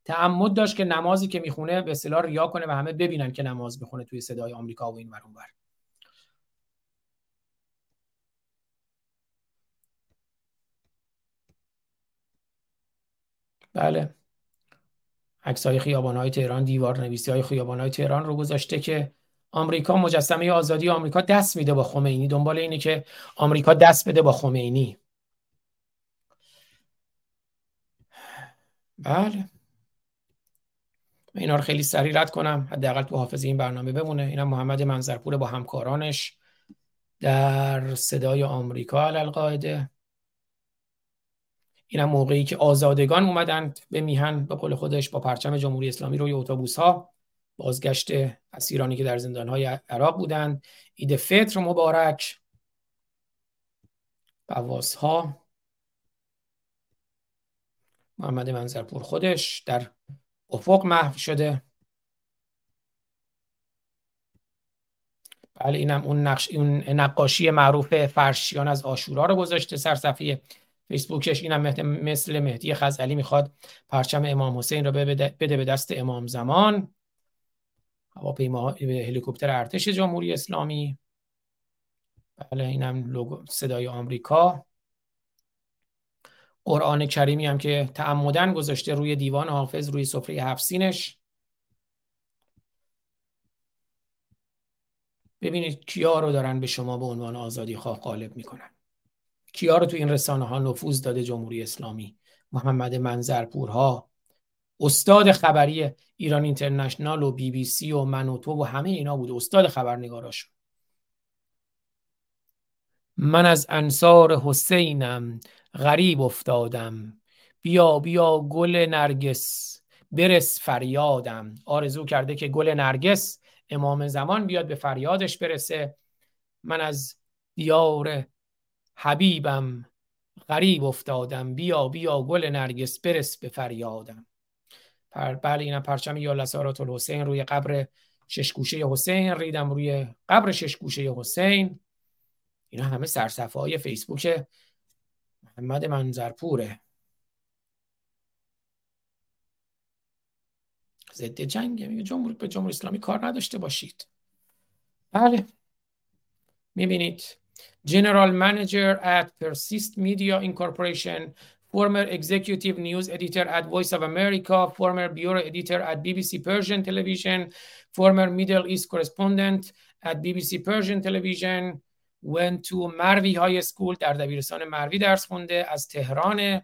تعمد داشت که نمازی که می‌خونه به اصطلاح ریا کنه و همه ببینن که نماز می‌خونه توی صدای آمریکا و این ور اونور بله. عکس های خیابان های تهران دیوار نویسی های خیابان های تهران رو گذاشته که آمریکا مجسمه آزادی آمریکا دست میده با خمینی. دنبال اینه که آمریکا دست بده با خمینی. بله. اینا رو خیلی سریع رد کنم حداقل تو حافظه این برنامه بمونه. اینا محمد منظرپور با همکارانش در صدای آمریکا القاعده این هم موقعی که آزادگان اومدند به میهن به قول خودش با پرچم جمهوری اسلامی روی اتوبوس ها بازگشت اسیرانی که در زندان های عراق بودند. عید فطر مبارک. بواس ها محمد منظرپور خودش در افق محو شده. بله اینم اون نقش اون نقاشی معروف فرشیان از آشورا رو گذاشته سر صفحه فیسبوکش. اینم مثل مهدی خزعلی می‌خواد پرچم امام حسین رو بده به دست امام زمان. هواپیما هلیکوپتر ارتش جمهوری اسلامی. بله اینم لوگو صدای آمریکا. قرآن کریمی هم که تعمدن گذاشته روی دیوان حافظ روی سفره هفسینش ببینید کیا رو دارن به شما به عنوان آزادی خواه غالب می‌کنن. کیا رو تو این رسانه ها نفوذ داده جمهوری اسلامی؟ محمد منظرپورها استاد خبری ایران اینترنشنال و بی بی سی و منوتو و همه اینا بود. استاد خبرنگاراشون. من از انصار حسینم. غریب افتادم. بیا بیا گل نرگس برس فریادم. آرزو کرده که گل نرگس امام زمان بیاد به فریادش برسه. من از دیار حبیبم غریب افتادم. بیا بیا گل نرگس برس به فریادم. پر بله اینم پرچم یا لسارات الحسین روی قبر ششگوشه حسین ریدم روی قبر ششگوشه حسین. اینا همه سرصفه های فیسبوک محمد منظرپوره ضد جنگ میگه جمهور به جمهوری اسلامی کار نداشته باشید بله می‌بینید General Manager at Persist Media Incorporation former executive news editor at Voice of America, former bureau editor at BBC Persian Television, former Middle East correspondent at BBC Persian Television, went to مروی های سکول در دبیرستان مروی درس خونده از تهران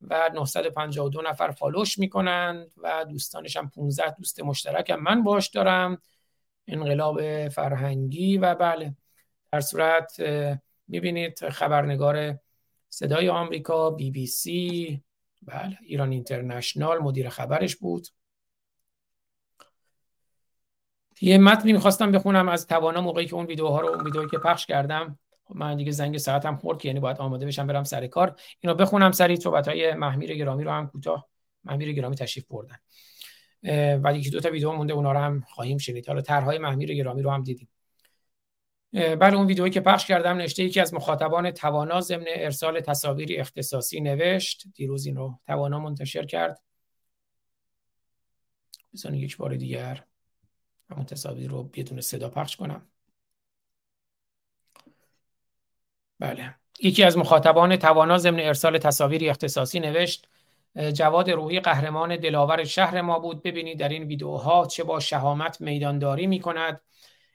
و 952 نفر فالوش می‌کنند و دوستانش هم 15 دوست مشترک هم من باش دارم. انقلاب فرهنگی و بله. در صورت می‌بینید خبرنگار صدای آمریکا بی بی سی بله ایران اینترنشنال مدیر خبرش بود. یه متنی می‌خواستم بخونم از توانا موقعی که اون ویدیوها رو اون ویدیویی که پخش کردم. خب من دیگه زنگ ساعتم خورد که یعنی باید آماده بشم برم سر کار. اینو بخونم سری صحبت های محمیر گرامی رو هم کوتاه محمیر گرامی تشریف بردن. و یکی دو تا ویدیو مونده اونا رو هم خواهیم شنید. حالا طرحهای محمیر گرامی رو هم دیدیم. بله اون ویدئویی که پخش کردم نشته یکی از مخاطبان توانا ضمن ارسال تصاویری اختصاصی نوشت. دیروز این رو توانا منتشر کرد. بزن یک بار دیگر. همون تصاویر رو بدون صدا پخش کنم. بله. یکی از مخاطبان توانا ضمن ارسال تصاویری اختصاصی نوشت جواد روحی قهرمان دلاور شهر ما بود. ببینید در این ویدیوها چه با شهامت میدانداری می کند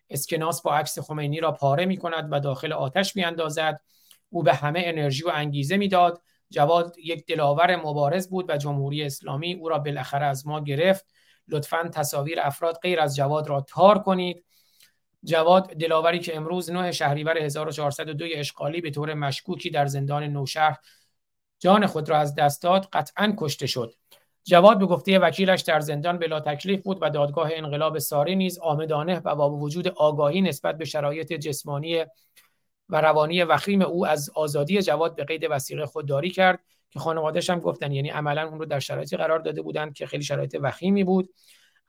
اسکناس با عکس خمینی را پاره می کند و داخل آتش می اندازد او به همه انرژی و انگیزه می‌داد. جواد یک دلاور مبارز بود و جمهوری اسلامی او را بالاخره از ما گرفت. لطفا تصاویر افراد غیر از جواد را تار کنید. جواد دلاوری که امروز 9 شهریور 1402 اشغالی به طور مشکوکی در زندان نوشهر جان خود را از دست داد قطعا کشته شد. جواد به گفته وکیلش در زندان بلا تکلیف بود و دادگاه انقلاب ساری نیز آمدانه و با وجود آگاهی نسبت به شرایط جسمانی و روانی وخیم او از آزادی جواد به قید وسیقه خودداری کرد. که خانوادهش هم گفتن یعنی عملا اون رو در شرایطی قرار داده بودند که خیلی شرایط وخیمی بود.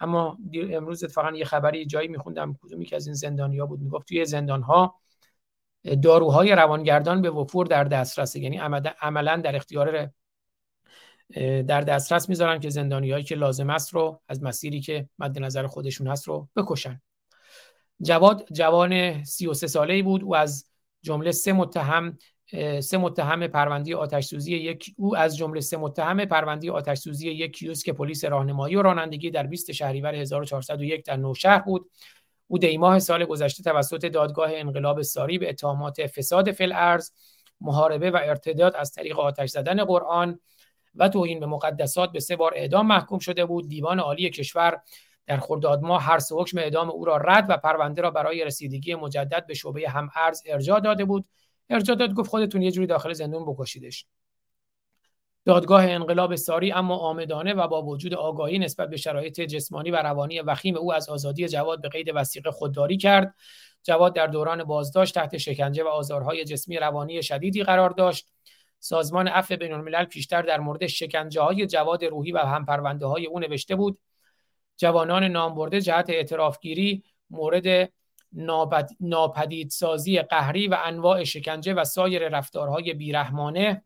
اما امروز اتفاقا یه خبری جایی میخوندم کدومی که از این زندانیا بود می‌گفت توی زندان ها داروهای روانگردان به وفور در دسترسه. یعنی عملا در اختیار در دسترس می‌ذارن که زندانیایی که لازم است رو از مسیری که مد نظر خودشون هست رو بکشن. جواد جوان 33 ساله بود. و از جمله سه متهم سه متهم پرونده آتش سوزی یک او از جمله سه متهم پرونده آتش سوزی یک کیوسک پلیس راهنمایی و رانندگی در 20 شهریور 1401 در نوشهر بود. او دی ماه سال گذشته توسط دادگاه انقلاب ساری به اتهامات فساد فل ارز محاربه و ارتداد از طریق آتش زدن قرآن و توهین به مقدسات به سه بار اعدام محکوم شده بود. دیوان عالی کشور در خرداد ماه هر سه حکم اعدام او را رد و پرونده را برای رسیدگی مجدد به شعبه هم ارز ارجاع داده بود. ارجاع داد گفت خودتون یه جوری داخل زندون بکشیدش. دادگاه انقلاب ساری اما آمدانه و با وجود آگاهی نسبت به شرایط جسمانی و روانی وخیم او از آزادی جواد به قید وسیقه خودداری کرد. جواد در دوران بازداشت تحت شکنجه و آزارهای جسمی روانی شدیدی قرار داشت. سازمان عفو بین الملل پیشتر در مورد شکنجه های جواد روحی و همپرونده های او نوشته بود جوانان نامبرده جهت اعترافگیری مورد ناپدیدسازی قهری و انواع شکنجه و سایر رفتارهای بیرحمانه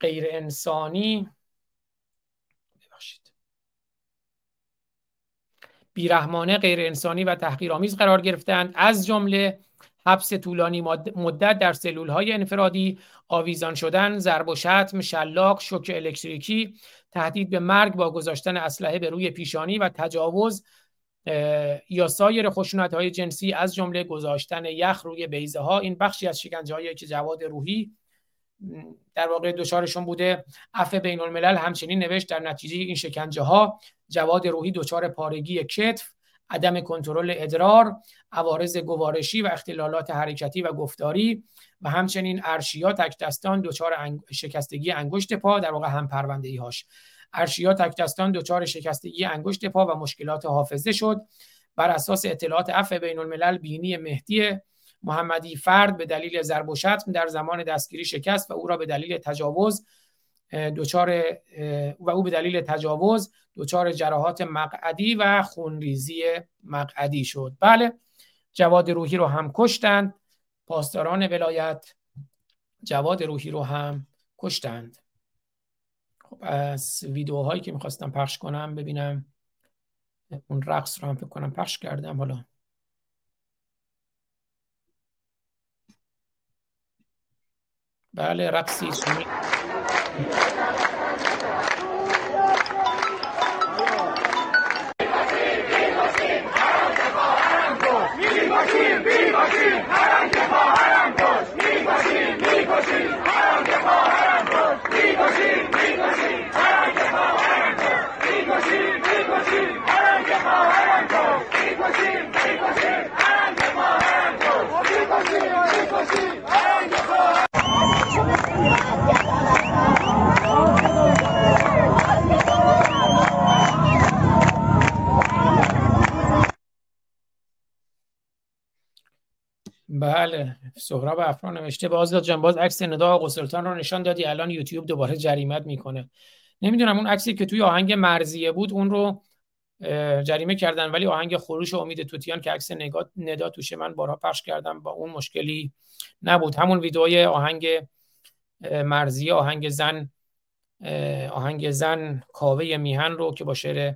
غیر انسانی بیرحمانه غیر انسانی و تحقیرآمیز قرار گرفتند از جمله حبس طولانی مدت در سلول های انفرادی آویزان شدن ضرب و شتم شلاق شوک الکتریکی تهدید به مرگ با گذاشتن اسلحه به روی پیشانی و تجاوز یا سایر خشونت های جنسی از جمله گذاشتن یخ روی بیزه ها این بخشی از شکنجه هایی که جواد روحی در واقع دچارشون بوده. عفو بین الملل همچنین نوشت در نتیجه این شکنجه ها جواد روحی دچار پارگی کتف عدم کنترل ادرار عوارض گوارشی و اختلالات حرکتی و گفتاری و همچنین ارشیا تکدستان دچار شکستگی انگشت پا در واقع هم پرونده ای هاش ارشیا تکدستان دچار شکستگی انگشت پا و مشکلات حافظه شد. بر اساس اطلاعات عفو بین الملل بینی مهدی محمدی فرد به دلیل ضرب و شتم در زمان دستگیری شکست و او را به دلیل تجاوز دچار و او به دلیل تجاوز دچار جراحات مقعدی و خونریزی مقعدی شد. بله جواد روحی رو هم کشتند. پاسداران ولایت جواد روحی رو هم کشتند. خب از ویدیوهایی که می‌خواستم پخش کنم ببینم اون رقص رو هم فکر کنم پخش کردم. حالا بله رقصی بله سهراب افران نوشته باز جان باز عکس ندا آقا سلطان رو نشان دادی الان یوتیوب دوباره جریمت می‌کنه. نمی‌دونم اون عکسی که توی آهنگ مرزیه بود اون رو جریمه کردن ولی آهنگ خروش امید توتیان که عکس ندا توشه من بارها پخش کردم با اون مشکلی نبود. همون ویدئوی آهنگ مرزیه آهنگ زن آهنگ زن کاوه میهن رو که با شعر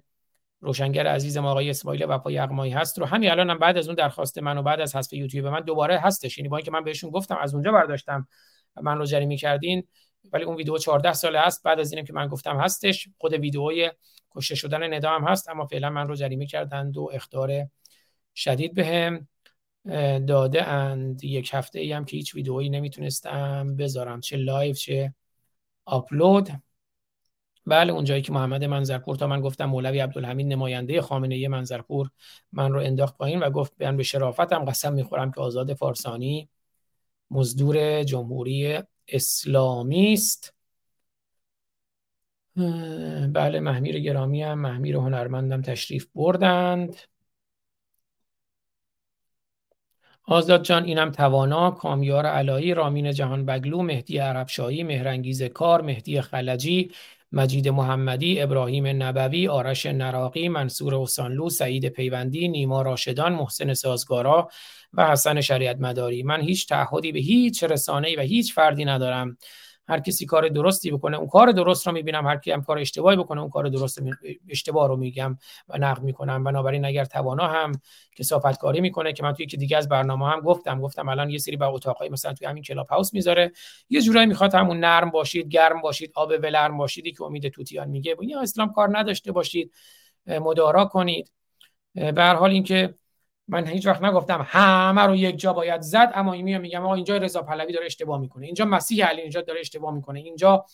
روشنگر ما آقای اسماعیل وفا یغمایی هست رو. همین الانم هم بعد از اون درخواست من و بعد از حذف یوتیوب من دوباره هستش. یعنی با اینکه من بهشون گفتم از اونجا برداشتم من رو جریمه کردین. ولی اون ویدیو 14 ساله است. بعد از اینم که من گفتم هستش. خود ویدیوی کشته شدن ندا هم هست اما فعلا من رو جریمه کردند و اخطار شدید بهم به داده اند. یک هفته ای هم که هیچ ویدئویی نمی‌تونستم بذارم چه live چه آپلود. بله اونجایی که محمد منظرپور تا من گفتم مولوی عبدالحمید نماینده خامنه ای منظرپور من رو انداخت پایین و گفت بیان به شرافتم قسم می‌خورم که آزاد فارسانی مزدور جمهوری اسلامی است. بله محمیر گرامی هم محمیر هنرمندم تشریف بردند. آزاد جان اینم توانا کامیار علایی رامین جهان بگلو مهدی عربشاهی مهرنگیز کار مهدی خلجی مجید محمدی ابراهیم نبوی آرش نراقی منصور حسانلو سعید پیوندی نیما راشدان محسن سازگارا و حسن شریعت مداری. من هیچ تعهدی به هیچ رسانه‌ای و هیچ فردی ندارم. هر کسی کار درستی بکنه اون کار درست رو می‌بینم هر کی هم کار اشتباهی بکنه اون کار درست اشتباه رو میگم و نقد می‌کنم. بنابراین اگر توانا هم کسافت کاری می‌کنه که من توی که دیگه از برنامه هم گفتم گفتم الان یه سری با اتاقای مثلا توی همین کلاب هاوس می‌ذاره یه جورایی می‌خواد همون نرم باشید گرم باشید آب ولرم باشیدی که امید توتیان میگه. یا اسلام کار نداشته باشید مدارا کنید. به هر حال اینکه من هیچ وقت نگفتم همه رو یک جا باید زد اما میام میگم آقا اینجا رضا پهلوی داره اشتباه می‌کنه. اینجا مسیح علی اینجا داره اشتباه می‌کنه. اینجا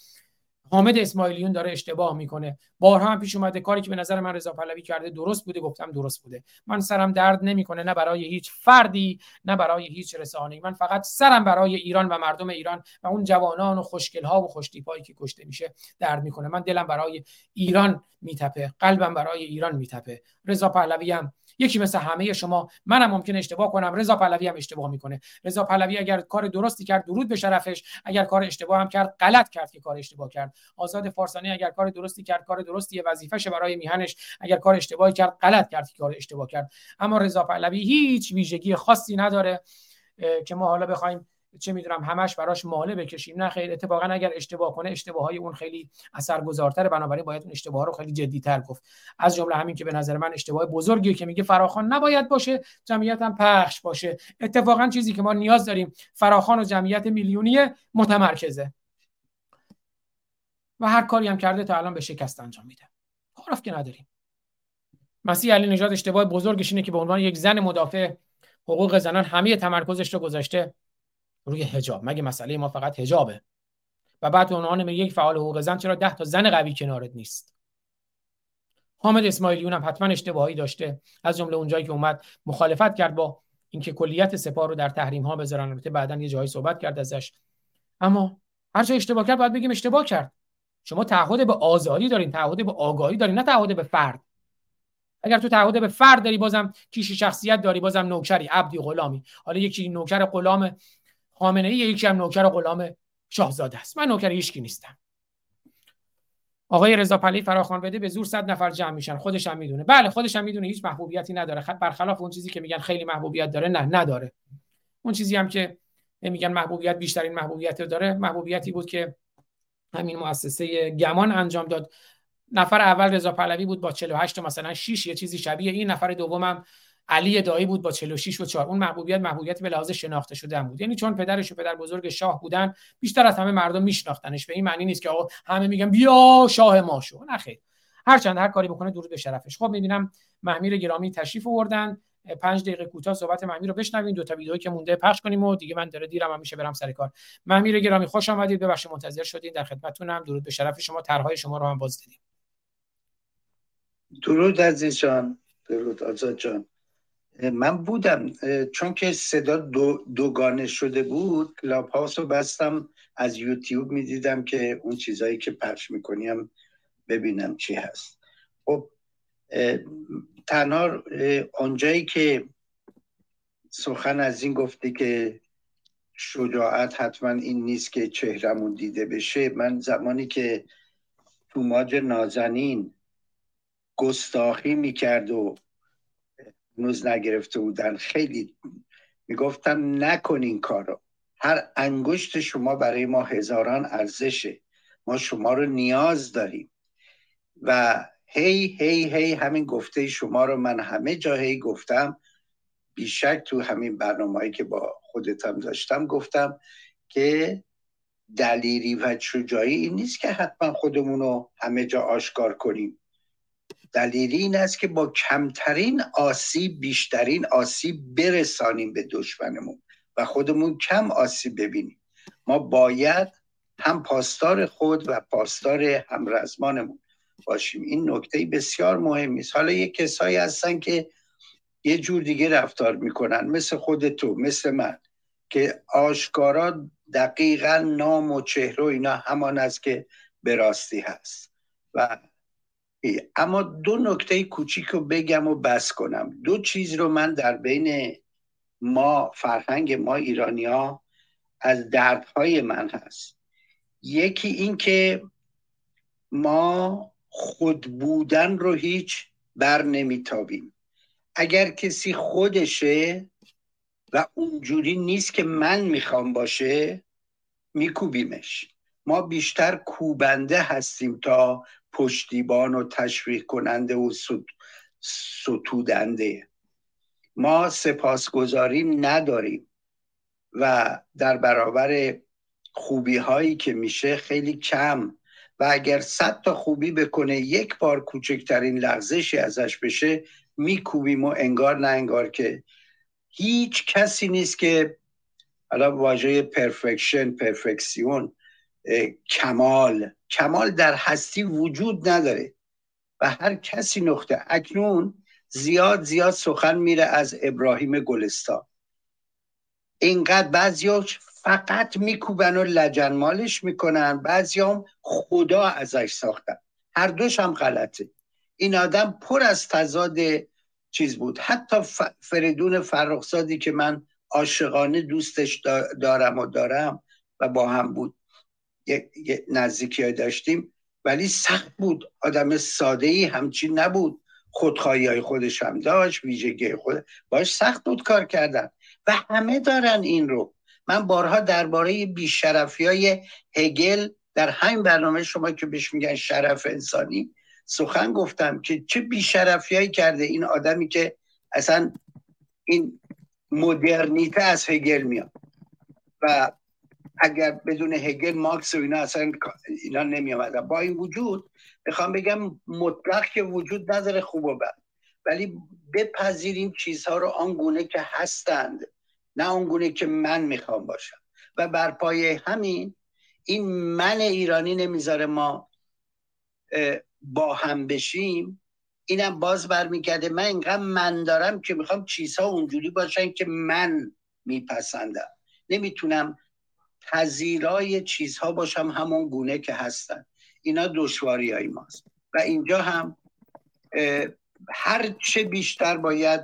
حامد اسماعیلیون داره اشتباه می‌کنه. بارها هم پیش اومده کاری که به نظر من رضا پهلوی کرده درست بوده گفتم درست بوده. من سرم درد نمی‌کنه نه برای هیچ فردی نه برای هیچ رسانه‌ای. من فقط سرم برای ایران و مردم ایران و اون جوانان و خوشگل ها و خوشتیپایی که کشته میشه درد می‌کنه. من دلم برای ایران میتپه قلبم برای ایران میتپه. رضا پهلوی هم یکی مثل همه شما منم ممکن اشتباه کنم. رضا پهلوی هم اشتباه می‌کنه. رضا پهلوی اگر کار درستی کرد درود به شرفش. اگر کار اشتباه هم کرد غلط کرد که کار اشتباه کرد. آزاد فارسانی اگر کار درستی کرد کار درستی وظیفش برای میهنش. اگر کار اشتباهی کرد غلط کرد که کار اشتباه کرد. اما رضا پهلوی هیچ ویژگی خاصی نداره که ما حالا بخوایم چه می‌دونم همش براش ماله بکشیم. نه خیر اتفاقا اگر اشتباه کنه اشتباه های اون خیلی اثرگذارتره. بنابراین باید اون اشتباه رو خیلی جدیتر گفت. از جمله همین که به نظر من اشتباه بزرگی که میگه فراخان نباید باشه جمعیت هم پخش باشه. اتفاقا چیزی که ما نیاز داریم فراخان و جمعیت میلیونی متمرکزه. و هر کاری هم کرده تا الان به شکست انجام میده. حرف که نداریم. مسیح علی نژاد اشتباه بزرگش اینه که به عنوان یک زن مدافع حقوق زنان همه تمرکزش رو گذاشته. روی حجاب. مگه مسئله ما فقط حجابه؟ و بعد عنوان یک فعال حقوق زن چرا ده تا زن قوی کنارت نیست؟ حامد اسماعیلیون هم حتما اشتباهی داشته. از جمله اونجایی که اومد مخالفت کرد با اینکه کلیت سپاه رو در تحریم ها بذارن. البته بعدا یه جایی صحبت کرد ازش. اما هر جای اشتباه کرد باید بگیم اشتباه کرد. شما تعهد به آزادی دارین تعهد به آگاهی دارین نه تعهد به فرد. اگر تو تعهد به فرد داری بازم کیش شخصیت داری بازم نوکری عبدی غلامی. حالا یکی نوکر غلام خامنه ای یکی هم نوکر غلام شاهزاده است. من نوکر هیچکی نیستم. آقای رضا پهلوی فراخوان بده به زور صد نفر جمع میشن. خودش هم می‌دونه. بله خودش هم می‌دونه. هیچ محبوبیتی نداره. برخلاف اون چیزی که میگن خیلی محبوبیت داره نه نداره. اون چیزی هم که میگن محبوبیت بیشترین محبوبیت داره محبوبیتی بود که همین مؤسسه گمان انجام داد. نفر اول رضا پهلوی بود با 48 مثلا 6 یه چیزی شبیه این. نفر دومم علی دایی بود با 46 و 4 اون محبوبیت محبوبیت به لحاظ شناخته شده بود. یعنی چون پدرش و پدر بزرگ شاه بودن بیشتر از همه مردم میشناختنش. به این معنی نیست که آقا همه میگن بیا شاه ما شو. نه خیر. هر چند هر کاری بکنه درود به شرفش. خب می‌بینم محمیر گرامی تشریف آوردن. پنج دقیقه کوتاه صحبت محمیر رو بشنویم دو تا ویدیو که مونده پخش کنیم و دیگه من داره دیرم هم میشه برم سر کار. محمیر گرامی خوش آمدید. ببخشید منتظر شدین. در خدمتتونم درود به شرف شما. طرحهای شما رو هم باز دیدیم درود عزیز جان درود آزاد جان. من بودم چون که صدا دو دوگانه شده بود کلاب هاوس رو بستم از یوتیوب می‌دیدم که اون چیزهایی که پخش می‌کنیم ببینم چی هست. خب تنها آنجایی که سخن از این گفته که شجاعت حتما این نیست که چهرمون دیده بشه من زمانی که توماج نازنین گستاخی می‌کرد و هنوز نگرفته بودن. خیلی می‌گفتم نکن این کارو. هر انگشت شما برای ما هزاران ارزشه. ما شما رو نیاز داریم. و هی هی هی همین گفته شما رو من همه جا هی گفتم. بیشک تو همین برنامه که با خودتم داشتم گفتم که دلیری و شجاعی این نیست که حتما خودمون رو همه جا آشکار کنیم. دلیلی این است که با کمترین آسیب بیشترین آسیب برسانیم به دشمنمون و خودمون کم آسیب ببینیم. ما باید هم پاسدار خود و پاسدار همرزمانمون باشیم. این نکته بسیار مهمی است حالا یه کسایی هستن که یه جور دیگه رفتار می‌کنن مثل خود تو مثل من که آشکارا دقیقا نام و چهره و اینا همان است که به راستی هست. و اما دو نکته کوچیک رو بگم و بس کنم. دو چیز رو من در بین ما فرهنگ ما ایرانی ها از دردهای من هست. یکی این که ما خود بودن رو هیچ بر نمیتابیم. اگر کسی خودشه و اونجوری نیست که من می‌خوام باشه میکوبیمش. ما بیشتر کوبنده هستیم تا پشتیبان و تشویق کننده و ستودنده. ما سپاسگزاری نداریم و در برابر خوبی هایی که میشه خیلی کم و اگر صد تا خوبی بکنه یک بار کوچکترین لغزشی ازش بشه میکوبیم و انگار نه انگار که هیچ کسی نیست که حالا واژه پرفکشن پرفکسیون کمال. کمال در هستی وجود نداره. و هر کسی نقطه اکنون زیاد زیاد سخن میره از ابراهیم گلستان. اینقدر بعضی فقط میکوبن و لجنمالش می‌کنن بعضی هم خدا ازش ساختن. هر دوش هم غلطه. این آدم پر از تضاد چیز بود. حتی فریدون فرخزادی که من عاشقانه دوستش دارم و دارم و با هم بود. یه نزدیکی داشتیم ولی سخت بود. آدم ساده ای همچین نبود. خودخواهی های خودش هم داشت ویژگی خود. باش سخت بود کار کردن. و همه دارن این رو. من بارها درباره بیشرفی های هگل در همین برنامه شما که بهش میگن شرف انسانی سخن گفتم که چه بیشرفی کرده این آدمی که اصلا این مدرنیته از هگل میاد. و اگر بدون هگل مارکس و اینا اصلا اینا نمی با این وجود می‌خوام بگم مطلق که وجود نداره خوب و بد. ولی بپذیریم چیزها رو آنگونه که هستند نه آنگونه که من می‌خوام باشم. و بر پای همین این من ایرانی نمی‌ذاره ما با هم بشیم. اینم باز برمیگرده. من اینقدر من دارم که می‌خوام چیزها اونجوری باشن که من میپسندم. نمی‌تونم پذیرای چیزها باشم همون گونه که هستن. اینا دشواری های ماست. و اینجا هم هر چه بیشتر باید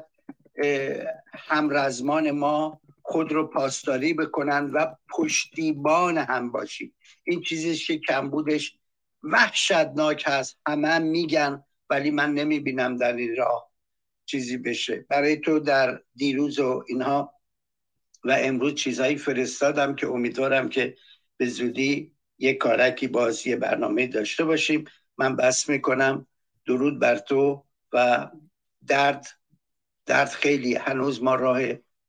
همرزمان ما خود رو پاسداری بکنن و پشتیبان هم باشیم. این چیزی که کمبودش وحشتناک هست. همه هم میگن ولی من نمی‌بینم در این راه چیزی بشه. برای تو در دیروز و اینها و امروز چیزهایی فرستادم که امیدوارم که به زودی یک کارکی باز برنامه داشته باشیم. من بس می‌کنم. درود بر تو و درد درد خیلی. هنوز ما راه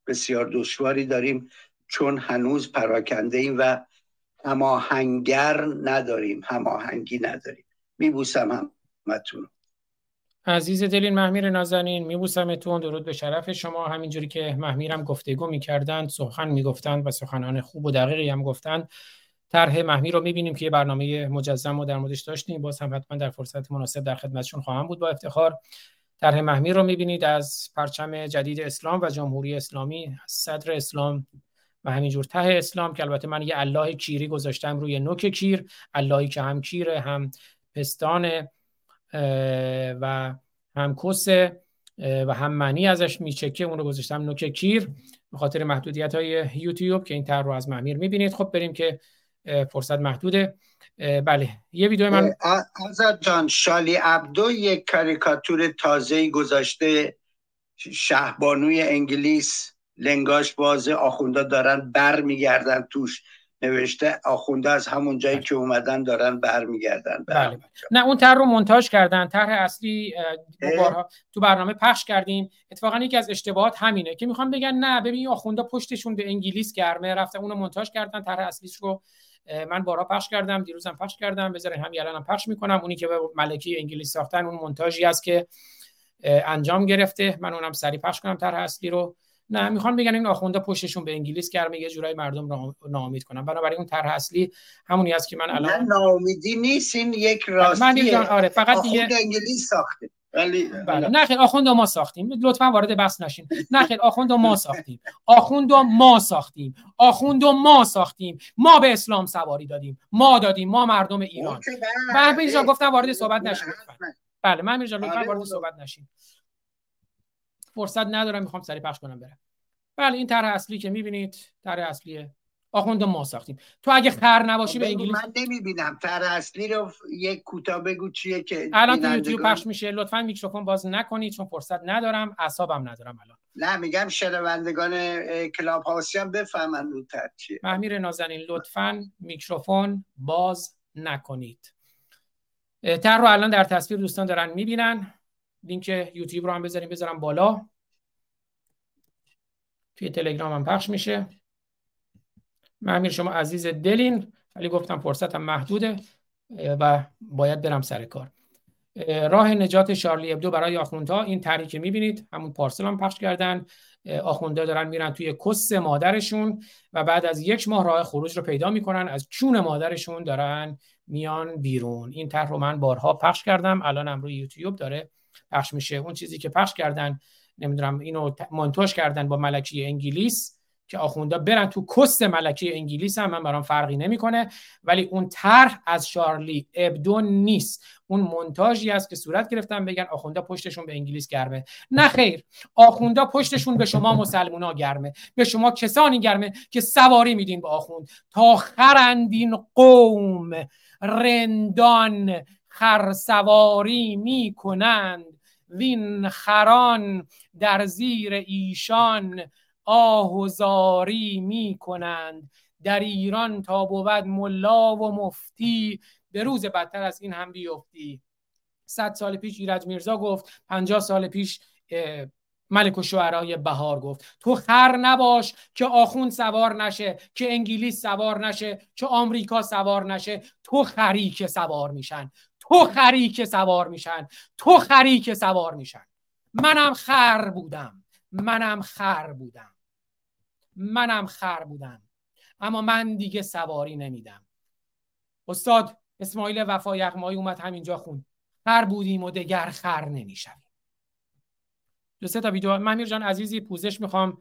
بسیار دشواری داریم چون هنوز پراکنده ایم و هماهنگر نداریم هماهنگی نداریم. میبوسم همتون. عزیز دلین محمیر نازنین میبوسمتون درود به شرف شما. همینجوری که محمیرم گفتگو می‌کردند سخن می‌گفتند و سخنان خوب و دقیقی هم گفتند. طرح محمیر رو می‌بینیم که یه برنامه مجزم رو در موردش داشتیم. باز هم حتما در فرصت مناسب در خدمتشون خواهم بود با افتخار. طرح محمیر رو می‌بینید از پرچم جدید اسلام و جمهوری اسلامی صدر اسلام و همینجور ته اسلام که البته من یه الله کیری گذاشتم روی نوک کیر. اللهی که هم کیره هم پستانه. و هم کسه و هم معنی ازش میچکه اون رو گذاشتم نوک کیر به خاطر محدودیت های یوتیوب که این تر رو از محمیر می‌بینید. خب بریم که فرصت محدوده. بله یه ویدیو من آزاد جان شالی عبدو یک کاریکاتور تازه گذاشته شهبانوی انگلیس لنگاش بازه آخونده دارن بر میگردن توش. نوشته آخونده از همون جایی که اومدن دارن برمیگردن. بله, بله. نه اون طرح رو مونتاژ کردن. طرح اصلی تو برنامه پخش کردیم. اتفاقا یکی از اشتباهات همینه که می‌خوام بگن نه ببین آخونده پشتشون به انگلیس گرمه. رفتن اونو مونتاژ کردن. طرح اصلیش رو من بارها پخش کردم دیروزم پخش کردم. بذارین همین الانم پخش می‌کنم. اونی که به ملکی انگلیس ساختن اون مونتاژی است که انجام گرفته. من اونم سری پخش کنم طرح اصلی رو. نه می‌خوان بگن این آخونده پشتشون به انگلیس گرمه یه جورایی مردم را ناامید کنن. بنابراین اون طرح اصلی همونی است که من الان نه ناامیدی نیست این یک راستیه من آره فقط دیگه انگلیس ساخته. ولی بله نه خیر آخوند ما ساختیم. لطفا وارد بحث نشین. نه خیر آخوند ما ساختیم. آخوند ما ساختیم. آخوند ما ساختیم. ما به اسلام سواری دادیم. ما دادیم ما مردم ایران. به گفتم وارد صحبت نشین بله من میرجا لطفا وارد صحبت نشین. فرصت ندارم می‌خوام سری پخش کنم برم. بله این طرح اصلی که می‌بینید طرح اصلیه آخوند ما ساختیم. تو اگه خر نباشی به انگلیس من نمی‌بینم. طرح اصلی رو یک کوتاه بگو چیه که الان تو یوتیوب پخش میشه. لطفا میکروفون باز نکنید چون فرصت ندارم. اعصابم ندارم الان. نه میگم شنوندگان کلاب هاوسی هم بفهمن زودتر چیه. محمیر نازنین لطفا میکروفون باز نکنید. تر رو الان در تصویر دوستان دارن می‌بینن. لینک یوتیوب رو هم بذاریم بذارم بالا. توی تلگرام هم پخش میشه. من شما عزیز دلین. ولی گفتم فرصتم محدوده و باید برم سر کار. راه نجات شارلی ابدو برای آخوندها این طرحی که می‌بینید همون پارسل هم پخش کردن. آخونده دارن میرن توی کس مادرشون و بعد از یک ماه راه خروج رو پیدا می‌کنن. از چون مادرشون دارن میان بیرون. این طرح رو من بارها پخش کردم. الان هم روی یوتیوب داره پخش میشه. اون چیزی که پخش کردن نمی‌دونم اینو مونتاژ کردن با ملکی انگلیس که آخوندا برن تو کست ملکی انگلیس هم من برام فرقی نمی‌کنه. ولی اون طرح از شارلی ابدو نیست. اون مونتاژی است که صورت گرفتن بگن آخوندا پشتشون به انگلیس گرمه. نه خیر آخوندا پشتشون به شما مسلمونا گرمه. به شما کسانی گرمه که سواری میدین به آخوند. تا خرندین قوم رندان خرسواری می‌کنند. وین خران در زیر ایشان آهوزاری می کنند در ایران تا بود ملا و مفتی. به روز بدتر از این هم بیفتی. صد سال پیش ایرج میرزا گفت پنجاه سال پیش ملک و شعرهای بهار گفت. تو خر نباش که آخون سوار نشه که انگلیس سوار نشه که آمریکا سوار نشه. تو خری که سوار میشن. تو خری که سوار میشن تو خری که سوار میشن. منم خر بودم منم خر بودم. منم خر بودم. اما من دیگه سواری نمیدم. استاد اسماعیل وفا یغمایی اومد همینجا خون. خر بودیم و دگر خر نمی‌شویم. دو سه تا ویدیو. ممیر جان عزیزی پوزش می‌خوام.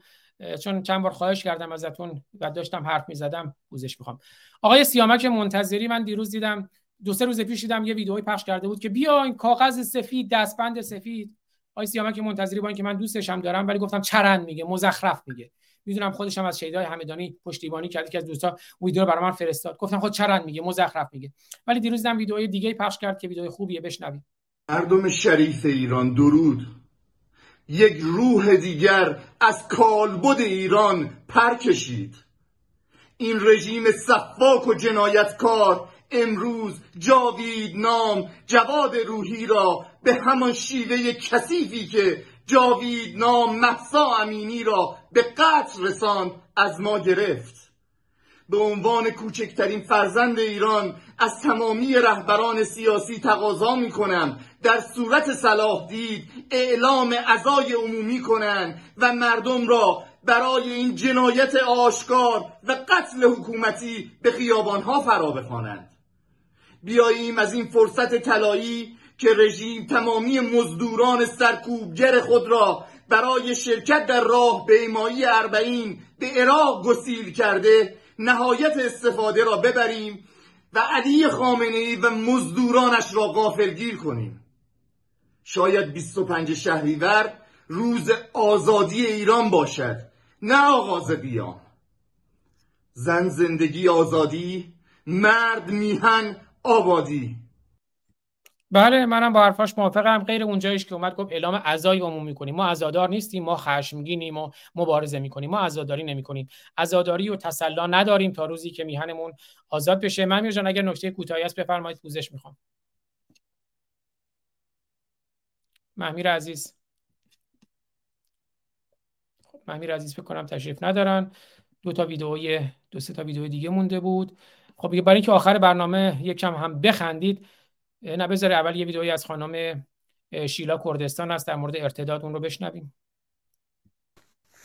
چون چند بار خواهش کردم ازتون و داشتم حرف می‌زدم پوزش می‌خوام. آقای سیامک منتظری من دیروز دیدم دو سه روز پیش دیدم یه ویدئوی پخش کرده بود که بیا این کاغذ سفید دستبند سفید. آقای سیامک منتظری با اینکه من دوستش هم دارم ولی گفتم چرند میگه مزخرف میگه. می‌دونم خودش هم از شیدای همدانی پشتیبانی کرد که از دوستا ویدیو رو برای فرستاد. گفتم خود چرند میگه مزخرف میگه. ولی دیروز دیدم ویدیوی دیگه پخش کرد که ویدیو خوبیه بشنوید. مردم شریف ایران درود. یک روح دیگر از کالبد ایران پر کشید. این رژیم صفاک و جنایتکار امروز جاوید نام جواد روحی را به همان شیوه کثیفی که جاوید نام محسا امینی را به قتل رساند از ما گرفت. به عنوان کوچکترین فرزند ایران از تمامی رهبران سیاسی تقاضا می کنم در صورت صلاح دید اعلام عزای عمومی کنند و مردم را برای این جنایت آشکار و قتل حکومتی به خیابانها فرا بخوانند. بیاییم از این فرصت طلایی که رژیم تمامی مزدوران سرکوبگر خود را برای شرکت در راه به ایمایی اربعین به عراق گسیل کرده نهایت استفاده را ببریم و علی خامنه ای و مزدورانش را غافلگیر کنیم. شاید 25 شهریور روز آزادی ایران باشد. نه آغاز بیام زن زندگی آزادی مرد میهن آبادی. بله منم با حرفاش موافقم. غیر اونجایش که اومد گفت اعلام عزای عمومی کنیم ما عزادار نیستیم ما خشمگینیم و مبارزه می‌کنیم. ما عزاداری نمی‌کنیم. عزاداری و تسلا نداریم تا روزی که میهنمون آزاد بشه. من جان اگر نکته کوتاهی است بفرمایید. پوزش می‌خوام. محمیر عزیز. خب محمیر عزیز فکر کنم تشریف ندارن. دو تا ویدئوی دو سه تا ویدئو دیگه مونده بود. خب برای اینکه آخر برنامه یکم هم بخندید نه بذار اول یه ویدئویی از خانم شیلا کردستان هست در مورد ارتداد اون رو بشنویم.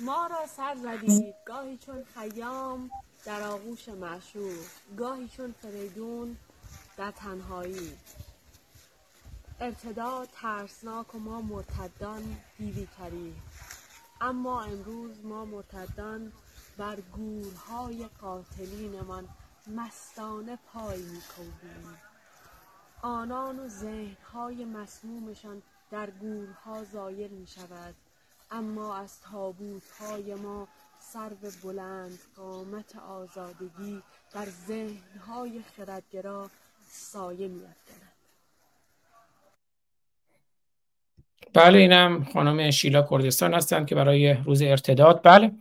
ما را سر زدید. گاهی چون خیام در آغوش معشوق گاهی چون فریدون در تنهایی. ارتداد ترسناک و ما مرتدان دیوی کری. اما امروز ما مرتدان بر گورهای قاتلینمان مستانه پای میکوبیم. آنان و ذهنهای مسمومشان در گورها زایر می شود اما از تابوتهای ما سر بلند قامت آزادگی در ذهنهای خردگرا سایه می بله اینم خانم شیلا کردستان هستند که برای روز ارتداد. بله.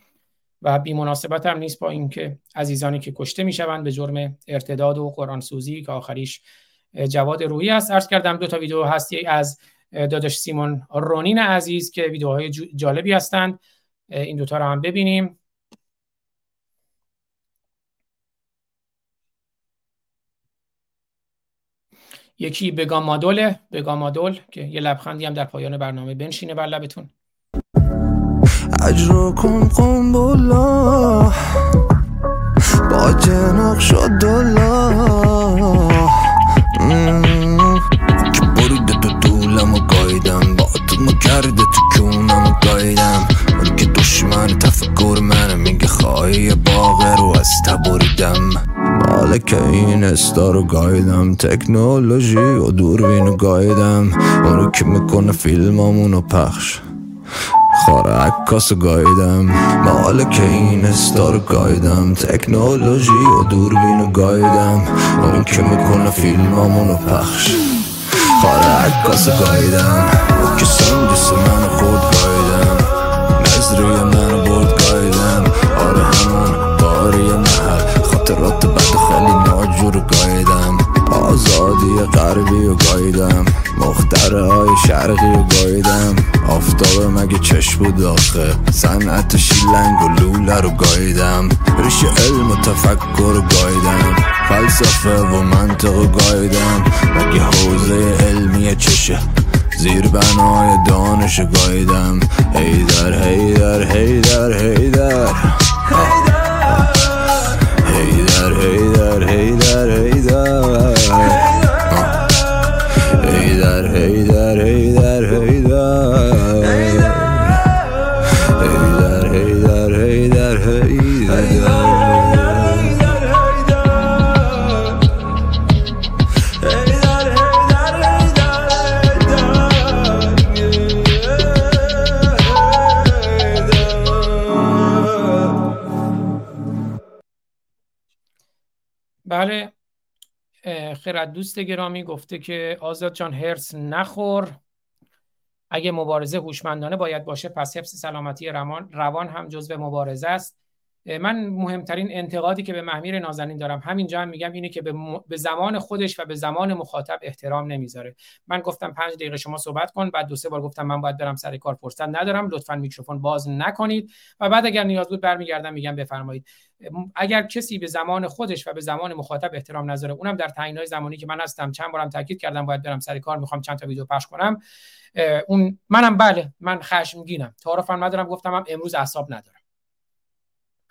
و بی مناسبت هم نیست با اینکه عزیزانی که کشته می‌شوند به جرم ارتداد و قرآن سوزی که آخریش جواد روحی است. عرض کردم دو تا ویدیو هستی از داداش سیمون رونین عزیز که ویدیوهای جالبی هستند. این دوتا رو هم ببینیم. یکی بگامادوله بگامادول که یه لبخندی هم در پایان برنامه بنشینه بر لبتون. اجرکم قنبلا با جناق شد دلا که بریده تو دولم و گایدم با تو کرده تو کونم و گایدم. اون که دشمن تفکر منه میگه خواهی باغ رو از تبریدم مالک این استارو گایدم تکنولوژی و دوربینو گایدم. اونو که می‌کنه فیلمامونو پخش. خاره عکاس گایدم مالک این استار گایدم تکنولوژی و دوربینو گایدم. اون که می‌کنه فیلمامونو پخش. خاره عکاس گایدم او که سندس من خود گایدم. نزروی من برد گایدم. آره همون باری محل خاطرات بد خیلی ناجور گایدم. آزادی غربی و گایدم مختره های شرقی و گایدم آفتاب مگه چش بود آخه؟ صنعت شیلنگ و لوله رو گایدم ریش علم و تفکر رو گایدم فلسفه و منطق و گایدم مگه حوزه علمی چشه؟ زیر بنای دانش گایدم هیدر هیدر هیدر. هیدر. هیدر هیدر هیدر هیدر. بله خرد دوست گرامی گفته که آزاد جان هرس نخور. اگه مبارزه هوشمندانه باید باشه پس حفظ سلامتی روان, روان هم جزو مبارزه است. من مهمترین انتقادی که به محمیر نازنین دارم همینجا هم میگم اینه که به, م... به زمان خودش و به زمان مخاطب احترام نمی‌ذاره. من گفتم پنج دقیقه شما صحبت کن بعد دو سه بار گفتم من باید برم سر کار فرصت ندارم. لطفا میکروفون باز نکنید. و بعد اگر نیاز بود برمیگردم میگم بفرمایید. اگر کسی به زمان خودش و به زمان مخاطب احترام نذاره اونم در تعیینات زمانی که من هستم چند بارم تاکید کردم باید برم سر کار می‌خوام چند تا ویدیو پخش کنم اون منم بله من خشمگینم. تعارفم ندارم گفتم هم امروز اعصاب ندارم.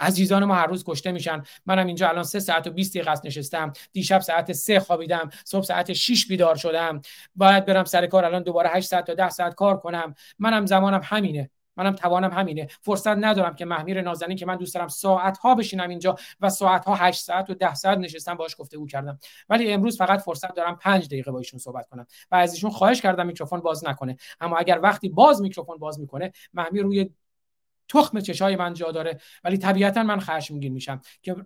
عزیزان ما هر روز کشته میشن. منم اینجا الان سه ساعت و 20 دقیقه است نشستم. دیشب ساعت سه خوابیدم. صبح ساعت 6 بیدار شدم. باید برم سر کار. الان دوباره 8 ساعت تا 10 ساعت کار کنم. منم زمانم همینه. منم توانم همینه. فرصت ندارم که محمیر نازنین که من دوست دارم ساعت ها بشینم اینجا و ساعت ها 8 ساعت و 10 ساعت نشستم باهاش گفتگو کردم. ولی امروز فقط فرصت دارم 5 دقیقه با ایشون صحبت کنم و از ایشون خواهش کردم میکروفون باز نکنه. اما اگر وقتی باز میکروفون باز می‌کنه محمیر روی تخم چشای من جا داره ولی طبیعتا من خشمگین میشم که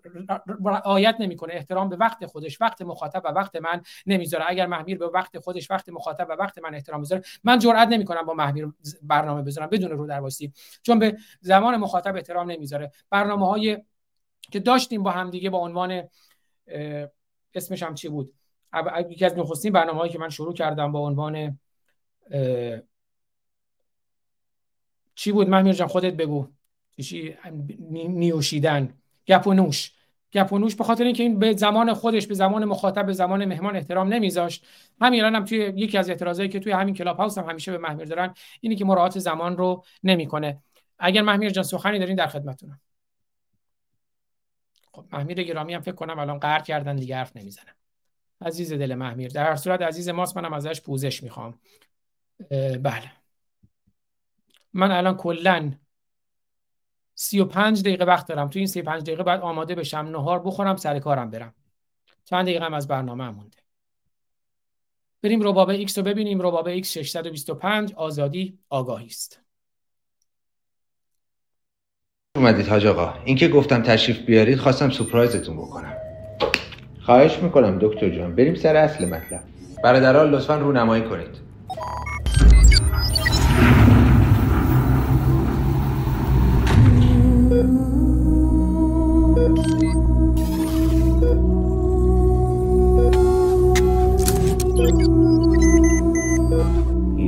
رعایت نمی‌کنه. احترام به وقت خودش وقت مخاطب و وقت من نمی‌ذاره. اگر محمیر به وقت خودش وقت مخاطب و وقت من احترام بذاره من جرئت نمی‌کنم با محمیر برنامه بذارم بدون رو درواسی. چون به زمان مخاطب احترام نمی‌ذاره. برنامه های که داشتیم با همدیگه با عنوان اسمش هم چی بود؟ یکی از نخستین برنامه‌هایی که من شروع کردم با عنوان چی بود؟ محمیر جان خودت بگو. چی نیوشیدن گپ و نوش گپ و به خاطر اینکه این به زمان خودش به زمان مخاطب به زمان مهمان احترام نمیذاشت. همین الان هم توی یکی از اعتراضایی که توی همین کلاب هاوس هم همیشه به محمیر دارن اینی که مراعات زمان رو نمی‌کنه. اگر محمیر جان سخنی دارین در خدمتتونم. خب محمیر گرامی هم فکر کنم الان قهر کردن دیگه حرف نمی‌زنم عزیز دل محمیر در هر صورت عزیز ماست منم ازش پوزش می‌خوام. بله. من الان کلا 35 دقیقه وقت دارم. تو این 35 دقیقه بعد آماده بشم نهار بخورم سر کارم برم. چند دقیقه هم از برنامه هم مونده. بریم ربات ایکس رو ببینیم. ربات ایکس 625 آزادی آگاهی است. اومدید حاج آقا. این که گفتم تشریف بیارید خواستم surprise تون بکنم. خواهش می‌کنم دکتر جان بریم سر اصل مطلب. برادران لطفا رونمایی کنید.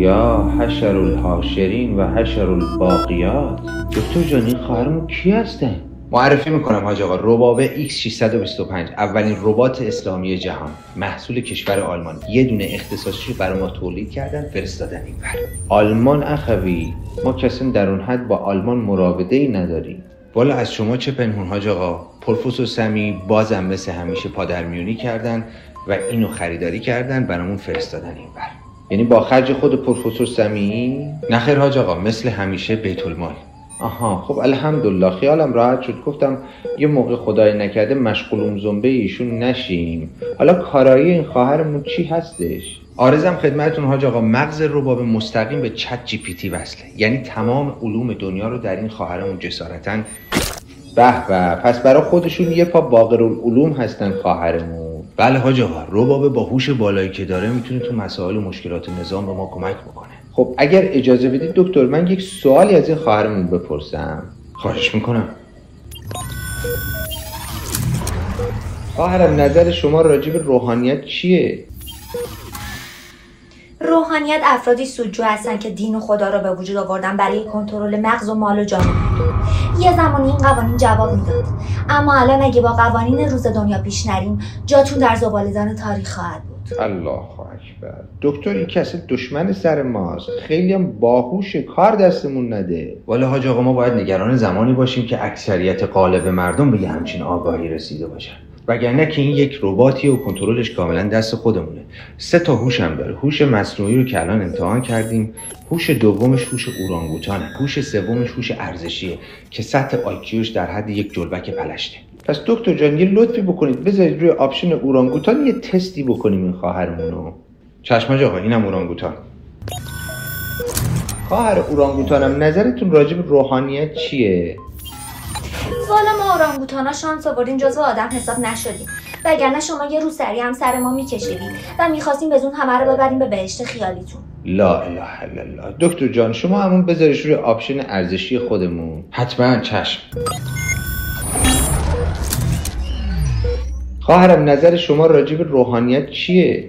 یا حشر الحاشرین و حشر الباقیات. دکتر جان این خواهرمون کی هستن؟ معرفی می‌کنم حاج آقا. رباب X625 اولین ربات اسلامی جهان. محصول کشور آلمان. یه دونه اختصاصی برای ما تولید کردن فرستادن این بر. آلمان اخوی ما کسی در اون حد با آلمان مراوده ای نداریم. والا از شما چه پنهون حاج آقا؟ پروفسور سمی بازم مثل همیشه پادرمیونی کردن و اینو خریداری کردن برامون فرستادن این بر. یعنی با خرج خود پروفسور سمی نخیر حاج آقا مثل همیشه بیت المال. آها خب الحمدلله خیالم راحت شد. گفتم یه موقع خدای نکرده مشغول زنبه ایشون نشیم. حالا کارایی این خواهرمون چی هستش؟ آرزم خدمتتون حاج آقا مغز رباب مستقیم به چت جی پی تی وصله. یعنی تمام علوم دنیا رو در این خواهرمون جسارتا به به پس برای خودشون یه پا باقر العلوم هستن خواهرمون. بله حاج آقا رباب با هوش بالایی که داره می‌تونه تو مسائل و مشکلات نظام به ما کمک بکنه. خب اگر اجازه بدید دکتر من یک سوالی از این خواهرمون بپرسم. خواهش می‌کنم. خواهرم نظر شما راجع به روحانیت چیه؟ روحانیت افرادی سوجو هستن که دین و خدا را به وجود آوردن برای کنترل مغز و مال و جامعه یه زمانی این قوانین جواب می‌داد. اما الان اگه با قوانین روز دنیا پیش نریم جاتون در زبالدان تاریخ خواهد بود. الله اکبر. دکتر این کسی دشمن سر ماست. خیلی هم باهوش کار دستمون نده. والا حاج آقا ما باید نگران زمانی باشیم که اکثریت قالب مردم به یه همچین آگاهی رسیده باشن. وگرنه که این یک رباتی و کنترلش کاملا دست خودمونه. سه تا هوش هم داره. هوش مصنوعی رو که الان امتحان کردیم هوش دومش هوش اورانگوتانه. هوش سومش هوش ارزشیه که سطح IQ ش در حد یک جلبک پلشته. پس دکتر جان یه لطفی بکنید. بذارید روی option اورانگوتان یه تستی بکنیم این خواهرمون رو چشم آقا اینم اورانگوتان. خواهر اورانگوتانم نظرتون راجع به روحانیت چیه؟ والا ما اورانگوتانا شانس آوردیم جزو آدم حساب نشدیم. وگرنه شما یه روسری هم سر ما میکشیدیم و می‌خواستیم بزون همه رو ببریم به بهشت خیالیتون. لا اله الا الله. دکتر جان شما همون بذارش روی آپشن ارزشی خودمون. حتما چشم. خواهرم نظر شما راجع به روحانیت چیه؟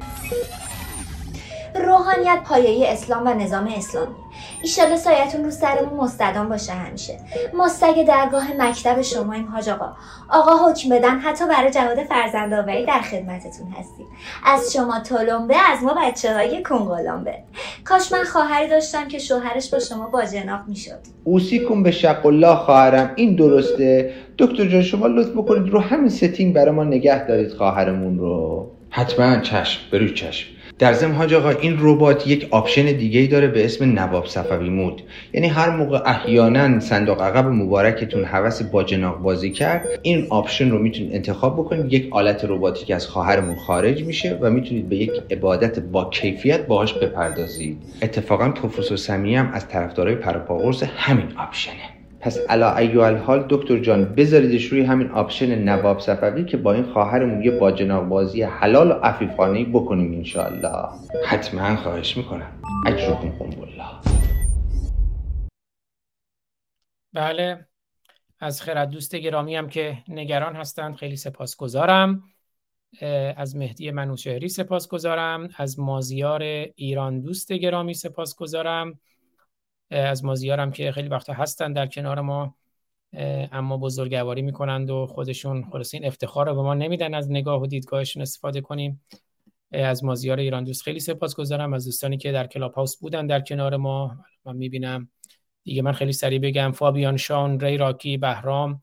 روحانیت پایه اسلام و نظام اسلامی. ایشالا سایتون رو سرمون مستدام باشه همیشه. ما سگ درگاه مکتب شما این حاج آقا. آقا حکم بدن حتی برای جهاد فرزندآوری در خدمتتون هستیم. از شما تلمبه از ما بچه های کنگولامبه کاش من خواهری داشتم که شوهرش با شما باجناق می‌شد. اوصیکم به شق الله خواهرم. این درسته. دکتر جان شما لطف بکنید رو همین setting برای ما نگه دارید خواهرمون رو. حتما چشم. به روی چشم. در ضمن حاج آقا این ربات یک option دیگه ای داره به اسم نواب صفوی mode. یعنی هر موقع احیانا صندوق عقب مبارکتون هوس باجناق بازی کرد این option رو می‌تونید انتخاب بکنید. یک آلت رباتیک از خواهرمون خارج میشه و می‌تونید به یک عبادت با کیفیت باهاش بپردازید. اتفاقا پروفسور سمی هم از طرفدارای پرپاقرص همین option ه. پس علی ای حال دکتر جان بذاریدش روی همین option نواب صفوی که با این خواهرمون یه با بازی حلال و عفیفانه بکنیم انشاءالله. حتما خواهش می‌کنم. اجرکم قنبالله بله. از خیرت دوست گرامی هم که نگران هستند خیلی سپاسگزارم. از مهدی منوچهری سپاسگزارم. از مازیار ایران دوست گرامی سپاسگزارم. از مازیارم که خیلی وقتا هستن در کنار ما اما بزرگواری می‌کنند و خودشون خلاص این افتخار رو به ما نمیدن از نگاه و دیدگاهشون استفاده کنیم. از مازیار ایران دوست خیلی سپاسگزارم. از دوستانی که در کلاب هاوس بودن در کنار ما من می‌بینم. دیگه من خیلی سریع بگم. فابیان شان ری راکی بهرام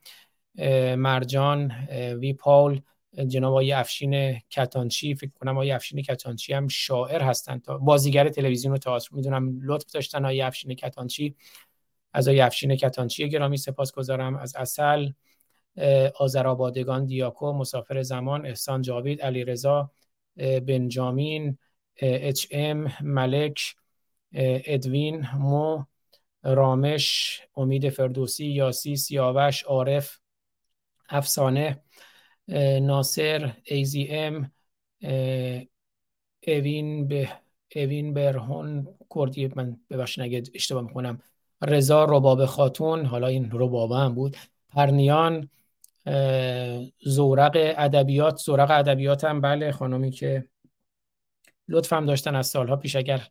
مرجان وی پاول جناب آقای افشین کتانچی فکر کنم آقای افشین کتانچی هم شاعر هستن تا بازیگر تلویزیون و تئاتر. می‌دونم لطف داشتن آقای افشین کتانچی. از آقای افشین کتانچی گرامی سپاسگزارم از اصل آذرآبادگان دیاکو مسافر زمان احسان جاوید علیرضا بنجامین اچ ام ملک ادوین مو رامش امید فردوسی یاسی سیاوش عارف افسانه ناصر ایزی ام اوین به اوین برهون کردی. من ببخشید اگه اشتباه می‌کنم. رضا رباب خاتون حالا این ربابه هم بود. پرنیان زورق ادبیات زورق ادبیات هم بله خانمی که لطفم داشتن از سالها پیش اگر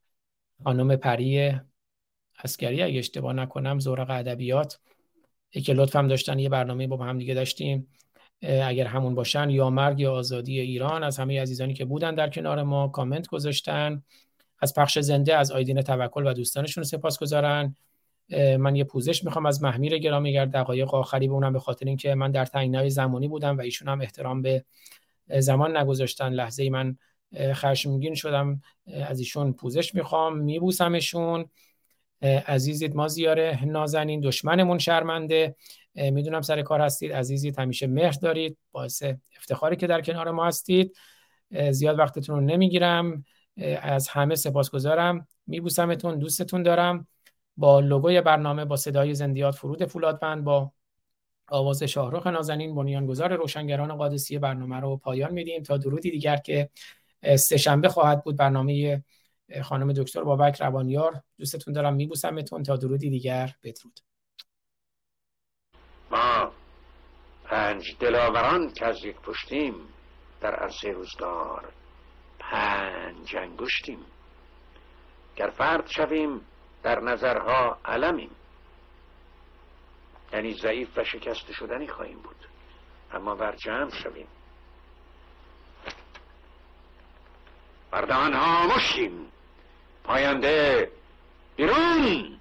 خانم پری اسکری اگه اشتباه نکنم زورق ادبیات که لطفم داشتن یه برنامه با هم دیگه داشتیم. اگر همون باشن یا مرگ یا آزادی ایران از همه عزیزانی که بودن در کنار ما کامنت گذاشتن. از پخش زنده از آیدین توکل و دوستانشون سپاس گذارن. من یه پوزش می‌خوام از محمیر گرامی گر دقایق آخری بونم به خاطر اینکه من در تنگنای زمانی بودم و ایشون هم احترام به زمان نگذاشتن. لحظه ای من خشمگین شدم. از ایشون پوزش می‌خوام. میبوسمشون. عزیزید ما زیاره. نازنین دشمنمون شرمنده. می‌دونم سر کار هستید عزیزید همیشه مهر دارید باعث افتخاری که در کنار ما هستید. زیاد وقتتون رو نمی‌گیرم. از همه سپاسگزارم. میبوسمتون دوستتون دارم. با لوگوی برنامه با صدای زندیات فرود فولادبند با آواز شاهرخ نازنین بنیانگذار روشنگران قادسی برنامه رو پایان میدیم. تا درودی دیگر که سهشنبه خواهد بود برنامه خانم دکتر بابک روانیار. دوستتون دارم. میبوسمتون. تا درودی دیگر. بدرود. ما پنج دلاوران که از یک پشتیم در عرصه روزگار پنج انگشتیم. گر فرد شویم در نظرها علمیم. یعنی ضعیف و شکست شدنی خواهیم بود. اما بر جمع شویم. بردان ها مشیم پاینده بیرون.